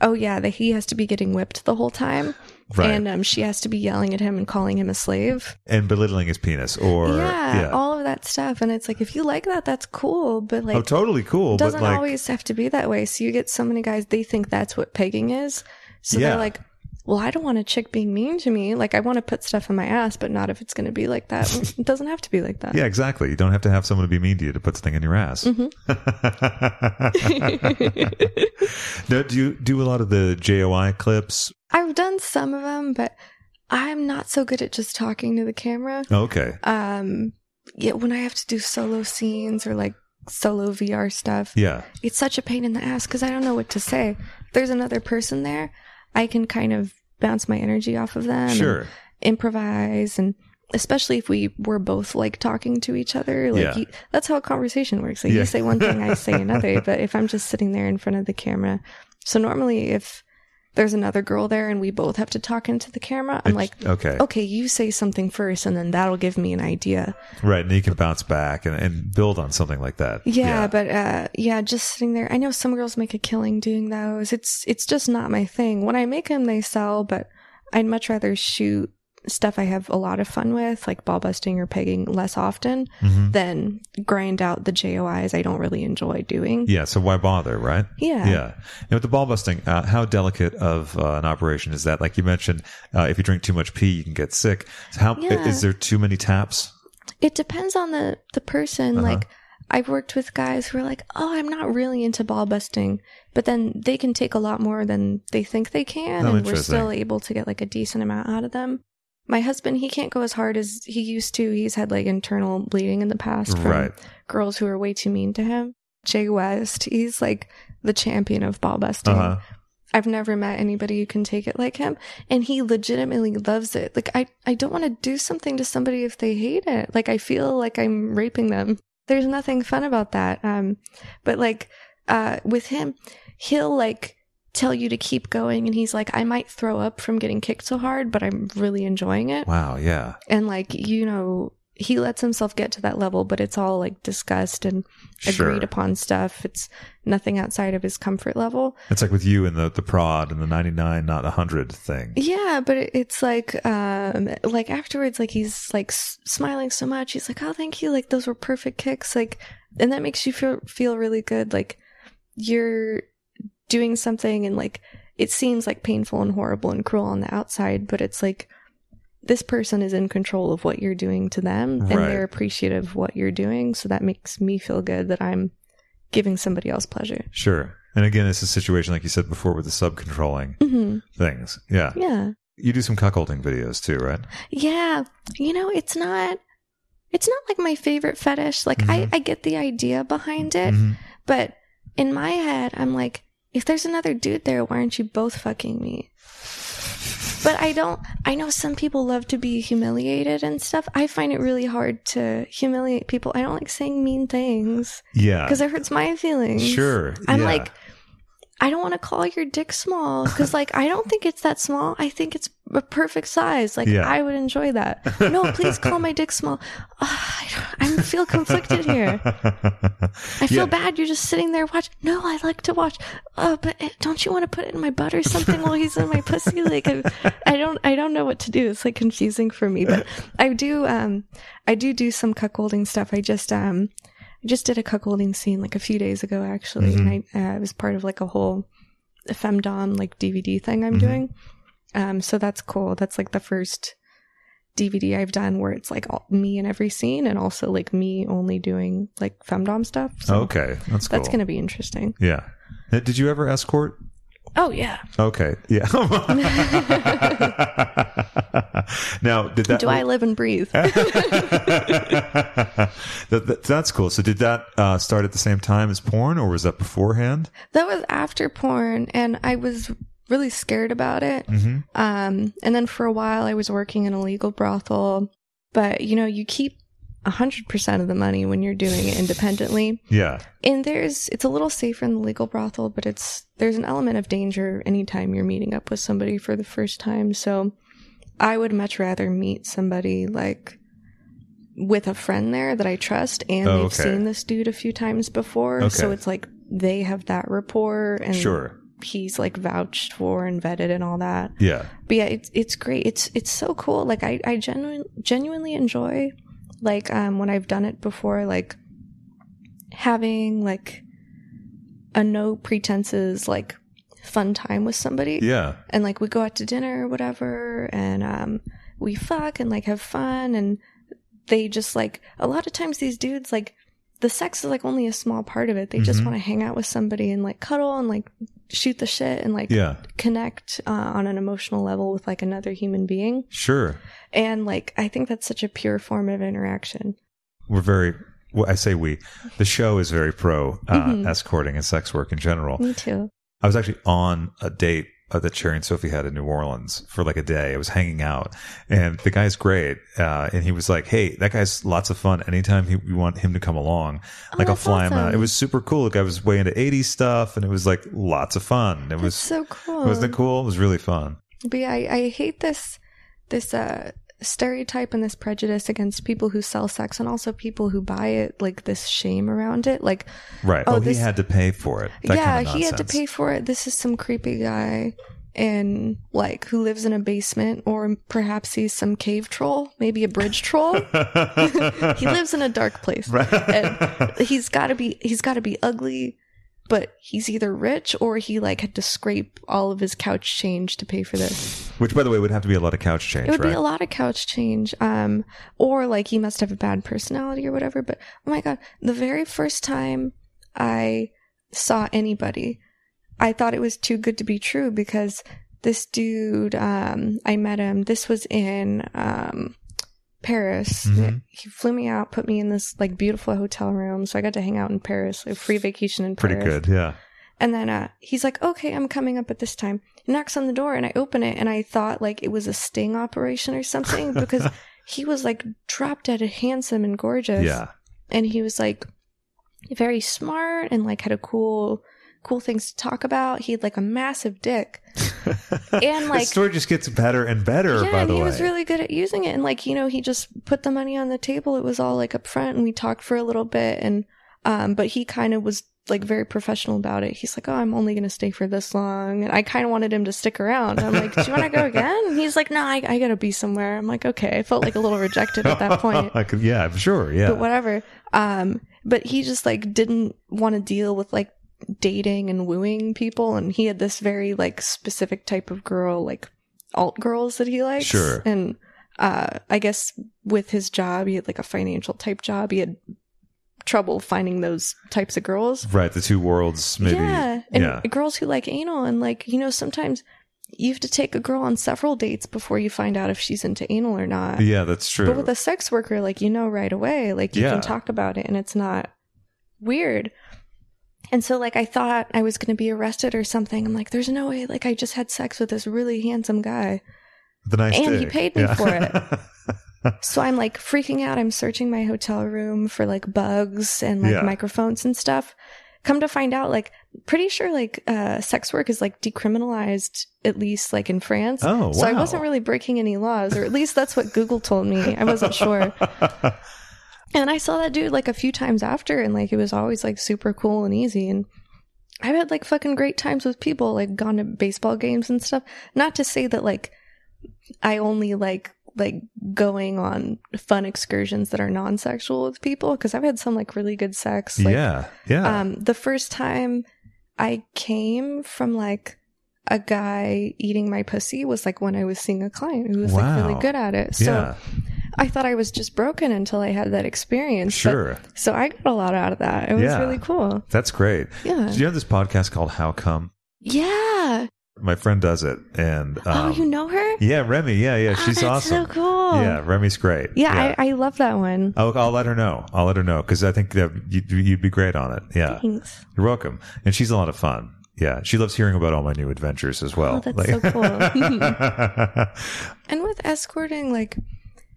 oh yeah, that he has to be getting whipped the whole time, Right. and um, she has to be yelling at him and calling him a slave. and belittling his penis, or yeah, yeah. all of that stuff, and it's like if you like that, that's cool, but like oh, totally cool. Doesn't like, always have to be that way. So you get so many guys, they think that's what pegging is. So Yeah. they're like, well, I don't want a chick being mean to me. Like, I want to put stuff in my ass, but not if it's going to be like that. it doesn't have to be like that. yeah, exactly. You don't have to have someone to be mean to you to put something in your ass. Mm-hmm. now, do you do a lot of the JOI clips? I've done some of them, but I'm not so good at just talking to the camera. Okay. Um, yeah, when I have to do solo scenes or like solo VR stuff, Yeah. it's such a pain in the ass because I don't know what to say. There's another person there, I can kind of bounce my energy off of them. and improvise and especially if we were both like talking to each other like Yeah. you, that's how a conversation works like Yeah. you say one thing i say another but if i'm just sitting there in front of the camera so normally if there's another girl there and we both have to talk into the camera i'm like okay. okay you say something first and then that'll give me an idea Right. And you can bounce back and, and build on something like that. yeah, but uh yeah just sitting there i know some girls make a killing doing those it's it's just not my thing when i make them they sell but i'd much rather shoot stuff i have a lot of fun with like ball busting or pegging less often Mhm. than grind out the jois i don't really enjoy doing Yeah. So why bother, right? yeah Yeah. And with the ball busting, uh, how delicate of uh, an operation is that? Like you mentioned, uh, if you drink too much pee, you can get sick. So how Yeah. is there too many taps? it depends on the the person Uh-huh. like i've worked with guys who are like oh i'm not really into ball busting but then they can take a lot more than they think they can Oh, and we're still able to get like a decent amount out of them my husband he can't go as hard as he used to he's had like internal bleeding in the past from Right. girls who are way too mean to him jay west he's like the champion of ball busting Uh huh. I've never met anybody who can take it like him. And he legitimately loves it. Like, I, I don't want to do something to somebody if they hate it. Like, I feel like I'm raping them. There's nothing fun about that. Um, but like, uh, with him, he'll like tell you to keep going. And he's like, I might throw up from getting kicked so hard, but I'm really enjoying it. Wow. Yeah. And like, you know, he lets himself get to that level, but it's all like discussed and Sure. agreed upon stuff. It's nothing outside of his comfort level. It's like with you and the, the prod and the 99, not 100 thing. Yeah, but it's like, um, like afterwards, like he's like s- smiling so much. He's like, "Oh, thank you! Like those were perfect kicks." Like, and that makes you feel feel really good. Like you're doing something, and like it seems like painful and horrible and cruel on the outside, but it's like this person is in control of what you're doing to them, and Right. they're appreciative of what you're doing. So that makes me feel good that I'm giving somebody else pleasure. Sure. And again, it's a situation like you said before with the sub controlling hmm things. Yeah. Yeah. You do some cuckolding videos too, right? Yeah, you know, it's not it's not like my favorite fetish. Like I Mhm. I get the idea behind it, Mhm. but in my head I'm like if there's another dude there, why aren't you both fucking me? But I don't I know some people love to be humiliated and stuff. I find it really hard to humiliate people. I don't like saying mean things Yeah. because it hurts my feelings. Sure. I'm yeah. like I don't want to call your dick small because, like, I don't think it's that small. I think it's a perfect size. Like, Yeah. I would enjoy that. No, please call my dick small. Ah, I, I feel conflicted here. I feel Yeah. bad. You're just sitting there watch. No, I like to watch. Oh, but eh, don't you want to put it in my butt or something while he's in my pussy? Like, I, I don't, I don't know what to do. It's like confusing for me. But I do, um, I do do some cuckolding stuff. I just, um, I just did a cuckolding scene like a few days ago actually, and I uh, it was part of like a whole femdom like DVD thing I'm doing. Um, so that's cool. That's like the first DVD I've done where it's like all, me in every scene, and also like me only doing like femdom stuff. So okay. That's cool. that's gonna be interesting. Yeah. Did you ever escort? Oh yeah. Okay. Yeah. now, did that? Do I live and breathe? that, that- that's cool. So, did that uh, start at the same time as porn, or was that beforehand? that was after porn, and I was really scared about it. Mm-hmm. Um, and then for a while, I was working in a legal brothel. But you know, you keep 100% of the money when you're doing it independently. Yeah. And there's it's a little safer in the legal brothel, but it's there's an element of danger anytime you're meeting up with somebody for the first time. So I would much rather meet somebody like with a friend there that I trust and Oh, they've okay. seen this dude a few times before. So it's like they have that rapport and Sure. he's like vouched for and vetted and all that. Yeah. But yeah, it's it's great. It's it's so cool. Like I I genuine, genuinely enjoy like um when I've done it before like having like a no pretenses like fun time with somebody Yeah. and like we go out to dinner or whatever and um we fuck and like have fun and they just like a lot of times these dudes like the sex is like only a small part of it they just Mhm. want to hang out with somebody and like cuddle and like shoot the shit and like Yeah. connect uh, on an emotional level with like another human being Sure. and like i think that's such a pure form of interaction We're very, well, I say we, the show is very pro uh, Mhm. escorting and sex work in general. me too I was actually on a date uh, that Cherry and Sophie had in New Orleans for like a day. I was hanging out, and the guy's great. Uh, and he was like, "Hey, that guy's lots of fun. Anytime he, we want him to come along, like I'll Oh, fly him out." It was super cool. Like I was way into '80s stuff, and it was like lots of fun. It that's was so cool wasn't it cool? It was really fun. But yeah, I, I hate this this uh stereotype and this prejudice against people who sell sex and also people who buy it, like this shame around it. Like, Right. Oh, Oh, this- he had to pay for it. That yeah, kind of he had to pay for it. This is some creepy guy and like who lives in a basement or perhaps he's some cave troll, maybe a bridge troll. he lives in a dark place. And he's got to be he's got to be ugly, but he's either rich or he like had to scrape all of his couch change to pay for this. Which, by the way, would have to be a lot of couch change, It would right? be a lot of couch change. Um, or like he must have a bad personality or whatever. But oh my god, the very first time I saw anybody, I thought it was too good to be true because this dude, um, I met him. This was in um Paris. Mhm. He flew me out, put me in this like beautiful hotel room, so I got to hang out in Paris, like free vacation in Paris. Pretty good, yeah. And then uh, he's like, okay, I'm coming up at this time. He knocks on the door and I open it and I thought like it was a sting operation or something because he was like drop dead handsome and gorgeous. Yeah. And he was like very smart and like had a cool, cool things to talk about. He had like a massive dick. And, like the story just gets better and better. yeah, by and he way, was really good at using it. And like, you know, he just put the money on the table. It was all like up front and we talked for a little bit and um but he kind of was like very professional about it. He's like, "Oh, I'm only going to stay for this long." And I kind of wanted him to stick around. I'm like, "Do you want to go again?" And he's like, "No, I, I got to be somewhere." I'm like, "Okay." I felt like a little rejected at that point. Could, yeah, I'm sure. Yeah. But whatever. Um but he just like didn't want to deal with like dating and wooing people and he had this very like specific type of girl like alt girls that he likes Sure. and uh i guess with his job he had like a financial type job he had trouble finding those types of girls right. The two worlds, maybe. yeah and yeah. girls who like anal and like you know sometimes you have to take a girl on several dates before you find out if she's into anal or not Yeah, that's true. but with a sex worker, like you know right away, like you Yeah. can talk about it and it's not weird. And so like I thought I was going to be arrested or something. I'm like, there's no way. Like I just had sex with this really handsome guy. the nice and he paid me Yeah. for it. So I'm like freaking out. I'm searching my hotel room for like bugs and like Yeah. microphones and stuff. Come to find out, like pretty sure like uh sex work is like decriminalized at least like in France. Oh, wow. So I wasn't really breaking any laws, or at least that's what Google told me. I wasn't sure. And I saw that dude like a few times after, and like it was always like super cool and easy. And I've had like fucking great times with people, like gone to baseball games and stuff. Not to say that like I only like like going on fun excursions that are non-sexual with people because I've had some like really good sex. Like, yeah. Yeah. um, the first time I came from like a guy eating my pussy was like when I was seeing a client who was like really good at it. So yeah. I thought I was just broken until I had that experience. but- Sure. so I got a lot out of that. It was Yeah. really cool. That's great. Yeah. Did you have this podcast called How Come? Yeah. My friend does it, and um, oh, you know her? Yeah, Remy. Yeah, yeah, Oh, she's that's awesome. So cool. Yeah, Remy's great. Yeah, I, I love that one. I'll, I'll let her know. I'll let her know because I think that you'd, you'd be great on it. Yeah, Thanks. you're welcome. And she's a lot of fun. Yeah, she loves hearing about all my new adventures as well. Oh, that's so cool. And with escorting, like,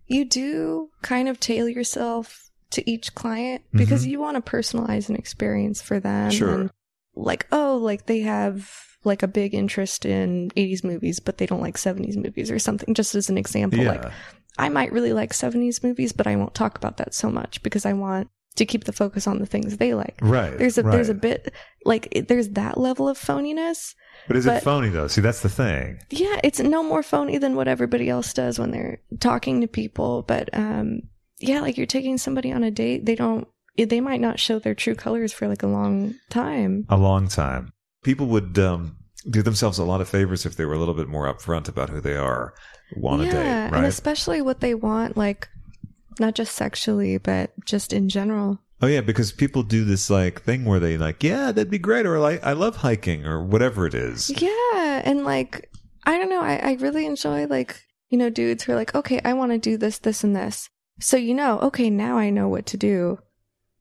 you do kind of tailor yourself to each client because Mhm. you want to personalize an experience for them. Sure. And like, oh, like they have like a big interest in 80s movies, but they don't like 70s movies or something, just as an example. Yeah. Like, I might really like 70s movies, but I won't talk about that so much because I want to keep the focus on the things they like. right. There's a there's a bit like there's that level of phoniness. But is it phony though? See, that's the thing. Yeah, it's no more phony than what everybody else does when they're talking to people. But um, yeah, like you're taking somebody on a date, they don't, they might not show their true colors for like a long time. A long time. People would um, do themselves a lot of favors if they were a little bit more upfront about who they are on a yeah, date, and right? especially what they want, like not just sexually, but just in general. Oh yeah, because people do this like thing where they like, yeah, that'd be great, or like, I love hiking, or whatever it is. Yeah, and like I don't know, I, I really enjoy like you know dudes who are like, okay, I want to do this, this, and this. So you know, okay, now I know what to do,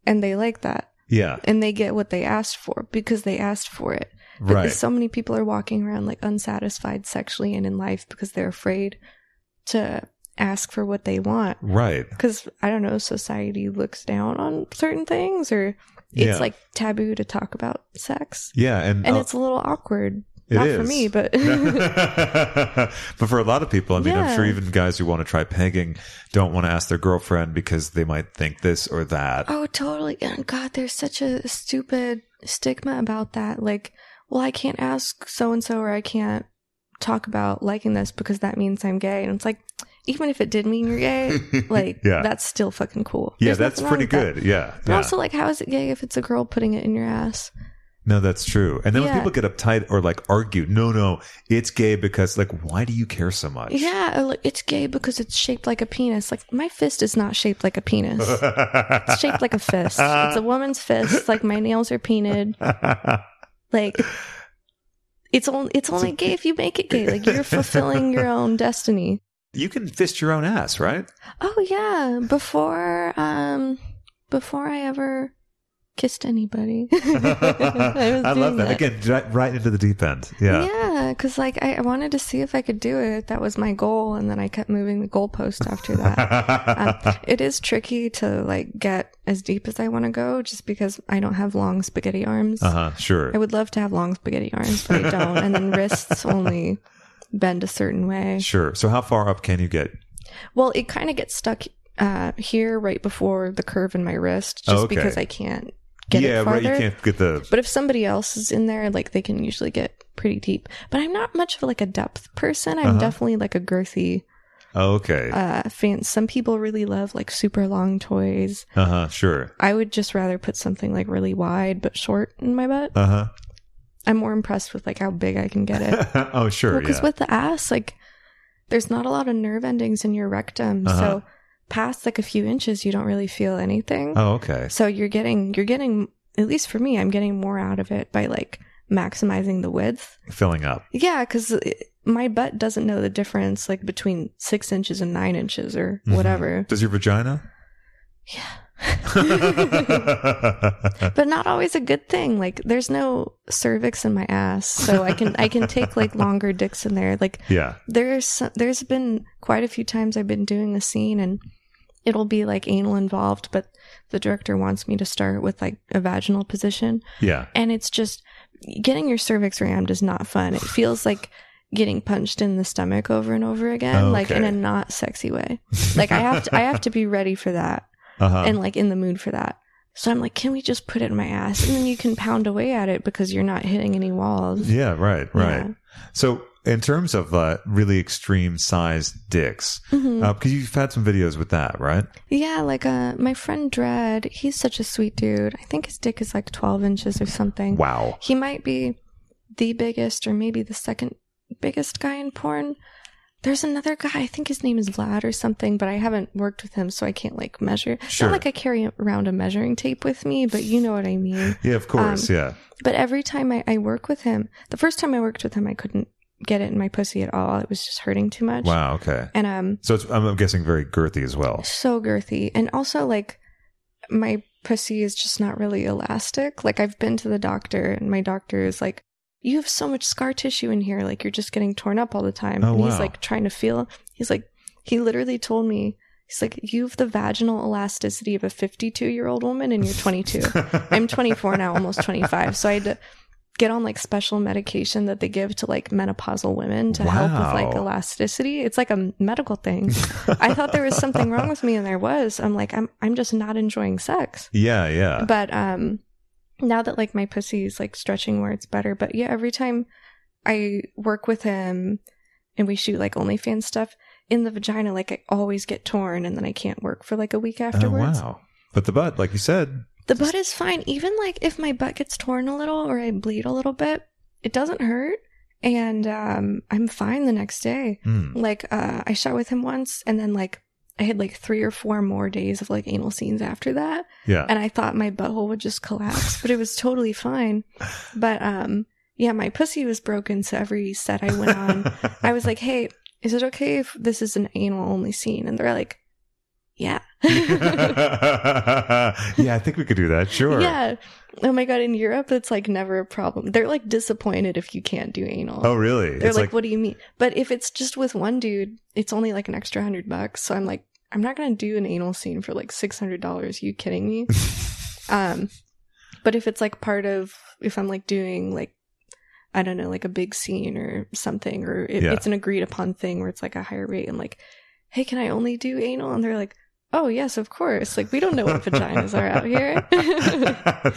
and they like that. Yeah, and they get what they asked for because they asked for it. But right. so many people are walking around like unsatisfied sexually and in life because they're afraid to ask for what they want. right. Because I don't know, society looks down on certain things or it's Yeah. like taboo to talk about sex. Yeah, and And uh, it's a little awkward. it Not for me, but but for a lot of people, I mean, I'm sure even guys who want to try pegging don't want to ask their girlfriend because they might think this or that. Oh, totally. God, there's such a stupid stigma about that. Like, well, I can't ask so and so, or I can't talk about liking this because that means I'm gay. And it's like, even if it did mean you're gay, like, Yeah. that's still fucking cool. yeah, There's that's pretty with that. good. Yeah, But yeah. also, like, how is it gay if it's a girl putting it in your ass? no, that's true. And then when people get uptight or like argue, no, no, it's gay because like, why do you care so much? Yeah, like, it's gay because it's shaped like a penis. Like, my fist is not shaped like a penis. It's shaped like a fist. It's a woman's fist. Like, my nails are painted. Like it's only it's only gay if you make it gay. Like you're fulfilling your own destiny. You can fist your own ass, right? Oh yeah. Before um before I ever kissed anybody. I, I love doing that. Again, right, right into the deep end. Yeah. Yeah, because like I, I wanted to see if I could do it. That was my goal, and then I kept moving the goalpost after that. um, it is tricky to like get as deep as I want to go, just because I don't have long spaghetti arms. uh huh. Sure. I would love to have long spaghetti arms, but I don't. and then wrists only bend a certain way. Sure. So how far up can you get? Well, it kind of gets stuck uh, here right before the curve in my wrist, just Oh, okay. because I can't get yeah, it farther. right. You can't get the. But if somebody else is in there, like they can usually get pretty deep. But I'm not much of like a depth person. I'm Uh-huh. definitely like a girthy Oh, okay. uh, fans. Some people really love like super long toys. Uh huh. Sure. I would just rather put something like really wide but short in my butt. Uh huh. I'm more impressed with like how big I can get it. oh, sure. because yeah. with the ass, like there's not a lot of nerve endings in your rectum, Uh-huh. so past like a few inches, you don't really feel anything. oh, okay. So you're getting you're getting at least for me, I'm getting more out of it by like maximizing the width. Filling up. Yeah, because my butt doesn't know the difference like between six inches and nine inches or Mhm. whatever. Does your vagina? But not always a good thing. Like there's no cervix in my ass, so I can I can take like longer dicks in there. Like yeah. there's there's been quite a few times I've been doing a scene and it'll be like anal involved, but the director wants me to start with like a vaginal position, Yeah. and it's just getting your cervix rammed is not fun. It feels like getting punched in the stomach over and over again, like in a not sexy way. Like I have to I have to be ready for that Uh-huh. and like in the mood for that. So I'm like, can we just put it in my ass? And then you can pound away at it because you're not hitting any walls. yeah. Right. Right. Yeah. So, in terms of uh, really extreme sized dicks, because you've had some videos with that, right? Yeah, like uh, my friend Dredd, he's such a sweet dude. I think his dick is like 12 inches or something. Wow. He might be the biggest or maybe the second biggest guy in porn. There's another guy, I think his name is Vlad or something, but I haven't worked with him, so I can't like measure. Sure. Not like I carry around a measuring tape with me, but you know what I mean. Yeah. Of course. Um, yeah. But every time I, I work with him, the first time I worked with him, I couldn't get it in my pussy at all. It was just hurting too much. Wow. Okay. And um, So it's, I'm guessing very girthy as well. so girthy and also like my pussy is just not really elastic like i've been to the doctor and my doctor is like you have so much scar tissue in here like you're just getting torn up all the time Oh, and he's wow. like trying to feel he's like he literally told me He's like, you have the vaginal elasticity of a 52 year old woman and you're 22. I'm 24 now, almost 25. So I had to get on like special medication that they give to like menopausal women to help with like elasticity. It's like a medical thing. I thought there was something wrong with me and there was. I'm like, I'm, I'm just not enjoying sex. Yeah, yeah. But, um, now that like my pussy is like stretching where it's better. But yeah, every time I work with him and we shoot like OnlyFans stuff in the vagina, like I always get torn and then I can't work for like a week afterwards. oh, afterwards. wow. But the butt, like you said, The butt is fine. Even like if my butt gets torn a little or I bleed a little bit, it doesn't hurt. And um, I'm fine the next day. mm, Like uh, I shot with him once and then like I had like three or four more days of like anal scenes after that. yeah. And I thought my butthole would just collapse, but it was totally fine. But um, yeah, my pussy was broken. So every set I went on, I was like, hey, is it okay if this is an anal only scene? And they're like, yeah. yeah, I think we could do that. Sure. Yeah. Oh my god, in Europe it's like never a problem. They're like disappointed if you can't do anal. Oh, really? They're It's like, what do you mean? But if it's just with one dude, it's only like an extra hundred bucks. So I'm like, I'm not gonna do an anal scene for like six hundred dollars. You kidding me? um, but if it's like part of, if I'm like doing like, I don't know, like a big scene or something, or it, Yeah. it's an agreed upon thing where it's like a higher rate, and like, hey, can I only do anal? And they're like, oh yes, of course. Like we don't know what vaginas are out here.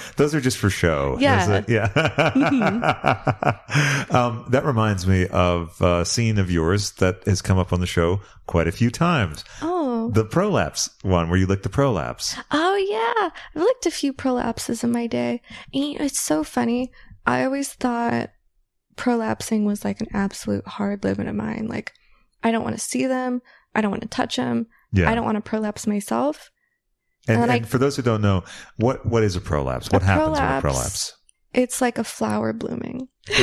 Those are just for show. Yeah. Yeah. um, that reminds me of a scene of yours that has come up on the show quite a few times. oh. The prolapse one where you licked the prolapse. Oh yeah, I've licked a few prolapses in my day. And it's so funny. I always thought prolapsing was like an absolute hard limit of mine. Like, I don't want to see them. I don't want to touch them. Yeah. I don't want to prolapse myself. and, and I- for those who don't know, what what is a prolapse? What A happens with a prolapse- prolapse? It's like a flower blooming.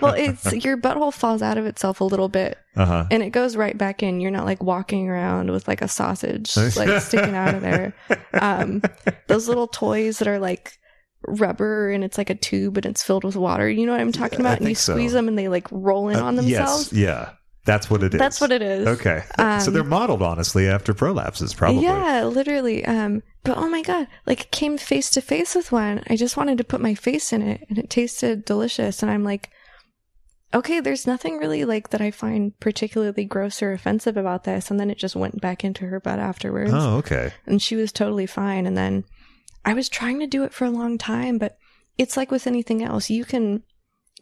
Well, it's your butthole falls out of itself a little bit uh huh. and it goes right back in. You're not like walking around with like a sausage like sticking out of there. Um, those little toys that are like rubber and it's like a tube and it's filled with water. You know what I'm talking I about? And you think so. squeeze them and they like roll in on Uh, themselves. Yes. Yeah. That's what it is. That's what it is. Okay. so Um, they're modeled honestly after prolapses, probably. Yeah, literally. Um, but oh my god, like came face to face with one. I just wanted to put my face in it, and it tasted delicious. And I'm like, okay, there's nothing really like that I find particularly gross or offensive about this. And then it just went back into her butt afterwards, Oh, okay. and she was totally fine. And then I was trying to do it for a long time, but it's like with anything else, you can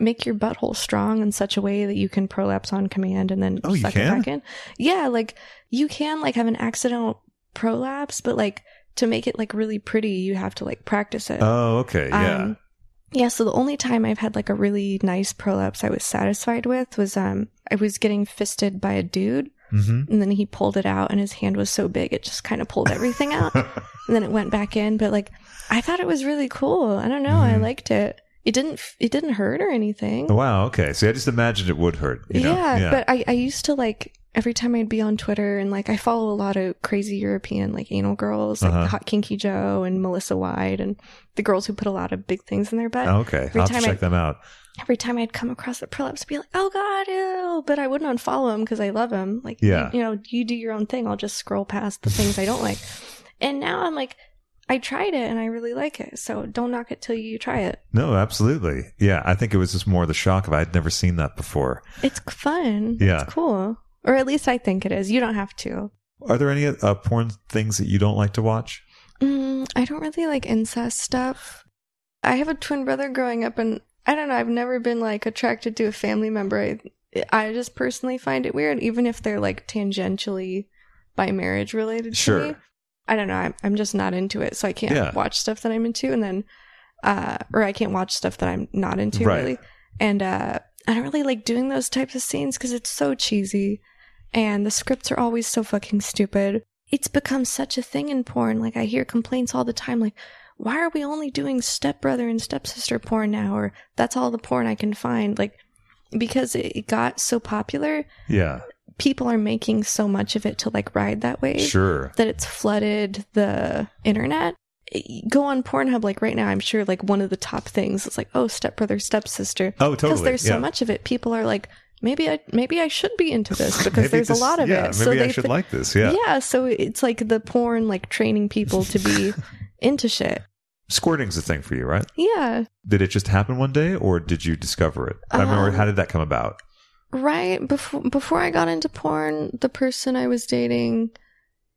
make your butthole strong in such a way that you can prolapse on command and then Oh, suck it back in. Yeah, like you can like have an accidental prolapse, but like to make it like really pretty, you have to like practice it. Oh, okay. Yeah. Um, yeah, so the only time I've had like a really nice prolapse I was satisfied with was um I was getting fisted by a dude hmm and then he pulled it out and his hand was so big it just kind of pulled everything out and then it went back in but like I thought it was really cool. I don't know, I Mhm. liked it. It didn't it didn't hurt or anything. Wow. Okay. So I just imagined it would hurt. You know? yeah, but I, I used to like every time I'd be on Twitter and like I follow a lot of crazy European like anal girls like Uh-huh. Hotkinkyjo and Melissa White and the girls who put a lot of big things in their butt. Oh, okay. every I'll time check I- them out. Every time I'd come across a prolapse, I'd be like, "Oh God, ew!" But I wouldn't unfollow him because I love him. Like, Yeah. you, you know, you do your own thing. I'll just scroll past the things I don't like. And now I'm like, I tried it and I really like it. So don't knock it till you try it. No, absolutely. Yeah. I think it was just more the shock of I'd never seen that before. It's fun. Yeah. it's cool. Or at least I think it is. You don't have to. Are there any uh, porn things that you don't like to watch? Mm, I don't really like incest stuff. I have a twin brother growing up, and I don't know. I've never been like attracted to a family member. I, I just personally find it weird, even if they're like tangentially by marriage related to Sure. me. I don't know. I'm, I'm just not into it, so I can't Yeah. watch stuff that I'm into, and then, uh, or I can't watch stuff that I'm not into Right. really. And uh, I don't really like doing those types of scenes because it's so cheesy, and the scripts are always so fucking stupid. It's become such a thing in porn. Like I hear complaints all the time, like, why are we only doing stepbrother and stepsister porn now? Or that's all the porn I can find. Like, because it it got so popular, Yeah. People are making so much of it to like ride that wave Sure. that it's flooded the internet. Go on Pornhub, like right now, I'm sure like one of the top things is like, oh, stepbrother, stepsister. Oh, totally. Because there's so yeah. much of it. People are like maybe I maybe I should be into this because there's this- a lot of yeah, it. Maybe I they should thi- like this. Yeah. yeah, so it's like the porn like training people to be into shit. Squirting's a thing for you, right? Yeah, Did it just happen one day, or did you discover it? I remember. Um, How did that come about? Right before before I got into porn, the person I was dating,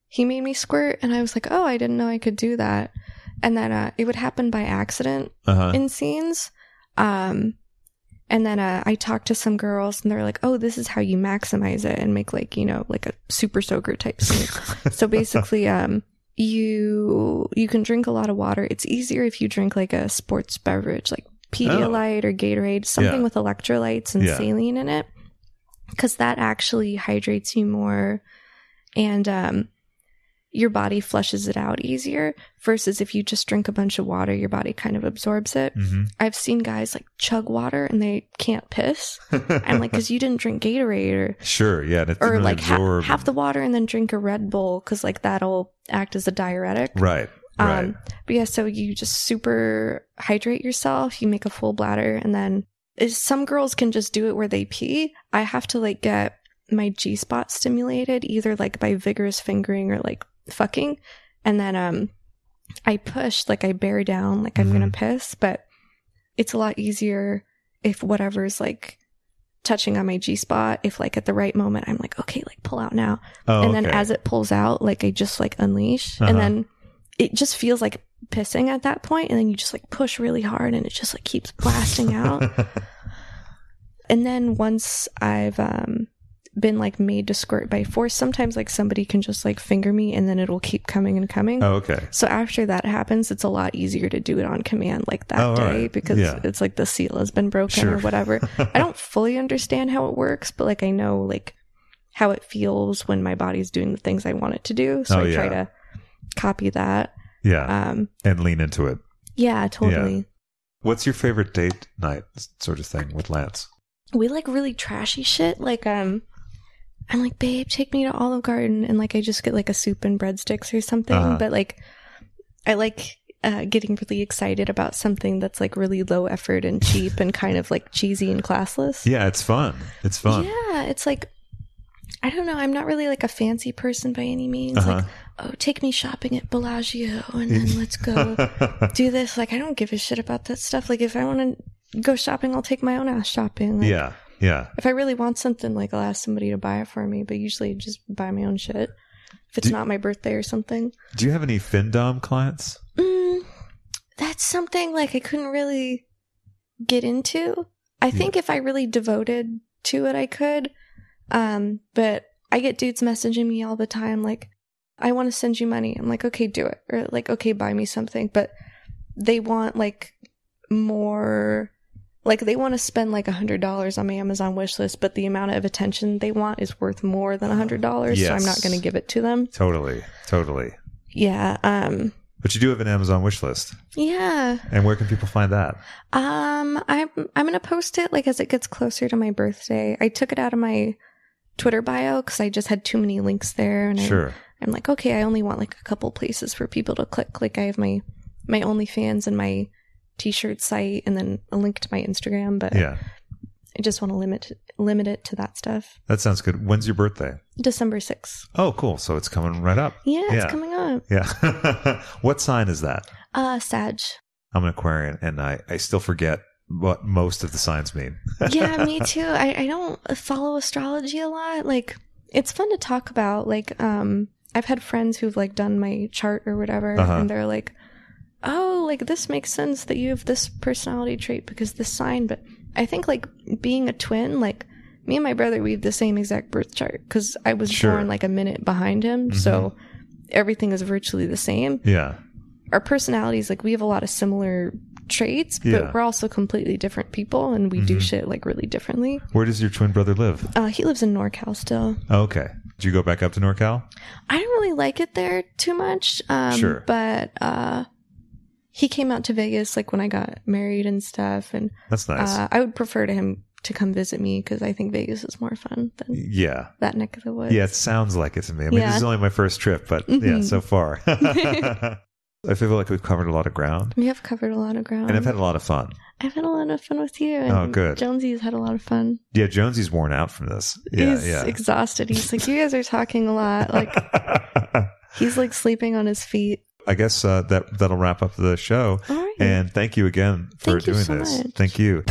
he made me squirt, and I was like, oh, I didn't know I could do that. And then uh, it would happen by accident Uh huh. in scenes. Um, and then uh, I talked to some girls, and they're like, "Oh, this is how you maximize it and make like you know like a super soaker type scene." so basically, um, you you can drink a lot of water. It's easier if you drink like a sports beverage, like Pedialyte or Gatorade, something Yeah. with electrolytes and Yeah. saline in it, because that actually hydrates you more, and um, your body flushes it out easier. Versus if you just drink a bunch of water, your body kind of absorbs it. hmm I've seen guys like chug water and they can't piss. I'm like, because you didn't drink Gatorade or sure. Yeah. Or like ha- half the water and then drink a Red Bull because like that'll act as a diuretic. Right. Right. Um, but yeah, so you just super hydrate yourself. You make a full bladder, and then some girls can just do it where they pee. I have to like get my G spot stimulated either like by vigorous fingering or like fucking, and then um, I push like I bear down like I'm gonna piss, but it's a lot easier if whatever's like touching on my G spot. If like at the right moment I'm like okay, like pull out now oh, and then okay. as it pulls out like i just like unleash Uh-huh. and then it just feels like pissing at that point and then you just like push really hard and it just like keeps blasting out and then once i've um been like made to squirt by force sometimes like somebody can just like finger me and then it'll keep coming and coming oh, okay. so after that happens it's a lot easier to do it on command like that Oh, day right. because Yeah. it's like the seal has been broken Sure. or whatever I don't fully understand how it works, but like I know like how it feels when my body's doing the things I want it to do. So Oh, I try yeah. to copy that. Yeah. Um and lean into it. yeah, totally. What's your favorite date night sort of thing with Lance? We like really trashy shit. Like um I'm like, babe, take me to Olive Garden and like I just get like a soup and breadsticks or something. Uh-huh. But like I like uh, getting really excited about something that's like really low effort and cheap and kind of like cheesy and classless. Yeah, it's fun. It's fun. Yeah, it's like I don't know. I'm not really like a fancy person by any means. Uh-huh. Like, oh, take me shopping at Bellagio and then let's go do this. Like, I don't give a shit about that stuff. Like, if I want to go shopping, I'll take my own ass shopping. Like, yeah. Yeah. If I really want something, like, I'll ask somebody to buy it for me. But usually, I just buy my own shit. If it's Do- not my birthday or something. Do you have any FinDom clients? Mm, that's something like I couldn't really get into. I think if I really devoted to it, I could. Um, but I get dudes messaging me all the time, like, I want to send you money. I'm like, okay, do it. Or like, okay, buy me something. But they want like more, like they want to spend like a hundred dollars on my Amazon wish list, but the amount of attention they want is worth more than a hundred dollars. So I'm not going to give it to them. Totally. Totally. Yeah. Um, But you do have an Amazon wish list. yeah. And where can people find that? Um, I'm I'm gonna post it like as it gets closer to my birthday. I took it out of my Twitter bio because I just had too many links there, and I, Sure. I'm like, okay, I only want like a couple places for people to click. Like I have my my OnlyFans and my T-shirt site, and then a link to my Instagram. But Yeah. I just want to limit limit it to that stuff. That sounds good. When's your birthday? December sixth. Oh, cool. So it's coming right up. Yeah, it's coming up. Yeah. what sign is that? Uh, Sag. I'm an Aquarian and I, I still forget what most of the signs mean. yeah, me too. I, I don't follow astrology a lot. Like, it's fun to talk about. Like, um, I've had friends who've like done my chart or whatever, Uh-huh. and they're like, "Oh, like this makes sense that you have this personality trait because this sign." But I think like being a twin, like me and my brother, we have the same exact birth chart because I was Sure. born like a minute behind him, so everything is virtually the same. yeah. Our personalities, like, we have a lot of similar traits, but Yeah. we're also completely different people, and we do shit like really differently. Where does your twin brother live? Uh, he lives in NorCal still. Oh, okay. Did you go back up to NorCal? I don't really like it there too much. Um, Sure. But uh, he came out to Vegas like when I got married and stuff, and That's nice. uh, I would prefer to him to come visit me because I think Vegas is more fun than yeah. that neck of the woods. Yeah, it sounds like it to me. I mean, Yeah. this is only my first trip, but yeah, Mhm. so far. I feel like we've covered a lot of ground, We have covered a lot of ground. and I've had a lot of fun. I've had a lot of fun with you. And Oh, good. Jonesy's had a lot of fun. Yeah, Jonesy's worn out from this. Yeah, he's yeah. exhausted. He's like, you guys are talking a lot. Like he's like sleeping on his feet. I guess uh, that that'll wrap up the show. All right. And thank you again for Thank doing so this. much. Thank you.